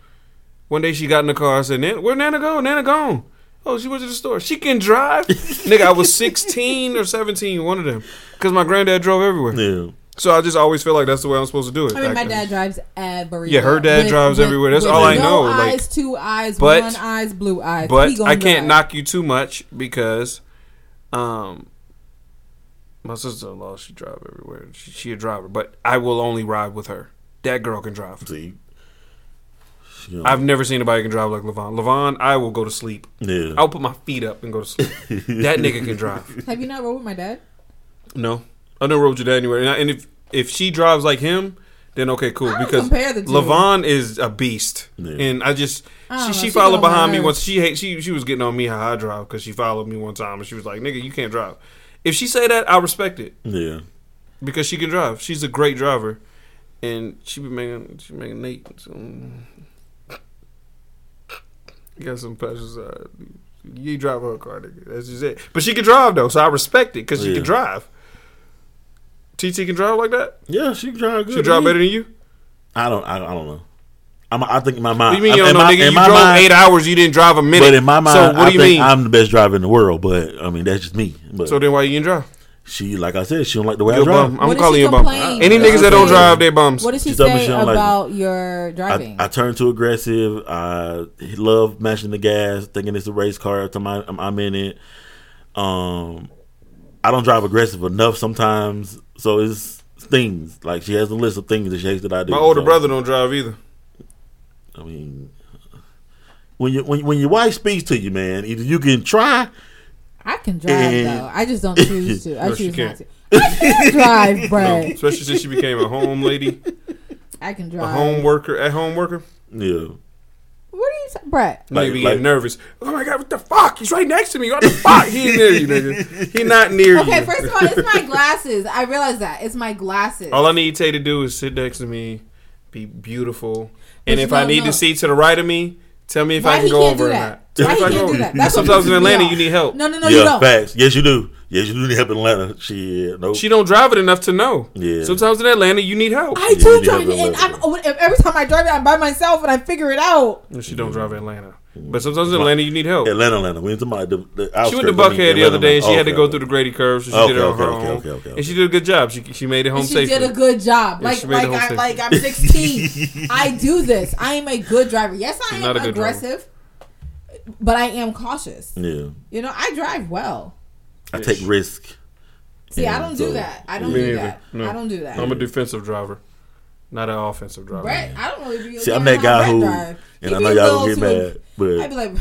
One day she got in the car. I said, "Nana, where Nana go? Nana gone." Oh, she went to the store. She can drive, nigga. I was 16 or 17, one of them, because my granddad drove everywhere. Yeah. So I just always feel like that's the way I'm supposed to do it. I mean, my Like, dad drives everywhere. Yeah, her dad drives everywhere. That's all I no know, like- Eyes, two eyes, But- one eyes, blue eyes. But I can't drive. knock you too much because, um, my sister-in-law she drive everywhere. She, she a driver, but I will only ride with her. That girl can drive. See? She don't- I've never seen anybody can drive like Levon. Levon, I will go to sleep. yeah. I'll put my feet up and go to sleep. that nigga can drive. Have you not rode with my dad? No, I never rode your dad anywhere. And, I, and if if she drives like him, then okay, cool. I don't Because compare the two. Levon is a beast, Yeah. and I just I she know, she she followed get on behind me nerves. once. She hate she she was getting on me how I drive because she followed me one time and she was like, "Nigga, you can't drive." If she say that, I respect it Yeah. because she can drive. She's a great driver, and she be making she making Nate some. Got some passions. Uh, you drive her car, nigga. That's just it. But she can drive though, so I respect it because she Yeah. can drive. TT can drive like that. Yeah, she can drive good. She drive better than you. I don't. I, I don't know. I'm, I think in my What do you mean you in don't know, my- nigga? You drove mind- eight hours. You didn't drive a minute. But in my mind, so what I do you think mean? I'm the best driver in the world. But I mean, that's just me. But so then why you didn't drive? she, like I said, she don't like the way You're I a drive. bum. I'm What did calling you a bum. Any What niggas she that don't drive, they bums. What does she She say she don't like about your driving? I turn too aggressive. I love mashing the gas, thinking it's a race car. Every time I, I'm, I'm in it, um, I don't drive aggressive enough sometimes. So it's things like she has a list of things that she hates that I do. My older So, brother don't drive either. I mean, when you when, when your wife speaks to you, man, either you can try. I can drive And- though. I just don't choose to. I No, choose not to. I can drive, No, especially since she became a home lady, I can drive. a drive. home worker, at home worker. Yeah, What are Brett? Like, Like- be like- getting nervous. Oh my god, what the fuck? He's right next to me. What the fuck? He ain't near you, nigga. He not near you. Okay, first of all, it's my glasses. I realize that it's my glasses. All I need Tay to do is sit next to me, be beautiful, and if I need no. to see to the right of me, tell me if Why I can he go can't over do or that? not. Why me he can't do that? That's Sometimes in Atlanta you need help. No, no, no, yeah, you don't. facts. Yes, you do. Yeah, you need help in Atlanta. Shit, nope. She don't drive it enough to know. Yeah. Sometimes in Atlanta, you need help. I Yeah, do drive it, and I'm, every time I drive it, I'm by myself, and I figure it out. No, she don't drive Atlanta. But sometimes in Atlanta, you need help. Atlanta, Atlanta. We ain't talking about the, the She outskirts. went to I mean, Buckhead the other day, and she had to go okay. through the Grady curve, so she Okay, did it on okay, her okay, own. okay, okay, And she did a good job. She she made it home And she safely. did a good job. Like she made like I thing. like I'm 16. I do this. I am a good driver. Yes, I She's am a driver. aggressive, but I am cautious. Yeah, You know, I drive well. I take risk. See, I don't do that. I don't Me do neither. that. No. I don't do that. I'm a defensive driver, not an offensive driver. Brett, I don't really be. See, I'm that guy who, drive. and I be know y'all gonna get too- mad, I'd but be like,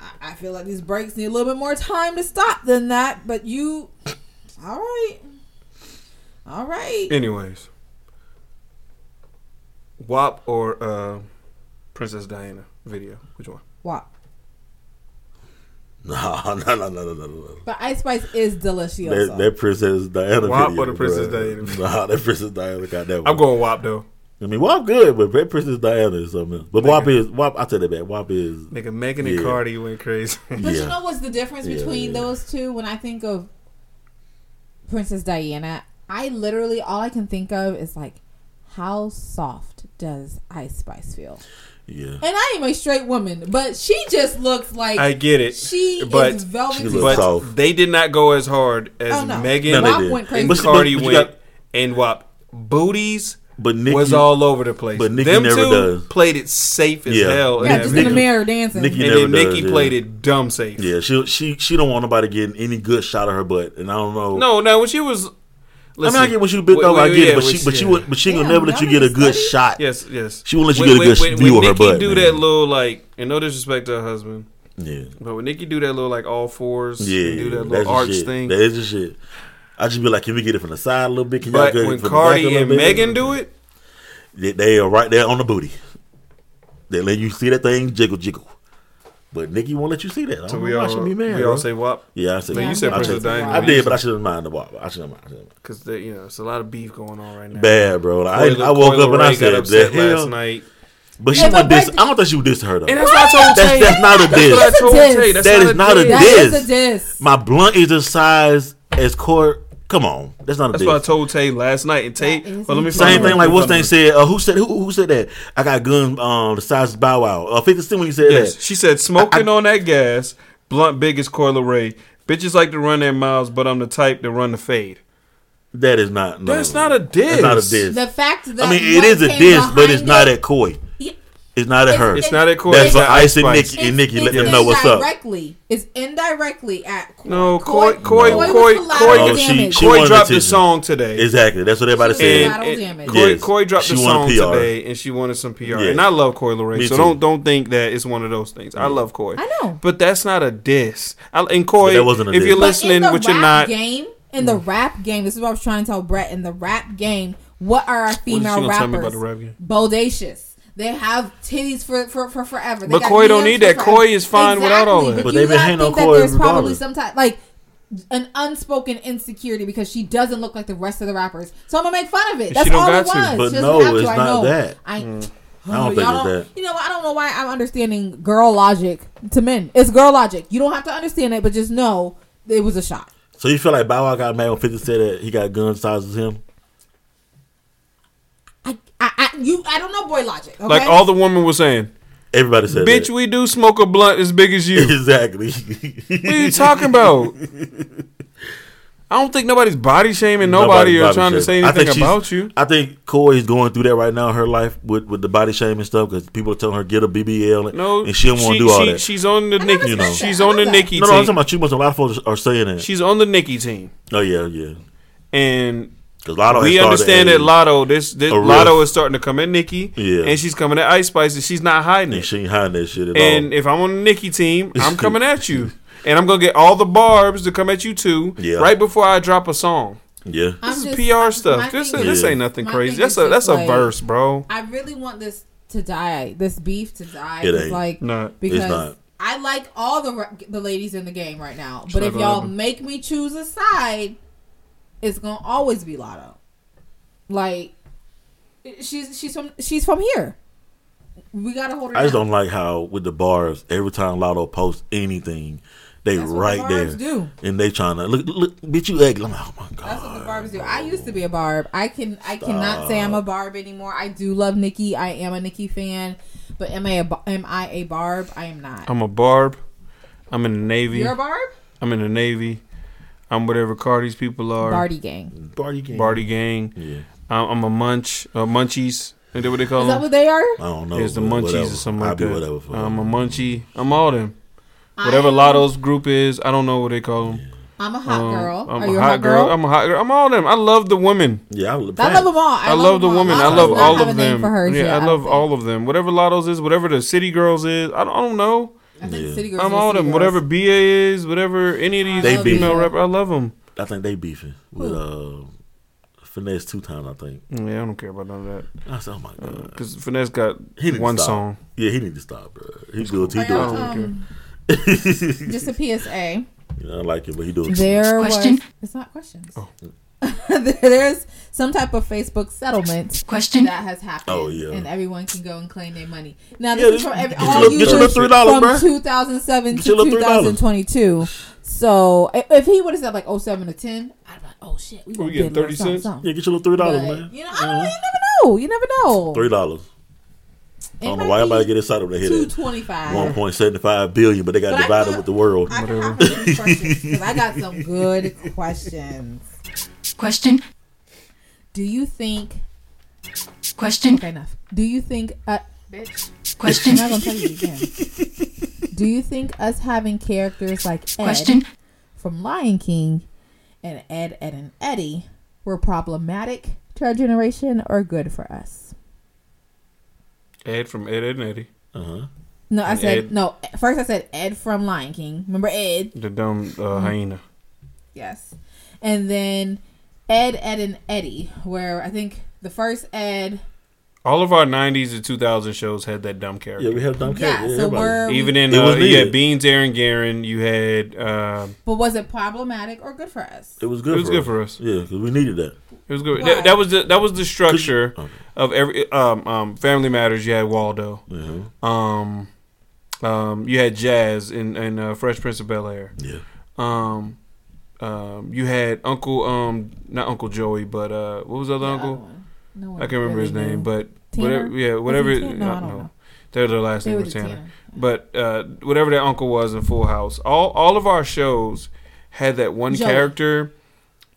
I- I feel like these brakes need a little bit more time to stop than that. But you, all right, all right. Anyways, WAP or uh, Princess Diana video? Which one? Wow. No, no, no, no, no, no, no. But Ice Spice is delicious. That, that Princess Diana WAP video, or the Princess bruh. Diana? Nah, that Princess Diana got that one. I'm going WAP though. I mean, WAP good, but that Princess Diana is something else. But WAP is WAP. I tell you that WAP is Nigga, Megan and Cardi went crazy. But Yeah. you know what's the difference Yeah, between yeah. those two? When I think of Princess Diana, I literally all I can think of is like, how soft does Ice Spice feel? Yeah. And I am a straight woman, but she just looks like I get it, she but is velvety. she but soft. soft. they did not go as hard as Oh, no. Megan No, they did. went crazy. and But- Cardi but you went got- and WAP. Booties But Nicki was all over the place. but Nicki Them never two does. played it safe as Yeah. hell. yeah, just that in the mirror dancing. Nicki And never then Nicki does, yeah. played it dumb safe. Yeah, she she she don't want nobody getting any good shot of her butt, and I don't know. No, no, when she was. I mean I get what you bit wait, though. I wait, get yeah, it, but when she but she yeah. would but she gonna never let you get a good study? shot. Yes, yes. She won't let you When- get a good when, view when of her butt. When Nicki do man. that little like, and no disrespect to her husband, Yeah, but when Nicki do that little like all fours, yeah, and do that little the arch shit. thing. That is the shit. I just be like, can we get it from the side a little bit? Can y'all But get it when from the back a Cardi and? Megan do it, they, they are right there on the booty. They let you see that thing jiggle jiggle. But Nicki won't let you see that. I don't so know we why all she be mad. we bro. all say WAP yeah, I said. No, you said I Princess did. Diana. I did, but I shouldn't mind the walk. I shouldn't mind. I shouldn't mind. because you know it's a lot of beef going on right now. Bad, bro. Like, Coyle- I, I woke Coyle up and I Ray got said, upset the last hell? night, But she Yeah, want but this. I don't think she would diss her though. and that's what I told That's Tay. that's not a That's what I told That's Tay. That's That not is not a diss. That diss. is a diss. My blunt is the size as court. Come on, that's not a That's diss. what I told Tay last night. And Tay, well, let me a find Same thing like let me what's find name the- said. Uh, who said who, who said that? I got gun um the size of Bow Wow. Uh, Fifty Cent when he said Yes, that. she said smoking on that gas, blunt big as Coi Leray. Bitches like to run their mouths, but I'm the type to run the fade. That is not. No, That's not a diss. That's not a diss. The fact that I mean, it is a came diss, but it's behind not it- at Coi. Yeah. It's not at her. It's not at Coi. That's It's for at Ice and Nicki. And Nicki, let them know what's up. Indirectly, it's indirectly at Coi. No, Coi, Coi, Coi Coi, was Coi, Oh, she- damage. she Coi dropped the attention. song today. Exactly. That's what everybody She was said. collateral And, damage. and Coi, Yes. Coi dropped She the song today, and she wanted some PR. Yeah. And I love Coi Leray, so don't don't think that it's one of those things. I love Coi. I know. but that's not a diss. I, and Coi, But that wasn't a if diss. you're listening, which you're not, game, in the mm. rap game, this is what I was trying to tell Brett. In the rap game, what are our female gonna tell me rappers? about the rap game? Bodacious. They have titties for for, for forever. They But got Coi don't need that. forever. Coi is fine without all that. But, But you they been gotta hating on think that Coy there's probably regardless. some type like an unspoken insecurity because she doesn't look like the rest of the rappers. So I'm gonna make fun of it. She That's don't all it got to. was. But no, have to. it's I not that. I, mm. I don't think y'all it's that. You know, I don't know why I'm understanding girl logic to men. It's girl logic. You don't have to understand it, but just know it was a shot. So you feel like Bow Wow got mad when Fifty said that he got gun size as him? I, I, I, you, I don't know boy logic. Okay? like all the woman was saying, Everybody said bitch, that. we do smoke a blunt as big as you. exactly. what are you talking about? I don't think nobody's body shaming nobody or Nobody trying to say shaming. I anything think about you. I think Corey is going through that right now in her life with, with the body shaming stuff because people are telling her get a BBL and, No, and she don't want to do all she- that. She's on the Nicki. never said She's on the that. Nicki no, no, I'm talking about you. But a lot of folks are saying that. She's on the Nicki team, oh yeah, yeah. and Because Latto we has understand that Latto. This, this Latto is starting to come at Nicki, Yeah. and she's coming at Ice Spice, and she's not hiding and it. she ain't hiding that shit at all. And all. if I'm on the Nicki team, I'm coming at you, and I'm gonna get all the barbs to come at you too. Yeah. Right before I drop a song. yeah, I'm This is just- PR my stuff. This, thing is, this Yeah. ain't nothing crazy. That's a that's just a verse, bro. I really want this to die. This beef to die. It ain't. like Not. because not. I like all the the ladies in the game right now. But if y'all happen. make me choose a side, it's gonna always be Latto. Like she's she's from she's from here. We gotta hold her. I just down. don't like how with the bars every time Latto posts anything, They That's what the right there, do. and they trying to look, look, bitch, you ugly. I'm like, oh my god. That's what the barbs do. I used to be a barb. I can I cannot say I'm a barb anymore. I do love Nicki. I am a Nicki fan, but am I a bar- am I a barb? I am not. I'm a barb. I'm in the Navy. You're a barb? I'm in the Navy. I'm whatever Cardi's people are. Bardi gang. Bardi gang. Bardi gang. Yeah, I'm, I'm a munch. Uh, munchies. Is that what they call them? Is that them? what they are? I don't know. It's the munchies whatever. or something I'll like be that. whatever for I'm a munchie. I'm all them. Whatever I'm- Latto's group is, I don't know what they call them. I'm a hot Um, girl. I'm Are a you a hot girl. I'm a hot girl. I'm all them. I love the women. Yeah, I, I love them all. I, I, love the them all. women. I love all of them. Yeah, yet, I love all of them. Whatever Latto's is, whatever the City Girls is, I don't, I don't know. I think Yeah. City Girls. I'm all them. Whatever BA is, whatever any of these They female beef. rapper, I love them. I think they beefing with uh, Finesse2Tymes. I think. Yeah, I don't care about none of that. I said, oh my god. Because Finesse got He one song. Yeah, he need to stop, bro. He good. He Are doing. um, it. just a PSA. You know, I like it, but he doing. There Question? was. It's not questions. There's some type of Facebook settlement Question? that has happened. Oh, yeah. and everyone can go and claim their money. Now Yeah, is from every, get your all little- get your users $3, from bruh. 2007 Get to your little $3. 2022. So if he would have said like 07 to 10, I'd be like, oh shit, we, gonna getting get a little 30 something, cents? something. Yeah, get your little three dollars, man. You know, I don't, you never know. You never know. Three dollars. I don't know why everybody get excited when they two hit it. twenty five. One point seventy five billion, but they got divided with the world. I can hop into these questions because I got some good questions. Question? Do you think? Question? Okay, enough. Do you think? Uh, bitch. Question? I'm not gonna tell you again. Do you think us having characters like Ed Question? from Lion King and Ed, Ed, and Eddie were problematic to our generation or good for us? Ed from Ed, Ed and Eddie. Uh huh. No, I And said Ed. no. First, I said Ed from Lion King. Remember Ed? The dumb uh, Mm-hmm. hyena. Yes. And then Ed, Ed, and Eddie, where I think the first Ed. All of our 90s and 2000 shows had that dumb character. Yeah, we had dumb Yeah. characters. so we're Even in, It uh, you had. Beans, Aaron Garen. You had, uh, But was it problematic or good for us? it was good. It was for good us. for us. Yeah, because we needed that. it was good. That, that was the, that was the structure Okay. of every, um, um, Family Matters. You had Waldo. Mhm. Um, um, you had Jazz in, in uh, Fresh Prince of Bel Air. Yeah. Um, um, you had Uncle, um, not Uncle Joey, but uh, what was the other The uncle? No I can't remember his name, knew. but Tanner? whatever. Yeah, whatever. it-? No, I don't no. know. Their last They name was the Tanner. Tanner. But uh, whatever that uncle was in Full House, all all of our shows had that one Joey. character.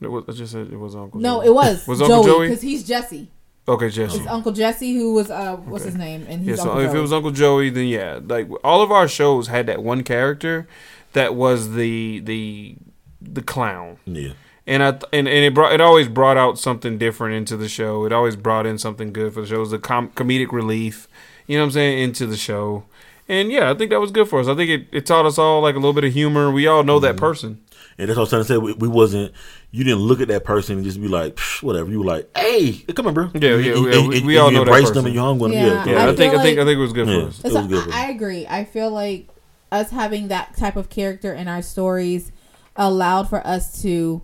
It was, I just said it was Uncle. No, Joey. it was, Was Uncle Joey? because he's Jesse. Okay, Jesse. It's Uncle Jesse who was uh what's his name and he's Yeah, so Uncle if it was Uncle Joey, then yeah, like all of our shows had that one character that was the the the clown. Yeah. and I th- and, and it brought it always brought out something different into the show. It always brought in something good for the show. It was a com- comedic relief, you know what I'm saying, into the show. And yeah, I think that was good for us. I think it, it taught us all like a little bit of humor. We all know Mm-hmm. that person. And that's what I'm trying to say. We, we wasn't. You didn't look at that person and just be like, whatever. You were like, hey, come on, bro. Yeah, yeah, And- yeah, and- we- and we all you know that embraced them and you hung with them. Yeah. Yeah, Yeah, I I, think feel I think I think it was good Yeah. for us. It was good. I, I agree. I feel like us having that type of character in our stories allowed for us to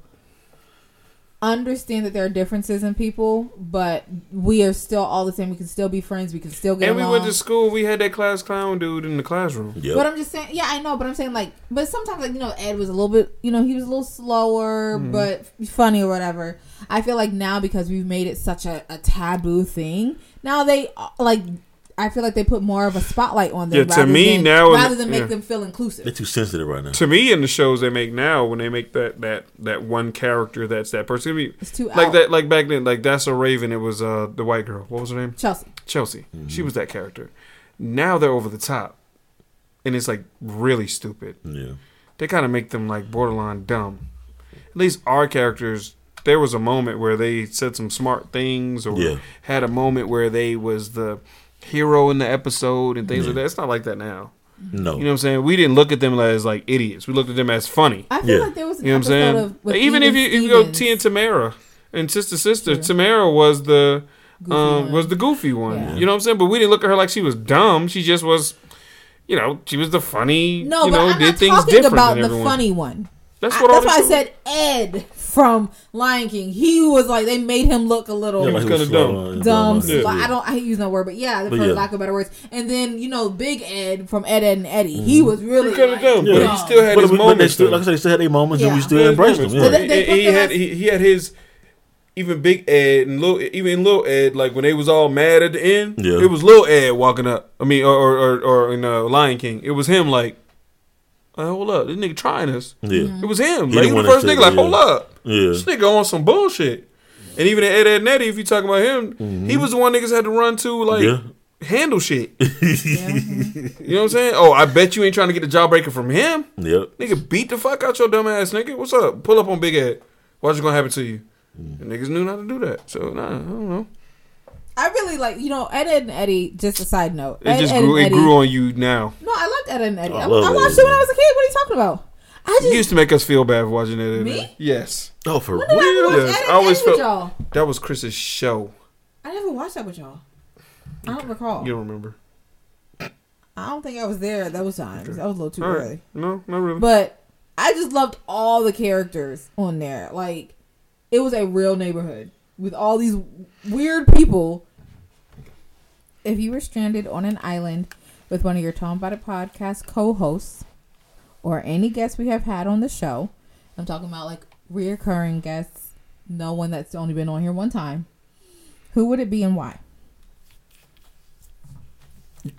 understand that there are differences in people, but we are still all the same. We can still be friends. We can still get And we went to school. We had that class clown dude in the classroom. Yep. But I'm just saying, yeah, I know, but I'm saying like, but sometimes like you know, Ed was a little bit, you know, he was a little slower, Mm-hmm. but funny or whatever. I feel like now because we've made it such a, a taboo thing, now they like. I feel like they put more of a spotlight on them. Yeah, to rather me, than, now rather than make yeah. them feel inclusive. They're too sensitive right now. To me, in the shows they make now, when they make that that that one character that's that person, I mean, It's too like out. that. Like back then, like that's a Raven. It was uh the white girl. What was her name? Chelsea. Chelsea. Mm-hmm. She was that character. Now they're over the top, and it's like really stupid. Yeah. They kind of make them like borderline dumb. At least our characters. There was a moment where they said some smart things, or Yeah. had a moment where they was the hero in the episode and things like that. It's not like that now. No. You know what I'm saying? We didn't look at them as like idiots. We looked at them as funny. I feel Yeah. like there was an You know what I'm saying? of with Even if you, if you go T and Tamera and Sister Sister, Tamera was the um was the goofy one. Yeah. You know what I'm saying? But we didn't look at her like she was dumb. She just was, you know, she was the funny. No, you but know, I'm did not things talking different about the funny one. That's I- what all that's the why I said Ed from Lion King. He was like they made him look a little Yeah, like kinda slow dumb. dumb. and- Yeah. I don't. I hate using that word, but yeah, for yeah. lack of better words. And then you know, Big Ed from Ed, Ed and Eddie. He was really kind of like, dumb, but Yeah. he still had But, his but they moments. still, like I said, they still had their moments, and we still Yeah, embraced them. moments. Yeah. But they- they he had them he, he had his even Big Ed and little even little Ed like when they was all mad at the end. Yeah. it was little Ed walking up. I mean, or or or, or in uh, Lion King, it was him like, "Uh, hold up, this nigga trying us. yeah, Mm-hmm. It was him. He like he was the first nigga like, that, hold up, yeah. this nigga on some bullshit. And even Ed Ed Nettie, if you talking about him, he was the one niggas had to run to like Mm-hmm. Yeah. handle shit. Yeah. You know what I'm saying? Oh, I bet you ain't trying to get the jawbreaker from him. Yep. Nigga, beat the fuck out your dumb ass nigga. What's up? Pull up on Big Ed. What's gonna happen to you? And niggas knew not to do that. So nah, I don't know. I really like you know Ed, Ed and Eddie. Just a side note. It Ed, just grew. and It grew on you now. No, I loved Ed, Ed and Eddie. I I, I watched Ed it when I was a kid. What are you talking about? I You just used to make us feel bad for watching it. Me? Yes. Oh, for when did I real? watch Yes, Ed, Ed I always and with felt- y'all? That was Chris's show. I never watched that with y'all. I don't recall. You don't remember? I don't think I was there at those times. That was a little too All right. early. No, not really. But I just loved all the characters on there. Like it was a real neighborhood with all these weird people. If you were stranded on an island with one of your Tom About It podcast co-hosts or any guests we have had on the show, I'm talking about like reoccurring guests, no one that's only been on here one time. Who would it be and why?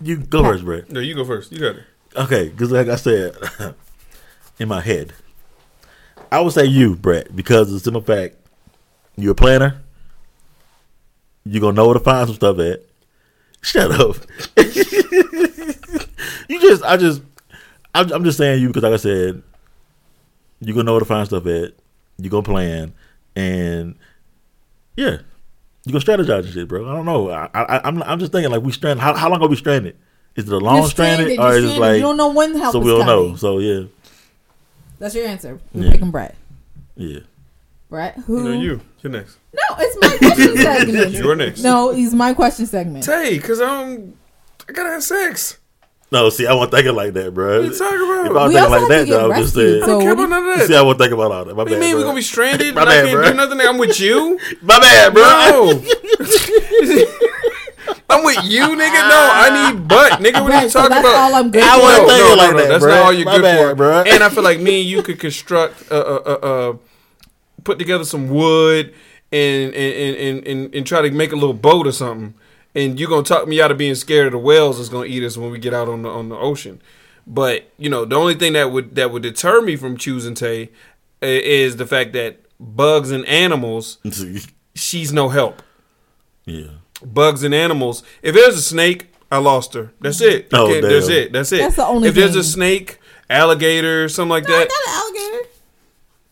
You go first, Brett. no, you go first. You got it. Okay, because like I said, in my head, I would say you, Brett, because of the simple fact you're a planner. You're gonna know where to find some stuff at. Shut up. you just, I just, I'm, I'm just saying you because, like I said, you're gonna know where to find stuff at. You're gonna plan, and yeah, you gonna strategize and shit, bro. I don't know. I, I, I'm, I'm just thinking like we stranded. How, how long are we stranded? Is it a long You're stranded, you're or is it like you don't know when help so we don't coming. know? So yeah, That's your answer. You're Yeah. picking Brett. yeah. Brett, who? No, you. You're next. No, it's my question segment. You're next. No, it's my question segment. Tay, because I don't. I gotta have sex. No, see, I wasn't thinking like that, bro. What you talking about? If I was We thinking also like have that, to get though, I was just rescued, saying. I don't care about do none of that. See. I wasn't thinking about all that. My What do you mean bro. we're gonna be stranded? My and I can't bro. do nothing. I'm with you. My bad, bro. No. I'm with you, nigga. No, I need butt, nigga. What are you so talking that's about? all I'm good I for. wasn't no, thinking no, like no, that, That's bruh. not all you're My good bad, for. bro. And I feel like me and you could construct, uh, uh, uh, uh, put together some wood and and, and, and and and try to make a little boat or something. And you're gonna talk me out of being scared of the whales that's gonna eat us when we get out on the on the ocean. But you know, the only thing that would that would deter me from choosing Tay is the fact that bugs and animals, she's no help. yeah. Bugs and animals. If there's a snake, I lost her. That's mm-hmm. it. Oh, Okay, that's it. That's it. That's the only If there's a snake, alligator, something like No, that, not an alligator.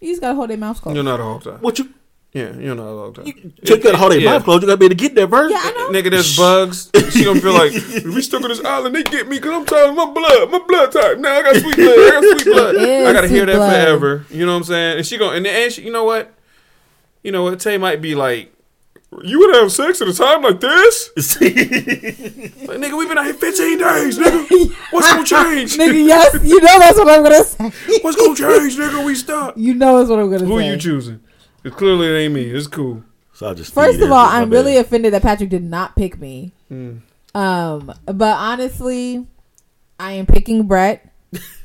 You just gotta hold their mouth closed. you're not a hog tie. What you? Yeah, you're not a hog tie. You gotta hold their Yeah. mouth closed. You gotta be able to get there first. Yeah, I know. Nigga, there's bugs. She gonna feel like we stuck on this island. They get me because I'm tired of my blood. My blood type. Now I got sweet blood. I got sweet blood. I gotta hear that blood. forever. You know what I'm saying? And she gonna and, and she, you know what? You know what? Tay might be like, you would have sex at a time like this? Like, nigga, we've been out here 15 days, nigga. What's gonna change? Nigga, yes, you know that's what I'm gonna say. What's gonna change, nigga? We stop. You know that's what I'm gonna Who say. Who you choosing? 'Cause clearly it ain't me. It's cool. so I just First of all, I'm bad. really offended that Patrick did not pick me. Mm. Um, but honestly, I am picking Brett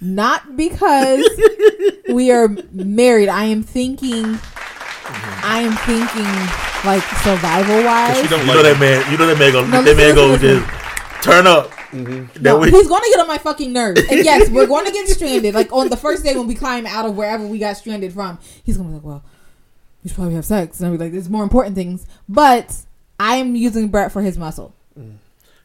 not because we are married. I am thinking, I am thinking like survival She wise. don't You know like that man. You know that man gonna. No, that man listen, go just turn up. That No, way- he's going to get on my fucking nerves. And yes, we're going to get stranded. Like on the first day when we climb out of wherever we got stranded from, he's going to be like, "Well, we should probably have sex." And I'll be like, "There's more important things." But I am using Brett for his muscle.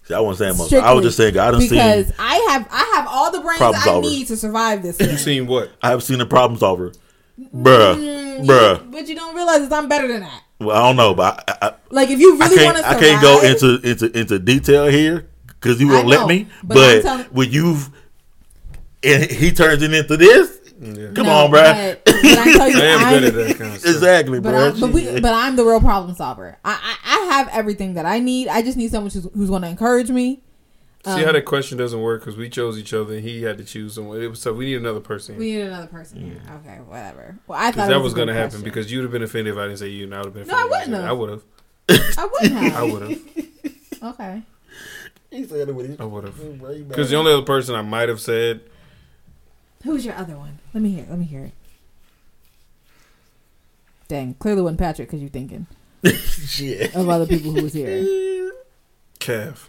See, I wasn't saying much. I Strictly was just saying. I done because seen. I have I have all the brains Problem I solver. need to survive this. You thing. seen what? I have seen a problem solver, bruh, Mm, bruh. you- but you don't realize that I'm better than that. Well, I don't know, but I, I, Like if you really want can't. to, I can't go into into into detail here because you I won't let me. but But, telling- when you've and he turns it into this, come on, bruh. But, but I you, I am good at that kind of stuff. Exactly, But, bruh. I, but, we, but I'm the real problem solver. I, I, I have everything that I need. I just need someone who's, who's going to encourage me. See um, how that question doesn't work because we chose each other and he had to choose someone. It was, so we need another person. We need another person here. Okay, whatever. Well, I thought Because it that was going to happen because you'd have been offended if I didn't say you and I would have been No, I wouldn't have. I would have. I wouldn't have. I would have. Okay. He said it with his- I would have. Because the only other person I might have said, Who's your other one? Let me hear. Let me hear it. Dang, clearly wasn't Patrick because you're thinking Shit. of other people who was here. Kev.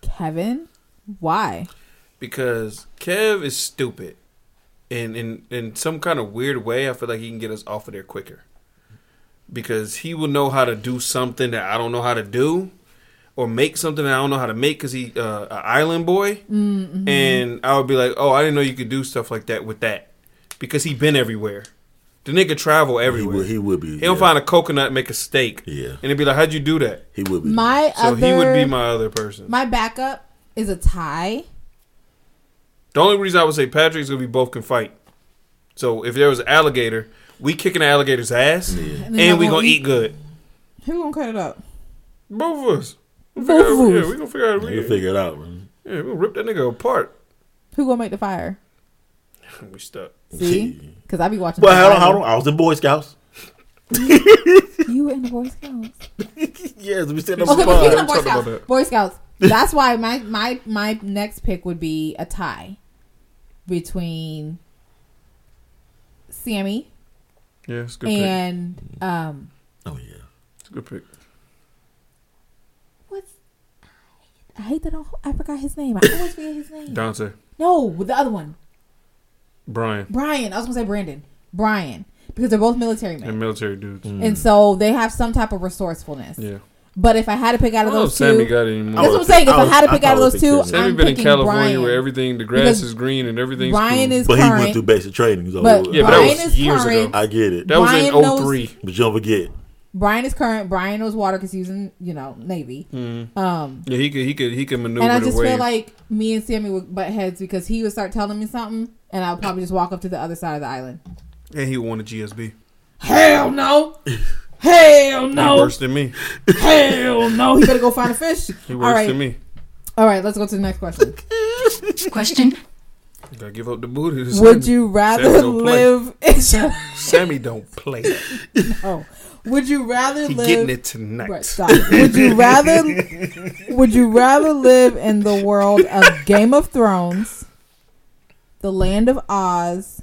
Kevin, why? Because Kev is stupid. And in, in some kind of weird way, I feel like he can get us off of there quicker. Because he will know how to do something that I don't know how to do. Or make something that I don't know how to make because he uh, an island boy. Mm-hmm. And I would be like, oh, I didn't know you could do stuff like that with that. Because he been everywhere. The nigga travel He everywhere. would, He, he would be. don't yeah. find a coconut make a steak. Yeah. And it'd be like, how'd you do that? He would be. My So other, he would be my other person. my backup is a tie. The only reason I would say Patrick's gonna be both can fight. So if there was an alligator, we kicking the alligator's ass, And and, we gonna gonna eat good. Who gonna cut it up? Both of us. We'll Both figure out- Yeah, we gonna figure out. You We, figure it out, man. yeah, we gonna rip that nigga apart. Who gonna make the fire? We stuck. See, because I be watching. Well, hold on, hold on. I was in Boy Scouts. You were in the Boy Scouts. Yes, we said Okay, Okay, Fine, but speaking of Boy Scouts, that. Boy Scouts. That's why my my my next pick would be a tie between Sammy Yeah, it's a good pick. and um Oh yeah. It's a good pick. what's I hate that I, I forgot his name. I always forget his name. Dante, No, the other one, Brian, Brian. I was gonna say Brandon. Brian, because they're both military men, and military dudes. and mm. so they have some type of resourcefulness. Yeah. But if I had to pick out I of don't know if those Sammy two, got any more. that's what I'm saying. If I, had to pick out of those two, Sammy Sammy I'm been in California Brian. where everything, the grass Because is green and everything's Brian cool. is But he went through basic training. So But Yeah, but that Brian was is years current. ago. I get it. That was Brian in knows- 03. but you don't forget. Brian is current. Brian knows water because he's in, you know, Navy. Mm. Um, Yeah, he could he could he could maneuver and I just wave. feel like me and Sammy would butt heads because he would start telling me something, and I would probably just walk up to the other side of the island. and he would want a GSB. Hell no! Hell no. He no! worse than me. Hell no! He better go find a fish. He All worse right, than me. all right. Let's go to the next question. Question. Gotta give up the booty. Would Sammy. you rather Sammy live? In, Sammy don't play. oh, would you rather He live? getting it tonight. Right, stop. Would you rather would you rather live in the world of Game of Thrones, the Land of Oz,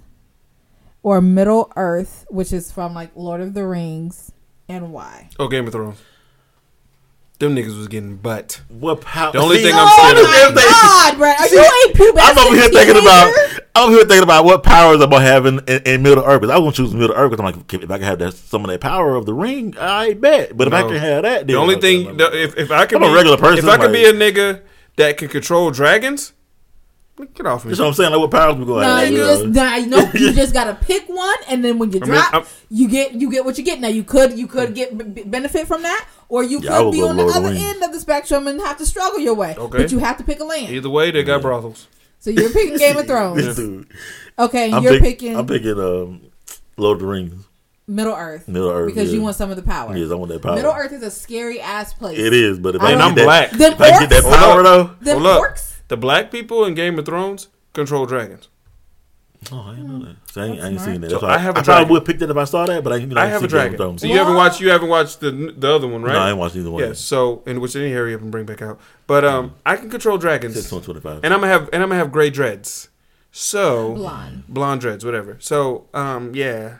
or Middle Earth, which is from like Lord of the Rings, and why? Oh, Game of Thrones. Them niggas was getting butt. What power? The only See, thing oh, I'm scared of- the damn God, Brett, are you a pubescent I'm over here thinking about. I'm over here thinking about what powers I'm gonna have in, in, in Middle Earth. 'Cause I was gonna choose Middle Earth because I'm like, if I can have that some of that power of the ring, I bet. But if I can have that, The only thing, I'm- the, if if I could I'm a regular person, if I could be a nigga that can control dragons, get off me. That's what I'm saying. Like, what powers we gonna No, have? you girl? just nah, you know you just gotta pick one, and then when you drop, I'm- you get you get what you get. Now you could you could get b- b- benefit from that, or you Yeah, could be on the Lord other Rings. end of the spectrum and have to struggle your way. Okay. But you have to pick a land. Either way, they got brothels. So you're picking Game of Thrones. dude. Okay, I'm you're pick- picking I'm picking um, Lord of the Rings. Middle Earth Middle Earth because yeah. you want some of the power. Yes, I want that power. Middle Earth is a scary ass place. It is, but if I, I am black. Them if I get that power though, Them Hold up. orcs. The black people in Game of Thrones control dragons. oh, I didn't know that. So I ain't, I ain't seen that. So That's why I have a I probably dragon. would pick that if I saw that, but I, you know, I ain't have a seen Game of dragon. Thrones. So you haven't watched you haven't watched the the other one, right? No, I ain't watched either one. Yes. So in which they didn't hurry up and bring back out. But um, I can control dragons, Six twenty five. and I'm gonna have and I'm gonna have gray dreads. So Blonde. blonde dreads, whatever. So um, yeah,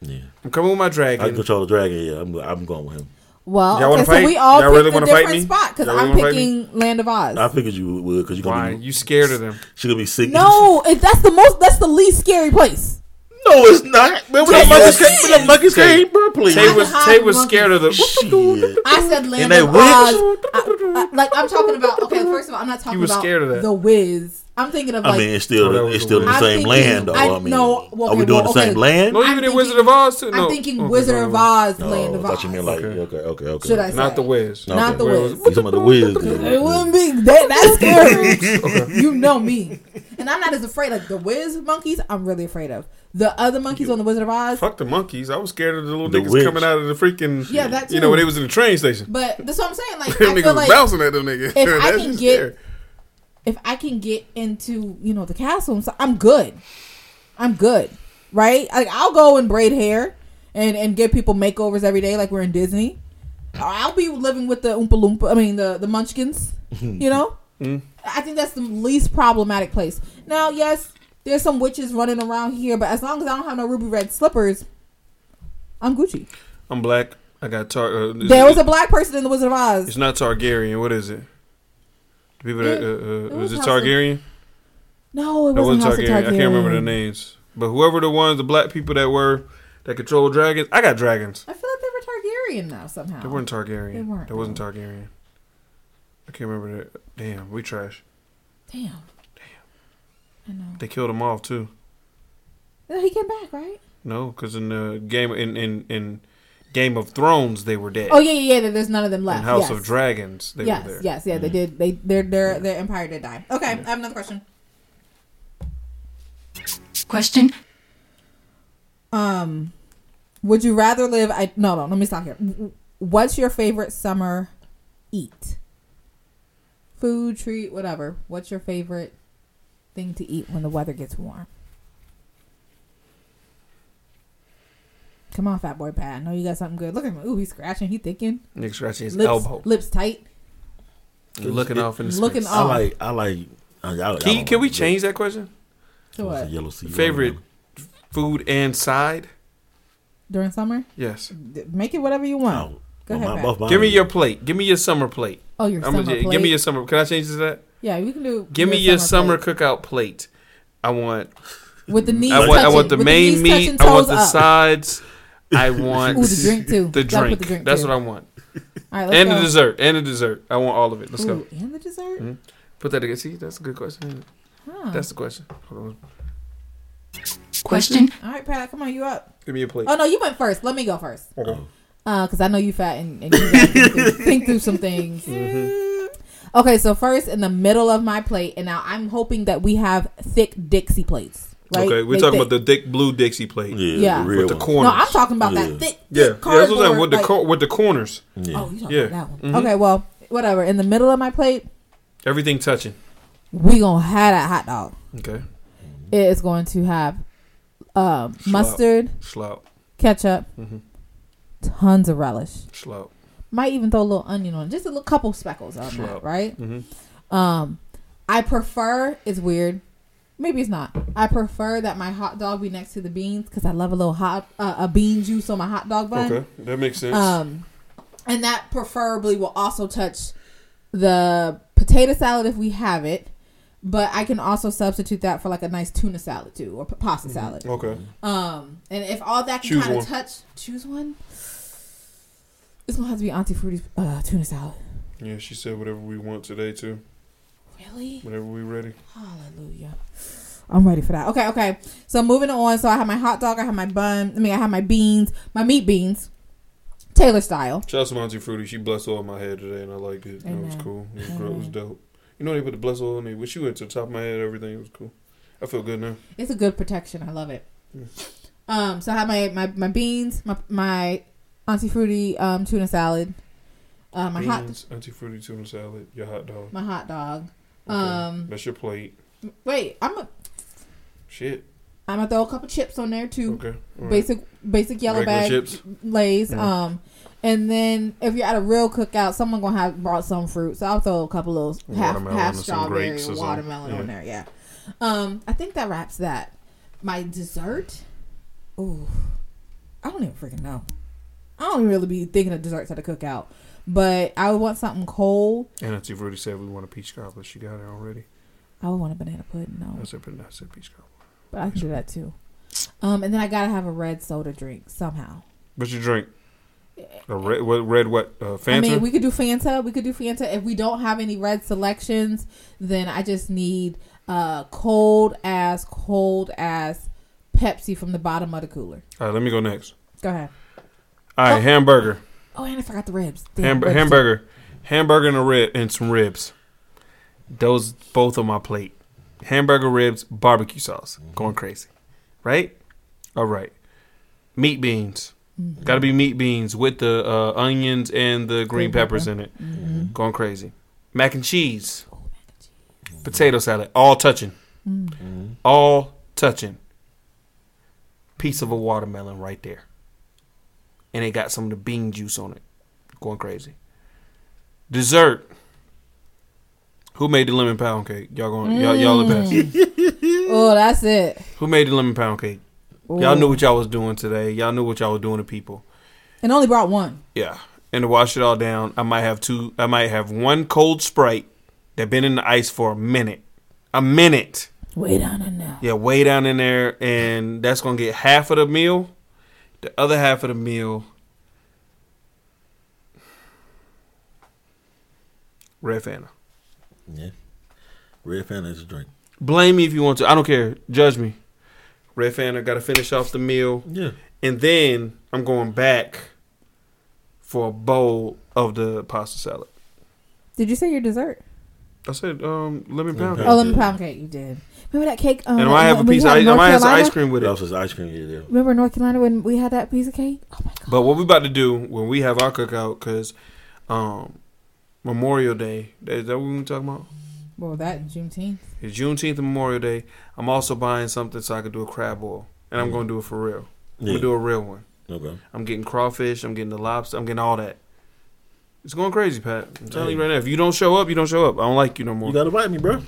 Yeah, I'm coming with my dragon. I can control the dragon. Yeah, I'm, I'm going with him. Well, Y'all wanna okay, so fight? we all Y'all picked really a wanna fight different spot because really I'm wanna picking Land of Oz. I figured you would because you're gonna Why? be You scared of them? She's gonna be sick. no, it, that's the most. That's the least scary place. no, it's not. Man, when Yes, the monkeys it came, when the is. monkeys came, bro, please. Tay was Tay was scared of the. Shit. I said Land And they of? Oz. I- I- like I'm talking about. Okay, first of all, I'm not talking was about scared of that. the Wiz. I'm thinking of like. I mean, it's still Oh, that was it's the still in the I'm same thinking- land, though. I- I, mean, no, well, are we doing well, the same okay. land? No, I'm even in thinking- Wizard of Oz too. No. I'm thinking Okay, Wizard of. Oz, No, oh, Land I of thought Oz. you meant like Okay. okay, okay, okay. Should I say? Not the Wiz. Not Okay. the Where Wiz. was- You talking about the Wiz? It wouldn't be that. That's scary. You know me, and I'm not as afraid. Like the Wiz monkeys, I'm really afraid of. The other monkeys on the Wizard of Oz, Fuck the monkeys. I was scared of the little The niggas witch. coming out of the freaking. Yeah, that You know when they was in the train station. but that's what I'm saying. Like Them I niggas feel like bouncing at them niggas. if I can get- scary. If I can get into you know the castle, so I'm good. I'm good, right? Like I'll go and braid hair and and give people makeovers every day, like we're in Disney. I'll be living with the Oompa Loompa. I mean the the Munchkins. You know, I think that's the least problematic place. Now, yes, there's some witches running around here, but as long as I don't have no ruby red slippers, I'm Gucci. I'm black. I got tar. Uh, There was a black person in the Wizard of Oz. It's not Targaryen. What is it? People that It- uh, it uh, was it of- Targaryen? No, it That wasn't wasn't House of Targaryen. I can't remember the names. But whoever the ones, the black people that were that control dragons, I got dragons. I feel like they were Targaryen now somehow. They weren't Targaryen. They weren't, That wasn't. Targaryen. I can't remember that. Damn, we trash. Damn. Damn. I know. They killed him off too. No, he came back, right? No, because in the game in, in in Game of Thrones they were dead. Oh yeah, yeah, yeah. There's none of them left. in House yes. of Dragons they yes, were there. yes, yeah. They did. They their their their empire did die. Okay, I have another question. Question. Um, would you rather live? I no, no. Let me stop here. What's your favorite summer eat? Food, treat, whatever. What's your favorite thing to eat when the weather gets warm? Come on, fat boy Pat. I know you got something good. Look at him. Ooh, he's scratching. He thinking. Nick scratching his Lips, elbow, lips tight. looking off in the Looking space. off. I like. I like. Uh, y'all, Can, y'all you- can we change that question? To what? Yellow sea Favorite watermelon? food and side? During summer, Yes. Make it whatever you want. Oh, Go well, ahead, my- Pat. Give me is- your plate. Give me your summer plate. Oh, your I'm summer gonna, plate. give me your summer. Can I change this to that? Yeah, we can do. Give me your summer plate. cookout plate. I want. with the knees. I want. I want the main knees meat. I want the up. sides. I want Ooh, the drink too. the Gotta drink. put the drink That's too. what I want. All right, let's And go. the dessert. And the dessert. I want all of it. Let's Ooh, go. and the dessert. Mhm. Put that again. See, that's a good question. isn't it? Huh. That's the question. Hold on. Question. All right, Pat, come on, you up. Give me a plate. Oh no, you went first. Let me go first. Okay. Uh, because I know you fat and, and you gotta think, through, think through some things. Mm-hmm. Okay, so first in the middle of my plate, and now I'm hoping that we have thick Dixie plates. Right? Okay, we're They talking thick. about the thick blue Dixie plate. Yeah, Yeah. the real With the corners. No, I'm talking about Yeah. that thick. Yeah, thick yeah, that's what I'm saying. cardboard, With the like- cor- with the corners, Yeah. Oh, you talking Yeah. about that one? Mhm. Okay, well, whatever. In the middle of my plate, everything touching. we gonna have that hot dog. Okay, It is going to have um, mustard, slout, ketchup, Mhm. tons of relish. slout. Might even throw a little onion on, just a little couple speckles on Sure. that, right? Mm-hmm. Um, I prefer. It's weird. Maybe it's not. I prefer that my hot dog be next to the beans because I love a little hot uh, a bean juice on my hot dog bun. Okay, that makes sense. Um, and that preferably will also touch the potato salad if we have it. But I can also substitute that for like a nice tuna salad too, or p- pasta salad. okay, Um, and if all that can kind of touch, choose one. It's gonna have to be Auntie Fruity's uh, tuna salad. yeah, she said whatever we want today too. Really? Whenever we ready. Hallelujah. I'm ready for that. Okay, okay. So moving on. So I have my hot dog. I have my bun. I mean, I have my beans, my meat beans, Taylor style. Shout out to Monty Fruity. She blessed all my head today, and I liked it. It was Amen. cool. It was, it was dope. You know they put the bless oil on me. When she went to the top of my head, everything it was cool. I feel good now. It's a good protection. I love it. Mm. Um, so I have my my, my beans, my my Auntie Fruity um, tuna salad, uh, my hot Beans, Auntie Fruity tuna salad, your hot dog. my hot dog. Okay, Um, that's your plate. wait, I'm a, Shit. I'm gonna throw a couple chips on there too. Okay. all right. Basic basic yellow Regular bag chips? lays. Yeah. Um, and then if you're at a real cookout, someone gonna have brought some fruit, so I'll throw a couple of half Watermelon half or some strawberry or and something. watermelon Yeah. on there. Yeah. Um, I think that wraps that. My dessert. Ooh, I don't even freaking know. I don't even really be thinking of desserts at a cookout, but I would want something cold. And as you've already said we want a peach cobbler. She got it already. I would want a banana pudding. No, I said, I said peach cobbler. but I can do that too. Um, and then I gotta have a red soda drink somehow. What's your drink? A red what? Red what? Uh, Fanta. I mean, we could do Fanta. We could do Fanta. If we don't have any red selections, then I just need uh cold as cold as Pepsi from the bottom of the cooler. All right, let me go next. Go ahead. All right, Oh. hamburger. Oh, and I forgot the ribs. Damn, Ham- ribs. hamburger, hamburger and a rib and some ribs. Those both on my plate. Hamburger ribs, barbecue sauce, going crazy, right? All right, meat beans. Mm-hmm. Got to be meat beans with the uh, onions and the green Green peppers pepper. in it. Mm-hmm. Going crazy. Mac and cheese. potato salad, all touching, all touching. Piece of a watermelon right there, and it got some of the bean juice on it, going crazy. Dessert. Who made the lemon pound cake? Y'all going? Y'all, y'all the mm. best. Oh, that's it. Who made the lemon pound cake? Y'all knew what y'all was doing today. Y'all knew what y'all was doing to people. And only brought one. Yeah. And to wash it all down, I might have two. I might have one cold Sprite that been in the ice for a minute. A minute. Way down in there. Yeah, way down in there, and that's gonna get half of the meal. The other half of the meal, red Fanta. Yeah. Red Fanta is a drink. Blame me if you want to. I don't care. Judge me. Red Fanta got to finish off the meal, Yeah. and then I'm going back for a bowl of the pasta salad. Did you say your dessert? I said um, lemon Lemon pound cake. pound. Oh, lemon pound cake. You did. Remember that cake? Um, And I might have a piece. Of, ice, I might have some ice cream with That it. was ice cream here. there. Remember North Carolina when we had that piece of cake? Oh my god. But what we about to do when we have our cookout, because um, Memorial Day, is that what we talking about? Well, that and Juneteenth. It's Juneteenth and Memorial Day. I'm also buying something so I could do a crab boil, and I'm going to do it for real. I'm gonna do a real one. Okay. I'm getting crawfish. I'm getting the lobster. I'm getting all that. It's going crazy, Pat. I'm telling you right now. If you don't show up, you don't show up. I don't like you no more. You gotta invite me, bro.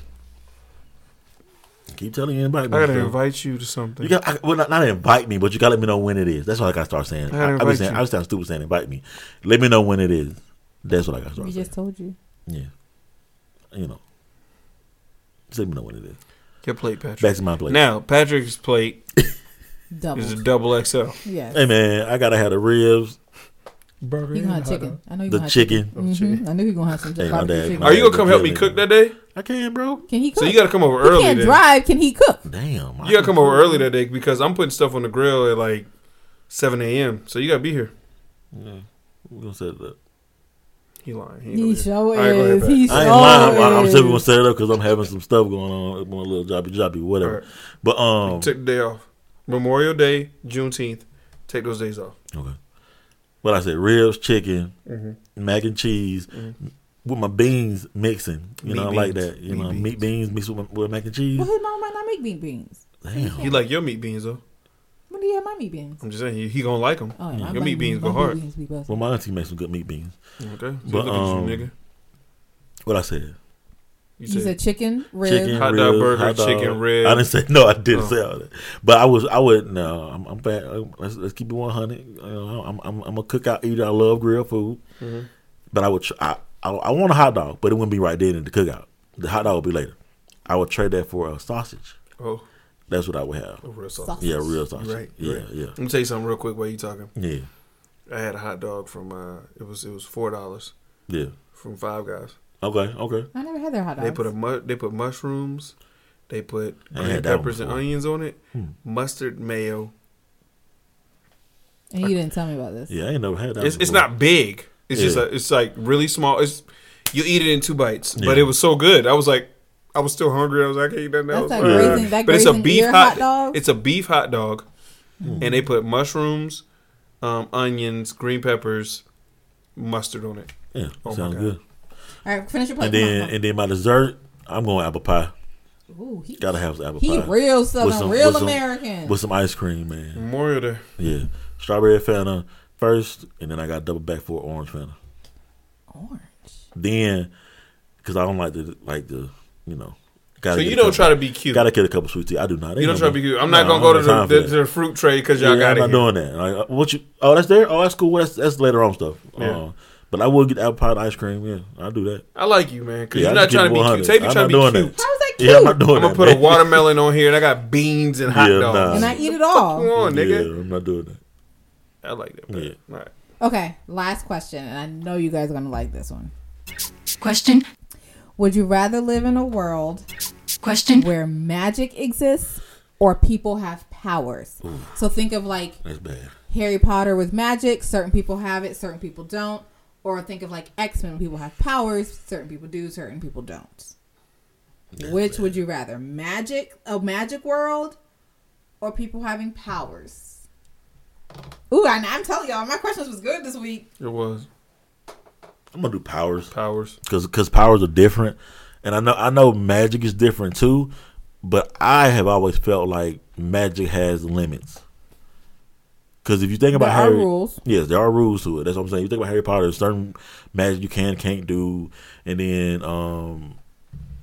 Keep telling you invite me. I gotta still. invite you to something. You got I, well, not, not invite me, but you gotta let me know when it is. That's what I gotta start saying. I gotta I, I, be saying, you. I was sound stupid saying invite me. Let me know when it is. That's what I gotta start We saying. just told you. yeah, you know. Just let me know when it is. Your plate, Patrick. Back to my plate. Now, Patrick's plate Double. is a double XL. yes. Hey man, I gotta have the ribs, Burger. You gonna have chicken. I know you the gonna have chicken. chicken. hmm I knew you gonna have some Hey, my dad- chicken. Are you gonna come help me cook that day? I can, bro. Can he cook? So you gotta come over he early. can't then. drive. Can he cook? Damn. You gotta come over early that day because I'm putting stuff on the grill at like 7 a.m. So you gotta be here. Yeah. We're gonna set it up. He lying. He, ain't He gonna be here. sure All right, go ahead, is. Pat. He I ain't sure lying. I'm, I'm is. gonna set it up because I'm having some stuff going on. with My little jobby jobby, whatever. All right. But um, Take the day off. Memorial Day, Juneteenth. Take those days off. Okay. What I said, ribs, chicken, Mm-hmm. mac and cheese, with my beans mixing. You Meat know, I like that. You Meat know, beans. meat beans mixed with, with mac and cheese. Well, his mom might not make meat beans. Damn. You like your meat beans though? When do you have my meat beans? I'm just saying he, he gonna like them. Oh, yeah, my Your meat beans my go hard. beans be. Well, my auntie makes some good meat beans. Okay. So But, look um, you, nigga. What I said, You You said, said chicken, rib. chicken, Hot dog ribs, burger, hot dog. chicken, rib. I didn't say no. I didn't Oh. say all that. But I was. I would. No, I'm. I'm bad. Let's, let's keep it 100. You know, I'm. I'm. I'm a cookout eater. I love grilled food. Mm-hmm. But I would. Tr- I, I. I want a hot dog, but it wouldn't be right then in the cookout. The hot dog would be later. I would trade that for a sausage. oh, That's what I would have. a real sauce. Sausage. Yeah, real sausage. Right. Yeah, right. yeah, Let me tell you something real quick while you talking. yeah, I had a hot dog from uh, it was it was four dollars yeah. from Five Guys. Okay, okay. I never had their hot dogs. They put a mu- they put mushrooms, they put green had that one peppers and onions on it, Hmm. mustard, mayo. and you didn't tell me about this. Yeah, I ain't never had that. It's it's not big. It's just Yeah. a, it's like really small. It's you eat it in two bites, but it was so good. I was like, I was still hungry. I was like, I can't eat that now. That's that It's like, grazing, that but it's a beef hot, hot dog. It's a beef hot dog, Hmm. and they put mushrooms, um, onions, green peppers, mustard on it. Yeah, Oh sounds good. All right, finish your plate. And then and then my dessert, I'm going apple pie. Ooh, he, Gotta have some apple he pie real southern, some- real with some- American. with some ice cream, man. Memorial Day. Yeah, strawberry Fanta first, and then I got double back for orange Fanta. Orange. Then, because I don't like the like the you know. So Gotta you don't couple- try to be cute. Gotta get a couple sweet tea. I do not. you don't Ain't try to be cute. I'm No, not gonna go to the, the, for to that. the fruit tray because Yeah, y'all got I'm it. not doing that. Like, what you? Oh, that's there. Oh, that's cool. That's that's later on stuff. Yeah. Uh, but I will get apple pie and ice cream. Yeah, I'll do that. I like you, man, because Yeah, you're I not trying to be cute. 100. You I'm trying to not be doing cute. that. How is that cute? Yeah, I'm not doing I'm that. gonna put a watermelon on here, and I got beans and hot Yeah, dogs. nah. and I eat it all. Come on, nigga. Yeah, I'm not doing that. I like that. Man. Yeah. All right. Okay, last question, and I know you guys are gonna like this one. Question. Would you rather live in a world Question. where magic exists or people have powers? So think of like That's bad. Harry Potter with magic. Certain people have it, certain people don't. Or think of like X Men. People have powers. Certain people do. Certain people don't. Which would you rather? Magic, a magic world, or people having powers? Ooh, I, I'm telling y'all, my questions was good this week. It was I'm gonna do powers powers. because because powers are different. and I know I know magic is different too, but I have always felt like magic has limits. Because if you think about There Harry, rules. yes, there are rules to it. That's what I'm saying. You think about Harry Potter, certain magic you can can't do, and then um,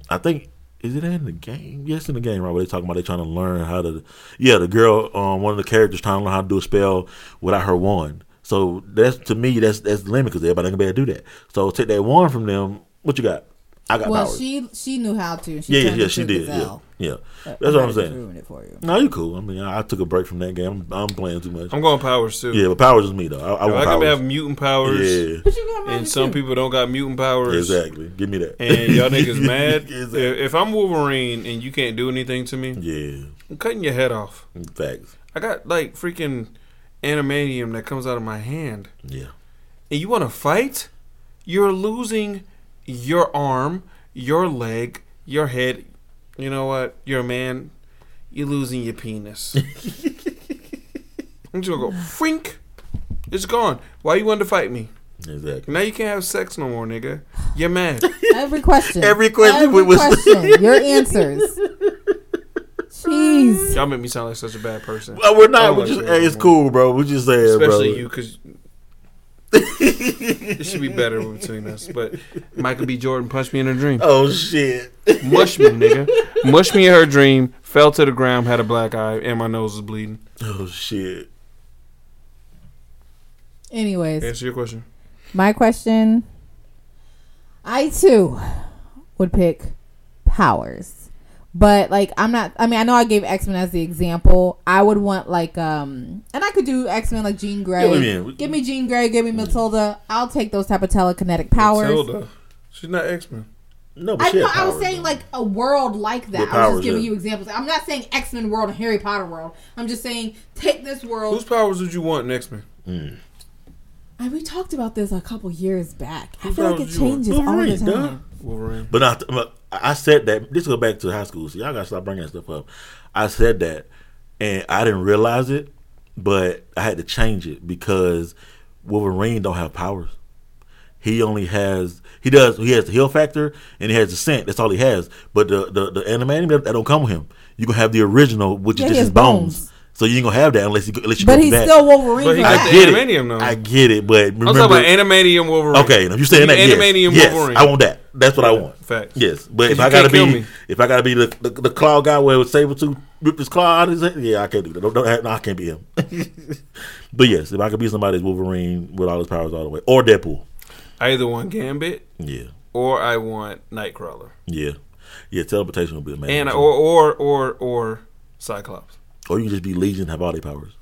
I think is it in the game? Yes, in the game, right? Where they talking about they trying to learn how to. Yeah, the girl, um, one of the characters trying to learn how to do a spell without her wand. So that's to me, that's that's the limit because everybody ain't gonna be able to do that. So take that wand from them. What you got? I got Well, powers. she she knew how to. She yeah, yeah, yeah, she did. Yeah, gazelle. yeah. But That's I what I'm saying. ruined it for you. No, you cool. I mean, I, I took a break from that game. I'm, I'm playing too much. I'm going powers too. yeah, but powers is me though. I, I If want I can have mutant powers, yeah, But you got and some too. people don't got mutant powers. exactly. Give me that. And y'all niggas mad. Exactly. If if I'm Wolverine and you can't do anything to me, Yeah, I'm cutting your head off. facts. I got like freaking animanium that comes out of my hand. Yeah, And you want to fight? You're losing your arm, your leg, your head. You know what? You're a man. You're losing your penis. I'm just gonna go frink. It's gone. Why you wanted to fight me? exactly. Now you can't have sex no more, nigga. You're mad. Every question. Every question Every was- question. Your answers. Jeez. Y'all make me sound like such a bad person. Well, we're not. don't We like just. Hey, it's cool, bro. We just saying, Especially bro. you, because it should be better between us. But Michael B. Jordan punched me in a dream. Oh shit. Mush me, nigga. Mush me in her dream. Fell to the ground, had a black eye, and my nose was bleeding. Oh shit. Anyways, Answer your question. my question. I too would pick powers. But like I'm not I mean I know I gave X Men as the example. I would want like um and I could do X Men like Jean Grey. Yeah, what do you? Give me Jean Grey, give me Matilda. I'll take those type of telekinetic powers. Matilda. She's not X Men. No, but I she know had I was saying though. like a world like that. With I was powers, just giving yeah. you examples. I'm not saying X Men world and Harry Potter world. I'm just saying take this world. Whose powers would you want in X Men? And we talked about this a couple years back. I feel like it you want? changes all the time. Wolverine. But not, but I said that. This go back to high school. So y'all gotta stop bringing that stuff up. I said that, and I didn't realize it, but I had to change it because Wolverine don't have powers. He only has he does he has the heal factor and he has the scent. That's all he has. But the the, the animating that, that don't come with him. You gonna have the original, which Yeah, is just his bones. bones. So you ain't gonna have that unless you unless you But go he's back. still Wolverine. But he for got. I the get Animanium, it. though. I get it, but I'm remember, talking about Animanium Wolverine. Okay, if you saying You that, yes, Animanium yes, Wolverine. I want that. That's what I want. Facts. Yes, but if I gotta be, me. if I gotta be the, the the claw guy where with Sabretooth rip his claw out of his head, yeah, I can't do that. Don't, don't, no, I can't be him. but yes, if I could be somebody's Wolverine with all his powers all the way, or Deadpool, I either want Gambit yeah, or I want Nightcrawler, yeah, yeah. Teleportation would be amazing. and or or or or Cyclops. Or you can just be Legion, have all their powers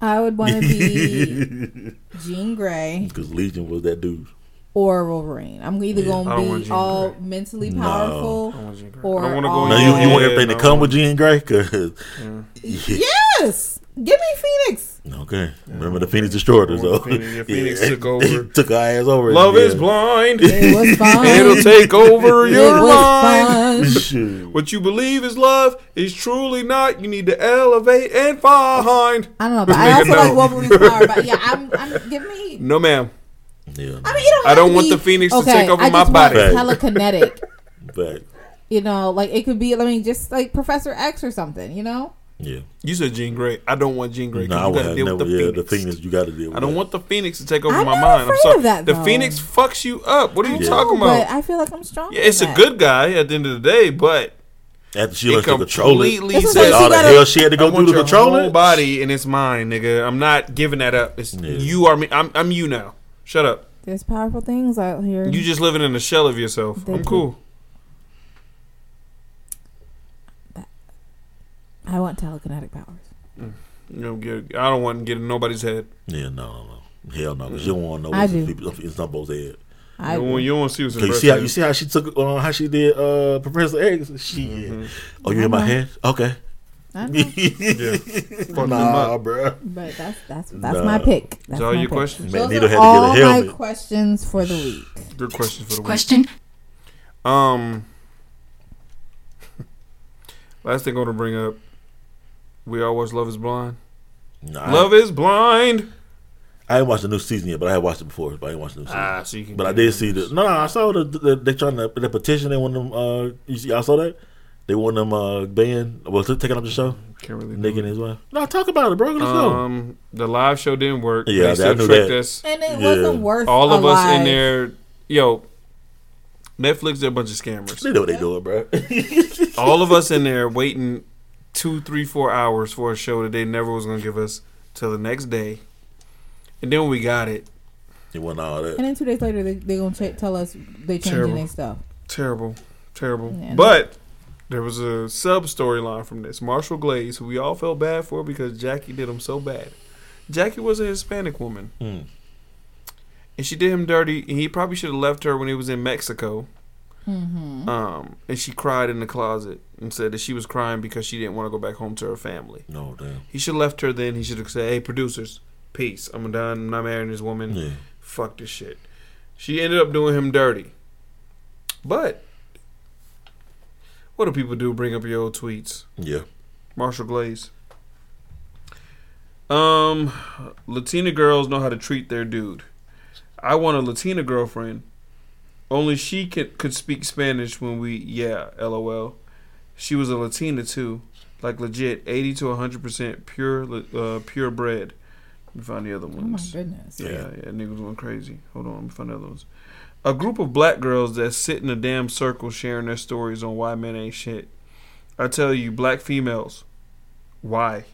I would want to be Jean Grey because Legion was that dude. or Wolverine. I'm either I don't gonna be all Grey. mentally No. powerful I want Jean or I wanna go all- in Now you, you want Yeah, everything to no. come with Jean Grey, cause Yes, give me Phoenix. okay. Remember the Phoenix destroyed her, The so Phoenix- the Phoenix took over. took her ass over. Love yeah. is blind. It was fun. It'll take over It your mind. What you believe is love is truly not. You need to elevate and find. I don't know, but I make also it like known. Wolverine's power. But yeah, I'm, I'm give me. No, ma'am. Yeah, I mean, you don't. I don't want be- the Phoenix to take over I my just body. Want telekinetic. fact. You know, like it could be. I mean, just like Professor X or something. You know. Yeah. You said Jean Grey. I don't want Jean Grey. No, I you would gotta have deal never. with the yeah, Phoenix. the Phoenix you got to deal with. I don't that. want the Phoenix to take over I'm my not mind. I'm afraid sorry. of that, the though. Phoenix fucks you up. What are you I talking know, about? But I feel like I'm strong. yeah, it's a good guy at the end of the day, but After she it learned to control it, completely It's like all she the gotta- hell she had to go want do to your control whole it. body and it's mine, nigga. I'm not giving that up. It's Yeah. you are me. I'm I'm you now. Shut up. There's powerful things out here. You just living in a shell of yourself. They I'm do. cool. I want telekinetic powers. You know, get, I don't want to get in nobody's head. Yeah, no, no, no. Hell no, because you don't want to know I what's in do. people in somebody's head. I you, don't, want- you don't want to see what's in Cause you see how you see how she took uh, how she did uh Professor X. She, Mm-hmm. oh, you in my head? Okay. I know, Yeah. Fuck nah, bro. but that's that's that's Nah. my pick. That's all my your pick. questions? Man, Those are had to all get a my questions for the week. Good question for the week. Question. Um, last thing I want to bring up. We all watch Love Is Blind. Nah, Love is blind. I haven't watched the new season yet, but I have watched it before. But I ain't watched the new season. Ah, so you can. but I did see this. No, no, I saw the, the they trying to the petition. They want them. Uh, you see, y'all saw that? They want them uh banned. Well, taking up the show. Can't really. Nick and his wife. No, talk about it, bro. Let's go. Um, the live show didn't work. Yeah, they I still knew tricked that. us. And it Yeah. wasn't worth All of a us in there. Yo, Netflix, they're a bunch of scammers. They know what they doing, bro. All of us in there waiting two, three, four hours for a show that they never was gonna give us till the next day. And then when we got it, it wasn't all that. And then two days later, they they gonna ch- tell us they changing Terrible. their stuff. terrible, terrible. Yeah. But there was a sub storyline from this. Marshall Glaze, who we all felt bad for because Jackie did him so bad. Jackie was a Hispanic woman. Hmm. and she did him dirty. And he probably should have left her when he was in Mexico. Mm-hmm. Um, and she cried in the closet and said that she was crying because she didn't want to go back home to her family. No, damn. He should have left her then. He should have said, "Hey, producers, peace. I'm done. I'm not marrying this woman. Yeah. Fuck this shit." She ended up doing him dirty. But what do people do? Bring up your old tweets. Yeah. Marshall Glaze. Um, Latina girls know how to treat their dude. I want a Latina girlfriend. Only she could could speak Spanish when we yeah, lol. She was a Latina too, like legit, eighty to hundred percent pure uh, purebred. Let me find the other ones. Oh my ones. goodness. Yeah, yeah, niggas went crazy. Hold on, let me find the other ones. A group of black girls that sit in a damn circle sharing their stories on why men ain't shit. I tell you, black females, why?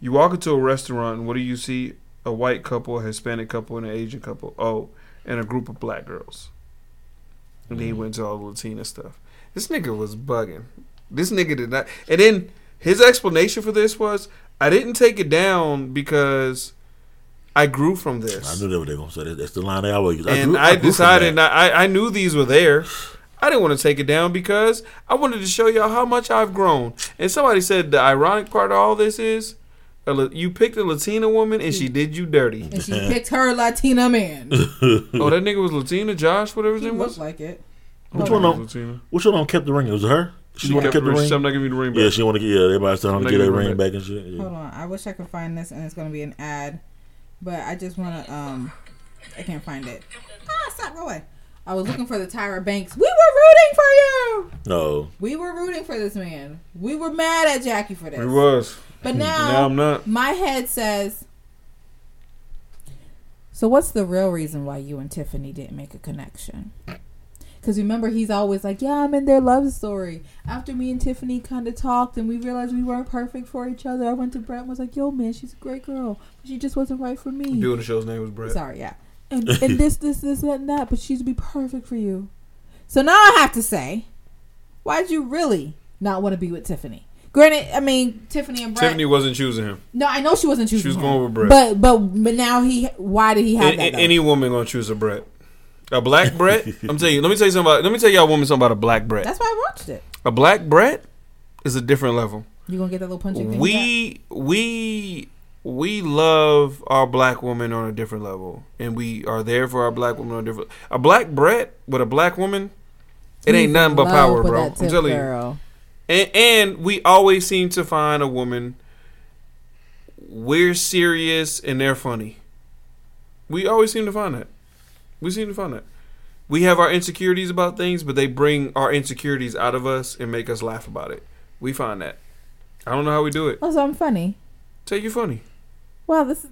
You walk into a restaurant and what do you see? A white couple, a Hispanic couple, and an Asian couple. Oh, and a group of black girls. And then he went to all the Latina stuff. This nigga was bugging. This nigga did not. And then his explanation for this was, I didn't take it down because I grew from this I knew that what they gonna say. That- That's the line they always use. and grew- I, from decided not, I I knew these were there. I didn't want to take it down because I wanted to show y'all how much I've grown. And somebody said the ironic part of all this is, La- you picked a Latina woman and she did you dirty. And she picked her Latina man. oh, that nigga was Latina, Josh, whatever his he name looked was. like it. Which Hold one on, on- Latina. Which one of them kept the ring? It was it her. She, She want to kept keep the the- ring. I'm not giving you the ring back. Yeah, she want to get. Yeah, everybody's telling her to I'm get not that ring her back and shit. Yeah. Hold on, I wish I could find this, and it's gonna be an ad, but I just wanna um, I can't find it. Ah, stop, go away. I was looking for the Tyra Banks. We were rooting for you. No, We were rooting for this man. We were mad at Jackie for this. It was. But now, Now I'm not. my head says. So what's the real reason why you and Tiffany didn't make a connection? Because remember, he's always like, "Yeah, I'm in their love story." After me and Tiffany kind of talked, and we realized we weren't perfect for each other, I went to Brett and was like, "Yo, man, she's a great girl. But she just wasn't right for me." Doing the show's name was Brett. Sorry, yeah. And and this, this, this, that, and that. But she'd be perfect for you. So now I have to say, why'd you really not want to be with Tiffany? Granted, I mean Tiffany and Brett. Tiffany wasn't choosing him. No, I know she wasn't choosing. She was him. going with Brett. But but but now he. Why did he have A- that? a- though? any woman gonna choose a Brett. A black Brett. I'm telling you. Let me tell you something about. Let me tell y'all woman something about a black Brett. That's why I watched it. A black Brett is a different level. You gonna get that little punching thing? we we we love our black woman on a different level, and we are there for our black woman on a different. A black Brett with a black woman, it ain't nothing but power, bro. I'm telling you. And and we always seem to find a woman. We're serious and they're funny. We always seem to find that. We seem to find that. We have our insecurities about things, but they bring our insecurities out of us and make us laugh about it. We find that. I don't know how we do it. Oh, so I'm funny. Tell you funny. Wow, this is.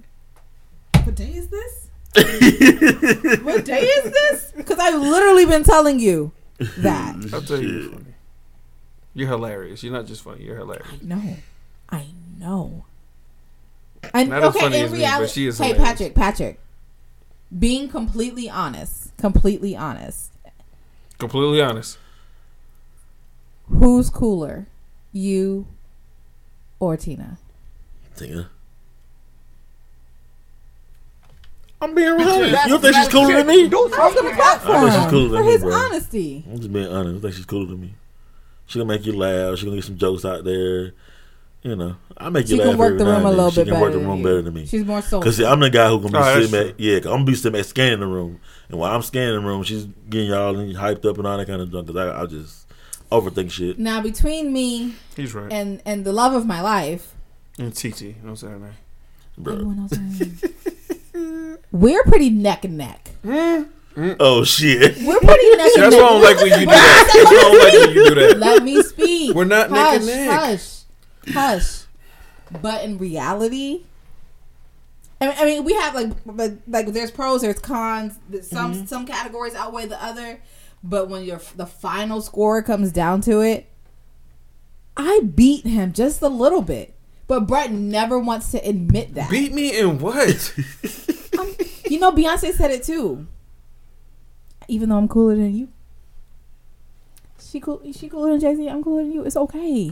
What day is this? what day is this? Because I've literally been telling you that. I'll tell you you're hilarious. You're not just funny. You're hilarious. No, I know. I Not as funny in as me, but she is hey hilarious. Patrick, Patrick, being completely honest, completely honest. Completely honest. Who's cooler, you or Tina? Tina. I'm being honest. You don't think she's cooler than me? I was gonna clap for I think she's cooler than for me, his bro. honesty. I'm just being honest. I think she's cooler than me. She gonna make you laugh. She gonna get some jokes out there. You know, I make you laugh. She can work every the room and a then. little she bit can better work the room you. better than me. She's more social. Cause see, I'm the guy who gonna be Oh, sitting at yeah. I'm gonna be sitting at scanning the room, and while I'm scanning the room, she's getting y'all hyped up and all that kind of junk. Cause I, I just overthink shit. Now between me He's right. and and the love of my life, And TT. You know what I'm saying? man? Bro. we're pretty neck and neck. Hmm? Oh shit. We're pretty neck That's why I don't like when you do that. That's why I don't like when you do that. Let me speak. We're not neck hush, and neck. Hush, hush. But in reality, I mean, I mean, we have like, but like, there's pros, there's cons. Some Mm-hmm. some categories outweigh the other. But when your the final score comes down to it, I beat him just a little bit. But Brett never wants to admit that. Beat me in what? you know, Beyonce said it too. Even though I'm cooler than you, she cool. She cooler than Jay Z. I'm cooler than you. It's okay.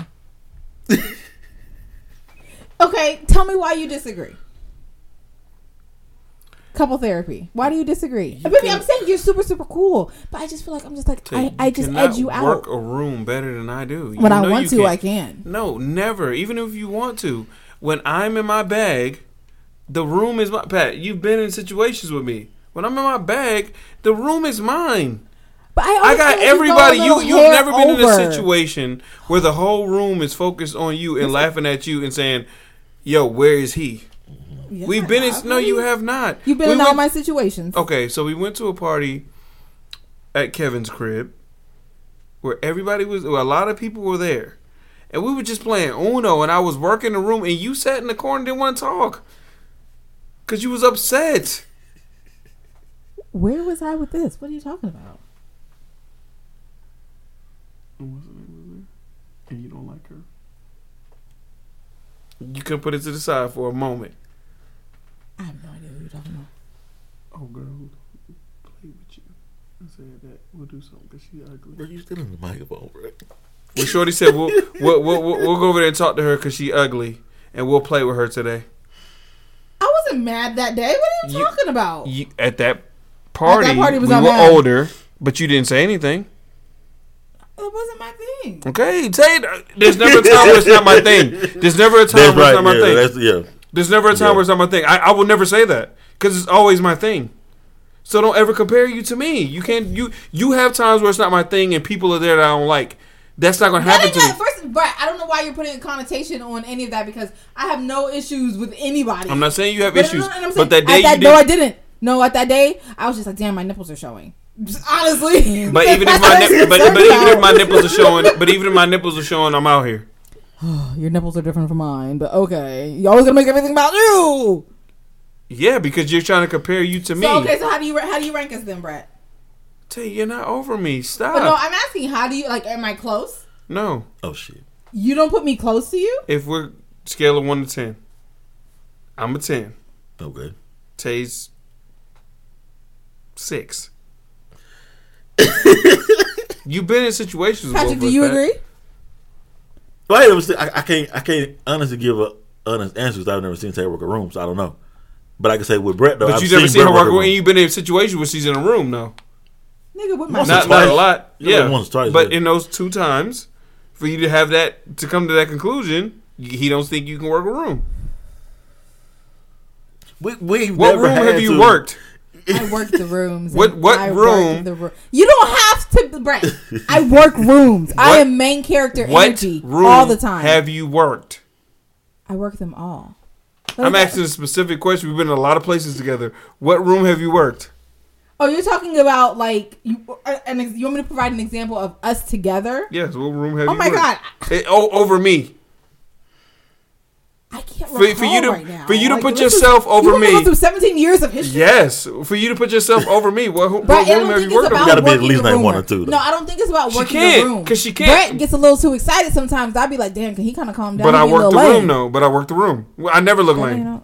okay, tell me why you disagree. Couple therapy. Why do you disagree? Baby, I'm saying you're super, super cool, but I just feel like I'm just like I, I just edge you out. Work a room better than I do. You When I want you to, can't. I can. No, never. Even if you want to. When I'm in my bag, the room is my Pat. You've been in situations with me. When I'm in my bag, the room is mine. But I, I got everybody. You you've never been in a situation where the whole room is focused on you and laughing at you and saying, "Yo, where is he?" Yeah, We've been in. No, you have not. You've been We in all my situations. Okay, so we went to a party at Kevin's crib where everybody was, well, a lot of people were there. And we were just playing Uno, and I was working the room, and you sat in the corner and didn't want to talk. Because you was upset. Where was I with this? What are you talking about? I wasn't there with her? And you don't like her. You can put it to the side for a moment. I have no idea what you're talking about. Oh, girl, play with you? I said that we'll do something because she ugly. Bro, you still in the microphone, bro. Well, Shorty said we'll, we'll, we'll, we'll, we'll go over there and talk to her because she ugly, and we'll play with her today. I wasn't mad that day. What are you, You- talking about? You, at that party, party was we I were mad. older, but you didn't say anything. It wasn't my thing. Okay, say. There's never a time where it's not my thing. There's never a time That's where right. it's not my Yeah, thing. that's yeah. There's never a time Yeah. where it's not my thing. I, I will never say that because it's always my thing. So don't ever compare you to me. You can't. You you have times where it's not my thing and people are there that I don't like. That's not gonna happen to me. first, but I don't know why you're putting a connotation on any of that because I have no issues with anybody. I'm not saying you have But- issues, no, no, no, I'm but that day at that, you no, I didn't. No, at that day, I was just like, damn, my nipples are showing. Just honestly. But even if my nip, but, but even if my nipples are showing, but even if my nipples are showing, I'm out here. your nipples are different from mine, but okay, you always gonna make everything about you. Yeah, because you're trying to compare you to me. So okay, so how do you how do you rank us then, Brett? Tay, you're not over me. Stop. But no, I'm asking, how do you like? Am I close? no, Oh shit. You don't put me close to you. if we're scale of one to ten, I'm a ten. Okay. Tay's six. You've been in situations. Patrick, both do you us, Pat. agree? Well, I, never seen, I, I can't. I can't honestly give a honest answer because I've never seen Tay work a room, so I don't know. But I can say with Brett though, But I've you never seen her Brett work, a room. and you've been in a situation where she's in a room, no. Nigga, with my Once or Not, twice. not a lot. Yeah, Yeah. like once or twice, but yeah. in those two times, for you to have that, to come to that conclusion, he don't think you can work a room. We, we What never room had have you to- worked? I work the rooms. What- what I room- The ro- you don't have to, Brett. I work rooms. I am main character What energy all the time. have you worked? I work them all. I'm asking a specific question. We've been in a lot of places together. What room have you worked? Oh, you're talking about like you? uh, An, ex- you want me to provide an example of us together? Yes, what room have Oh you my worked? God. Eh, oh, over me. I can't For- for you to- right now. for you to Like, put this is- yourself over you want me. Go through 17 years of history. Yes, for you to put yourself over me. What, what But I room don't have think you it's worked about over? Gotta be at working least the like room. one or two, though. No, I don't think it's about She working can't, the room 'cause she can't. Brett gets a little too excited sometimes. I'd be like, "Damn, can he kind of calm down?" But I and be a worked the little room though. But I work the room. I never look Okay, lame you know.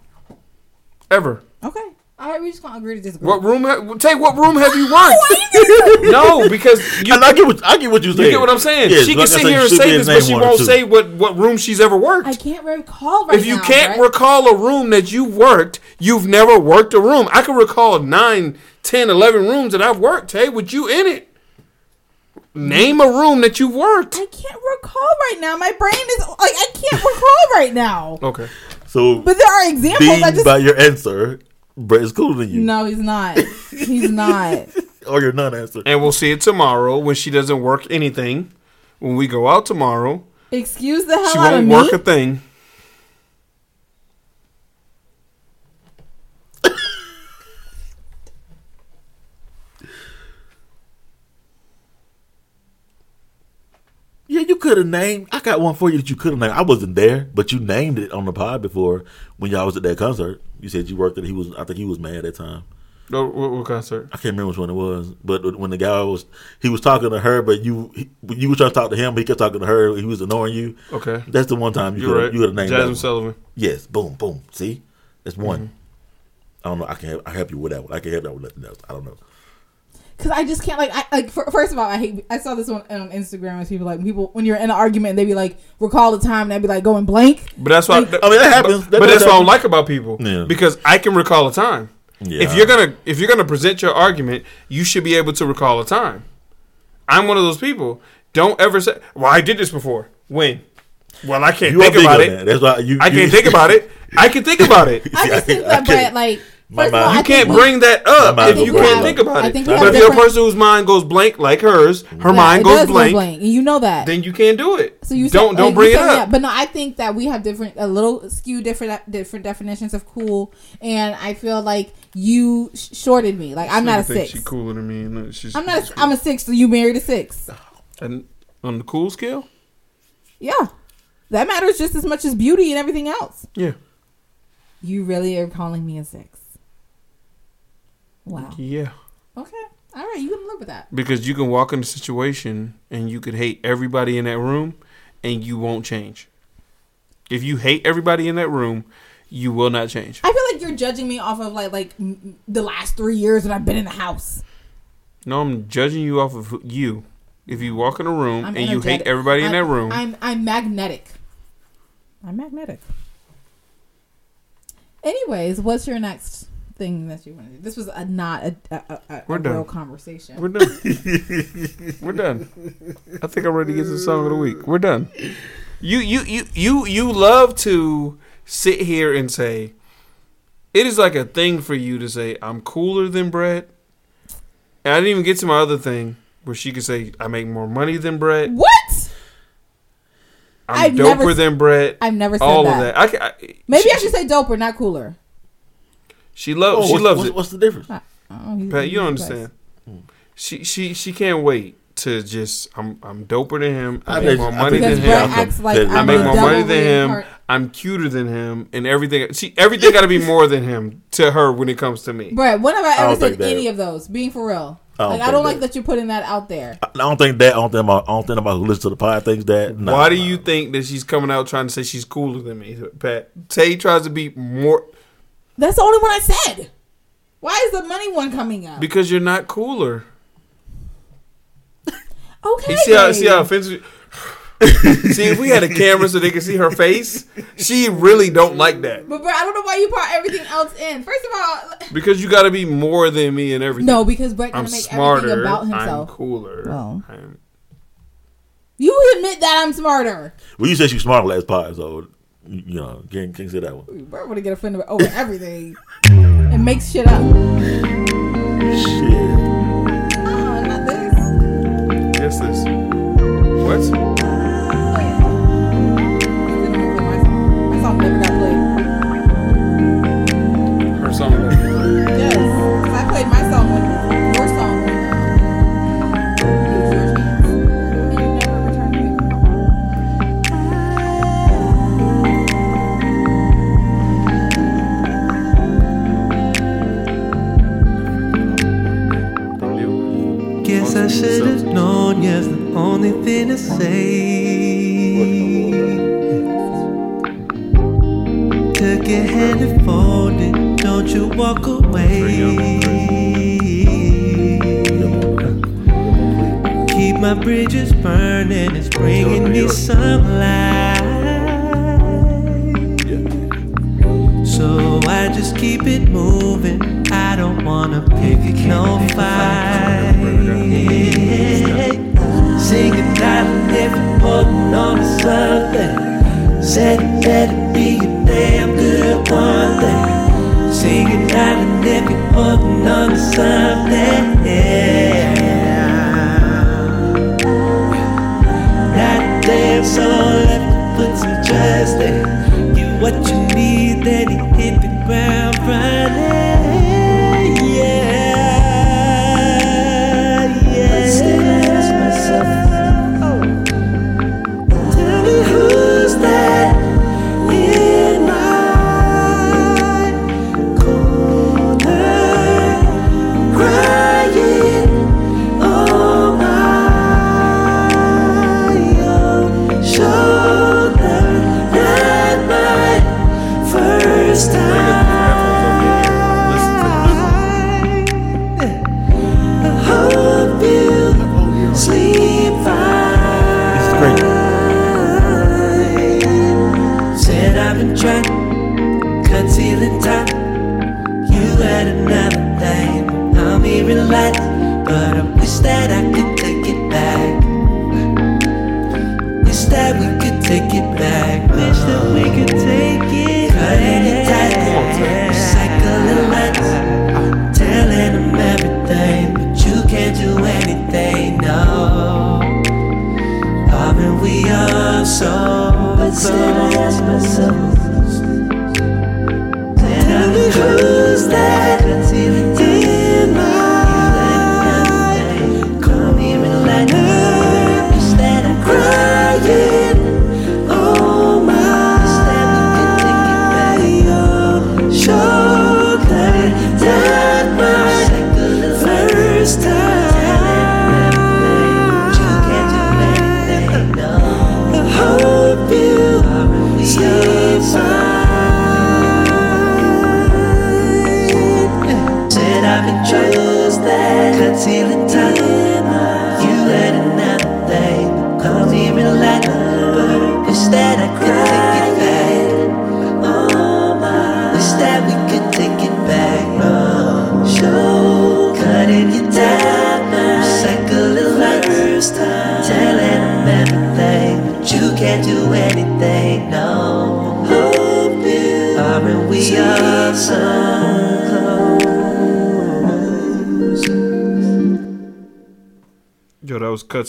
ever. Okay, all right, we just gonna agree to disagree. What room? Ha- Tay, what room have you worked? no, because you, And I get what I get what you're you get what I'm saying. Yeah, she like can sit said, here and say this, but she won't say what what room she's ever worked. I can't recall right now. if you now, can't Brett. recall a room that you worked, you've never worked a room. I can recall nine, ten, eleven rooms that I've worked. Hey, with you in it. Name a room that you've worked. I can't recall right now. My brain is like I can't recall right now. Okay. So, But there are examples. I just by your answer, Brett is cooler than you, no, he's not. He's not. Oh, or your non-answer. And we'll see it tomorrow when she doesn't work anything. When we go out tomorrow, Excuse the hell she out of won't me. work a thing. Yeah, you could have named. I got one for you that you could have named. I wasn't there, but you named it on the pod before when y'all was at that concert. You said you worked at. He was. I think he was mad at that time. No, what, what concert? I can't remember which one it was, but when the guy was, he was talking to her, but you, he, you were trying to talk to him, but he kept talking to her. He was ignoring you. Okay. That's the one time you could right. you would have named Jasmine. Sullivan. Yes, boom, boom. See, that's one. Mm-hmm. I don't know. I can help, I help you with that one. I can help that with nothing else. I don't know. Because I just can't like I like fir- first of all I hate I saw this one on Instagram as people like people when you're in an argument they'd be like recall the time and they'd be like going blank. But that's why. Like- I mean, oh, that happens. But, That but does that's what I don't like about people. Yeah. Because I can recall a time. Yeah. If you're gonna if you're gonna present your argument, you should be able to recall a time. I'm one of those people. Don't ever say, "Well, I did this before." When? Well, I can't you think about it. that. That's why you. I you- can't think about it. I can think about it. I just think I that can't. Like My first of all, mind- I You can't we- bring that up if you can't blank. think about it. think we But if you're a person whose mind goes blank like hers, her Yeah, mind goes does go blank, blank, and you know that. then you can't do it. So you don't said, don't like, bring it said up. that, but no, I think that we have different, a little skew different, different definitions of cool, and I feel like you shorted me. Like I'm not a think six. She cooler than me. No, she's, I'm not. A, I'm a six. So you married a six. And on the cool scale, Yeah, that matters just as much as beauty and everything else. yeah, You really are calling me a six. Wow. yeah. Okay. All right. You can live with that. Because you can walk in a situation and you could hate everybody in that room, and you won't change. If you hate everybody in that room, you will not change. I feel like you're judging me off of like like the last three years that I've been in the house. No, I'm judging you off of you. If you walk in a room I'm and you hate everybody in I'm- that room, I'm I'm magnetic. I'm magnetic. Anyways, what's your next thing that you want to do? This was a not a a, a, We're a done. real conversation. we're done. we're done. I think I'm ready to get to the song of the week. We're done. You you you you you love to sit here and say it is like a thing for you to say I'm cooler than Brett. And I didn't even get to my other thing where she could say I make more money than Brett. what? I'm I've doper never- than Brett. I've never said all that. of that. I, I, Maybe she, I should say doper, not cooler. She loves. Oh, she what's, loves what's, it. what's the difference? Oh, he's- Pat, you don't he's understand. She she she can't wait to just. I'm I'm doper than him. I I make more money than him. like I I make more money than him. reincarn- I'm cuter than him, and everything. See, everything got to be more than him to her when it comes to me. Brett, when have I don't ever said any of those? Being for real. I don't like I don't like that. that you're putting that out there. I don't think that. I don't think about. I don't think about who listens to the pod thinks that. Nah, Why do nah. you think that she's coming out trying to say she's cooler than me, Pat? Tay tries to be more That's the only one I said. Why is the money one coming up? because you're not cooler. okay. You see how see how offensive. see, if we had a camera so they could see her face, she really don't like that But bro, I don't know why you brought everything else in. First of all, because you got to be more than me and everything. no, because Brett I'm gotta make everything smarter. about I'm himself. cooler. Oh. I'm, You admit that I'm smarter. Well, you said she's smart last pod, so you you know can't, can't say that one. Brett wanna get offended over everything and makes shit up. Shit. Oh, not this. yes, this. What? Only thing to say. Took your hand and folded, don't you walk away. Keep my bridges burning, it's bringing me sunlight. So I just keep it moving. I don't wanna pick no fight. Singing out and holding on to something, said it better be a damn good one thing. Singing out and holding on something, yeah. Not damn soul left to put some trust in. Get what you need, then you hit the ground running.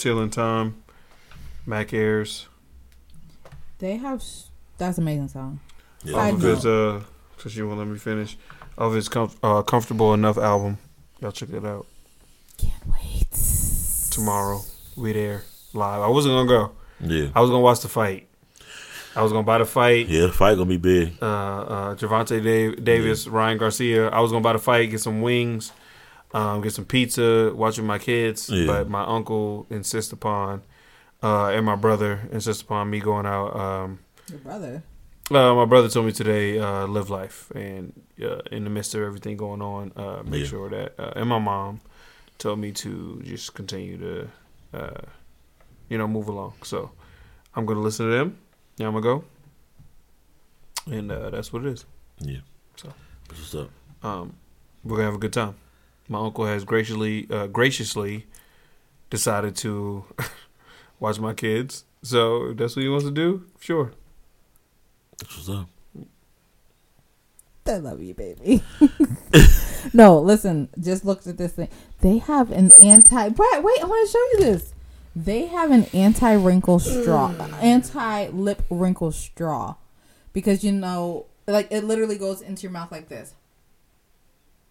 Ceiling time. Mac Ayres. They have. s- That's amazing song. Yeah. Off of his uh, since you won't let me finish, of his com- uh, comfortable enough album. Y'all check it out Can't wait. tomorrow. We there live. I wasn't gonna go. Yeah. I was gonna watch the fight. I was gonna buy the fight. Yeah, the fight gonna be big. Uh, uh, Gervonta Dav- Davis, Ryan Garcia. I was gonna buy the fight, get some wings, um, get some pizza, watch with my kids. Yeah. But my uncle insists upon, uh, and my brother insists upon me going out. Um, Your brother. Uh, my brother told me today, uh, live life, and uh, in the midst of everything going on, uh, make Yeah. sure that. Uh, and my mom told me to just continue to, uh, you know, move along. So I'm gonna listen to them. Yeah, I'm gonna go, and uh, that's what it is. Yeah. So. That's what's up. Um, we're gonna have a good time. My uncle has graciously, uh, graciously decided to watch my kids. So if that's what he wants to do, sure. That's what's up. I love you, baby. no, listen. Just looked at this thing. They have an anti. Brett, wait. I want to show you this. They have an anti wrinkle straw, anti lip wrinkle straw, because you know, like it literally goes into your mouth like this.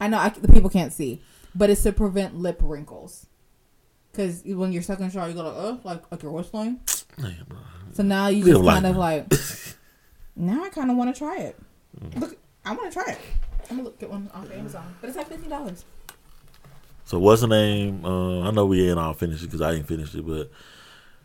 I know I, the people can't see, but it's to prevent lip wrinkles. Because when you're sucking straw, you go like, uh, like like you're whistling. So now you just kind of like. now I kind of want to try it. Mm. Look, I want to try it. I'm gonna look get one off Amazon, but it's like fifteen dollars. So what's the name? Uh, I know we ain't all finished it because I ain't finished it, but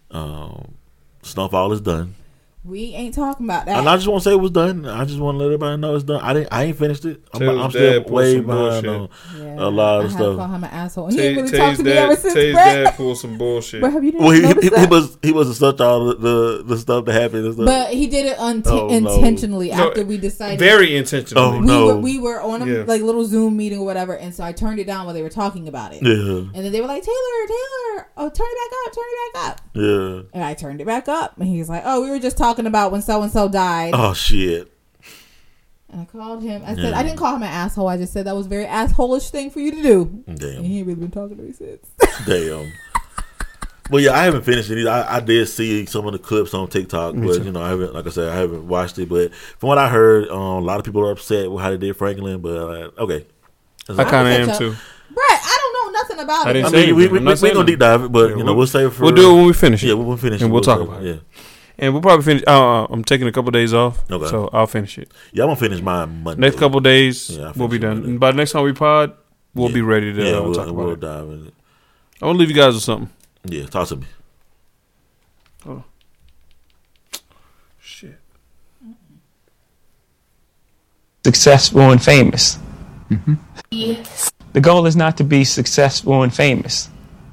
um, Snowfall is done. We ain't talking about that. And I just want to say it was done. I just want to let everybody know it's done. I didn't. I ain't finished it. I'm, Taylor's I'm still dad pulled way behind on Yeah, a lot I of had to call him an asshole. And he Tay- ain't really talked Tay's to me ever since. Tay's Brett. dad pulled some bullshit. Bro, have you didn't Well, he, he, that? he was he wasn't such all the, the the stuff that happened and stuff. but he did it unti- Oh, intentionally No, after we decided. Very intentionally. Oh, we no. were we were on a Yeah. like little Zoom meeting or whatever, and so I turned it down while they were talking about it. yeah, And then they were like, Taylor, Taylor, oh, turn it back up, turn it back up. yeah. And I turned it back up, and he's like, "Oh, we were just talking about when so and so died." Oh shit. And I called him. I said, Yeah. I didn't call him an asshole. I just said that was a very assholish thing for you to do. And Damn. he ain't really been talking to me since. Damn. Well, yeah, I haven't finished it. Either. I, I did see some of the clips on TikTok, but you know, I haven't. Like I said, I haven't watched it. But from what I heard, um, a lot of people are upset with how they did Franklin. But uh, okay, I kind of am catch too. up. Brett, I don't know nothing about I it. didn't I say mean, we anything. we I'm we not saying gonna deep dive it, but Yeah, you know, we'll- we'll save it for. We'll do it when we finish it. Yeah, we'll finish, it. And we'll talk talk about it. Yeah, And we'll probably finish. Uh, I'm taking a couple days off, Okay. so I'll finish it. yeah, I'm gonna finish mine Monday. Next couple days, Yeah, I'll we'll be done. Monday. And by the next time we pod, we'll Yeah. be ready to yeah, uh, we'll, talk about we'll it. dive in it. I want to leave you guys with something. Yeah, talk to me. Oh shit. successful and famous. The goal is not to be successful and famous.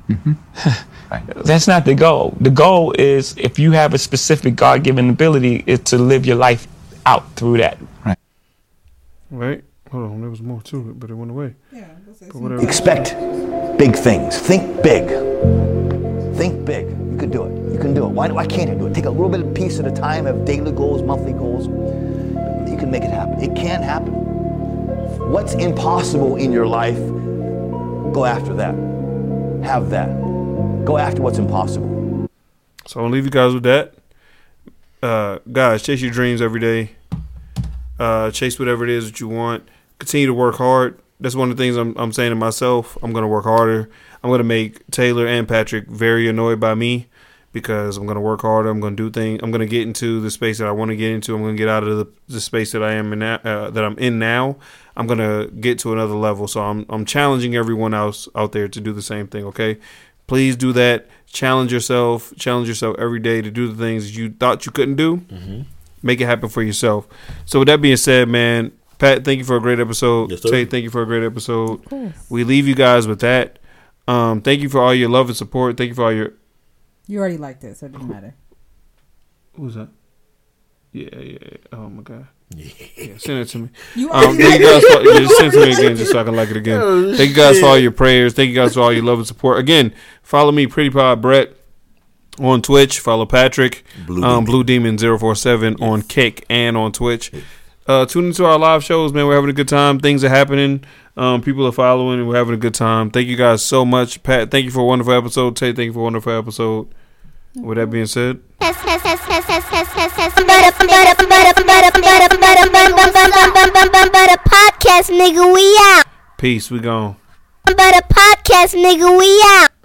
That's not the goal. The goal is if you have a specific God given ability, is to live your life out through that. Right. Right. Hold on, there was more to it, but it went away. Yeah, But whatever. Expect big things. Think big. Think big. You can do it. You can do it. Why, why can't you do it? Take a little bit of piece at a time, have daily goals, monthly goals. You can make it happen. It can happen. What's impossible in your life, go after that. Have that. Go after what's impossible. So I'll leave you guys with that. Uh, guys, chase your dreams every day. Uh, chase whatever it is that you want. Continue to work hard. That's one of the things I'm, I'm saying to myself. I'm going to work harder. I'm going to make Taylor and Patrick very annoyed by me because I'm going to work harder. I'm going to do things. I'm going to get into the space that I want to get into. I'm going to get out of the, the space that I am in now, uh, that I'm in now. I'm going to get to another level. So I'm I'm challenging everyone else out there to do the same thing. Okay, please do that. Challenge yourself. Challenge yourself every day to do the things you thought you couldn't do. Make it happen for yourself. So with that being said, man, Pat, thank you for a great episode. Yes, sir. Tay, thank you for a great episode. Of. We leave you guys with that. Um, thank you for all your love and support. Thank you for all your. You already liked it, so it didn't matter. Who was that? Yeah, yeah. yeah. Oh my god. Yeah, send it to me. You Um, thank you guys for, You yeah, just send it to me again just so I can like it again. Oh, thank you guys for all your prayers. Thank you guys for all your love and support. Again, follow me, Pretty Pod Brett, on Twitch. Follow Patrick, Blue um, Demon. Blue Demon 047 on Kick and on Twitch. Uh, tune into our live shows, man. We're having a good time. Things are happening. Um, people are following, and we're having a good time. Thank you guys so much, Pat. Thank you for a wonderful episode. Tay, thank you for a wonderful episode. With that being said, Podcast nigga, we out. peace. We gone. Podcast nigga, we out.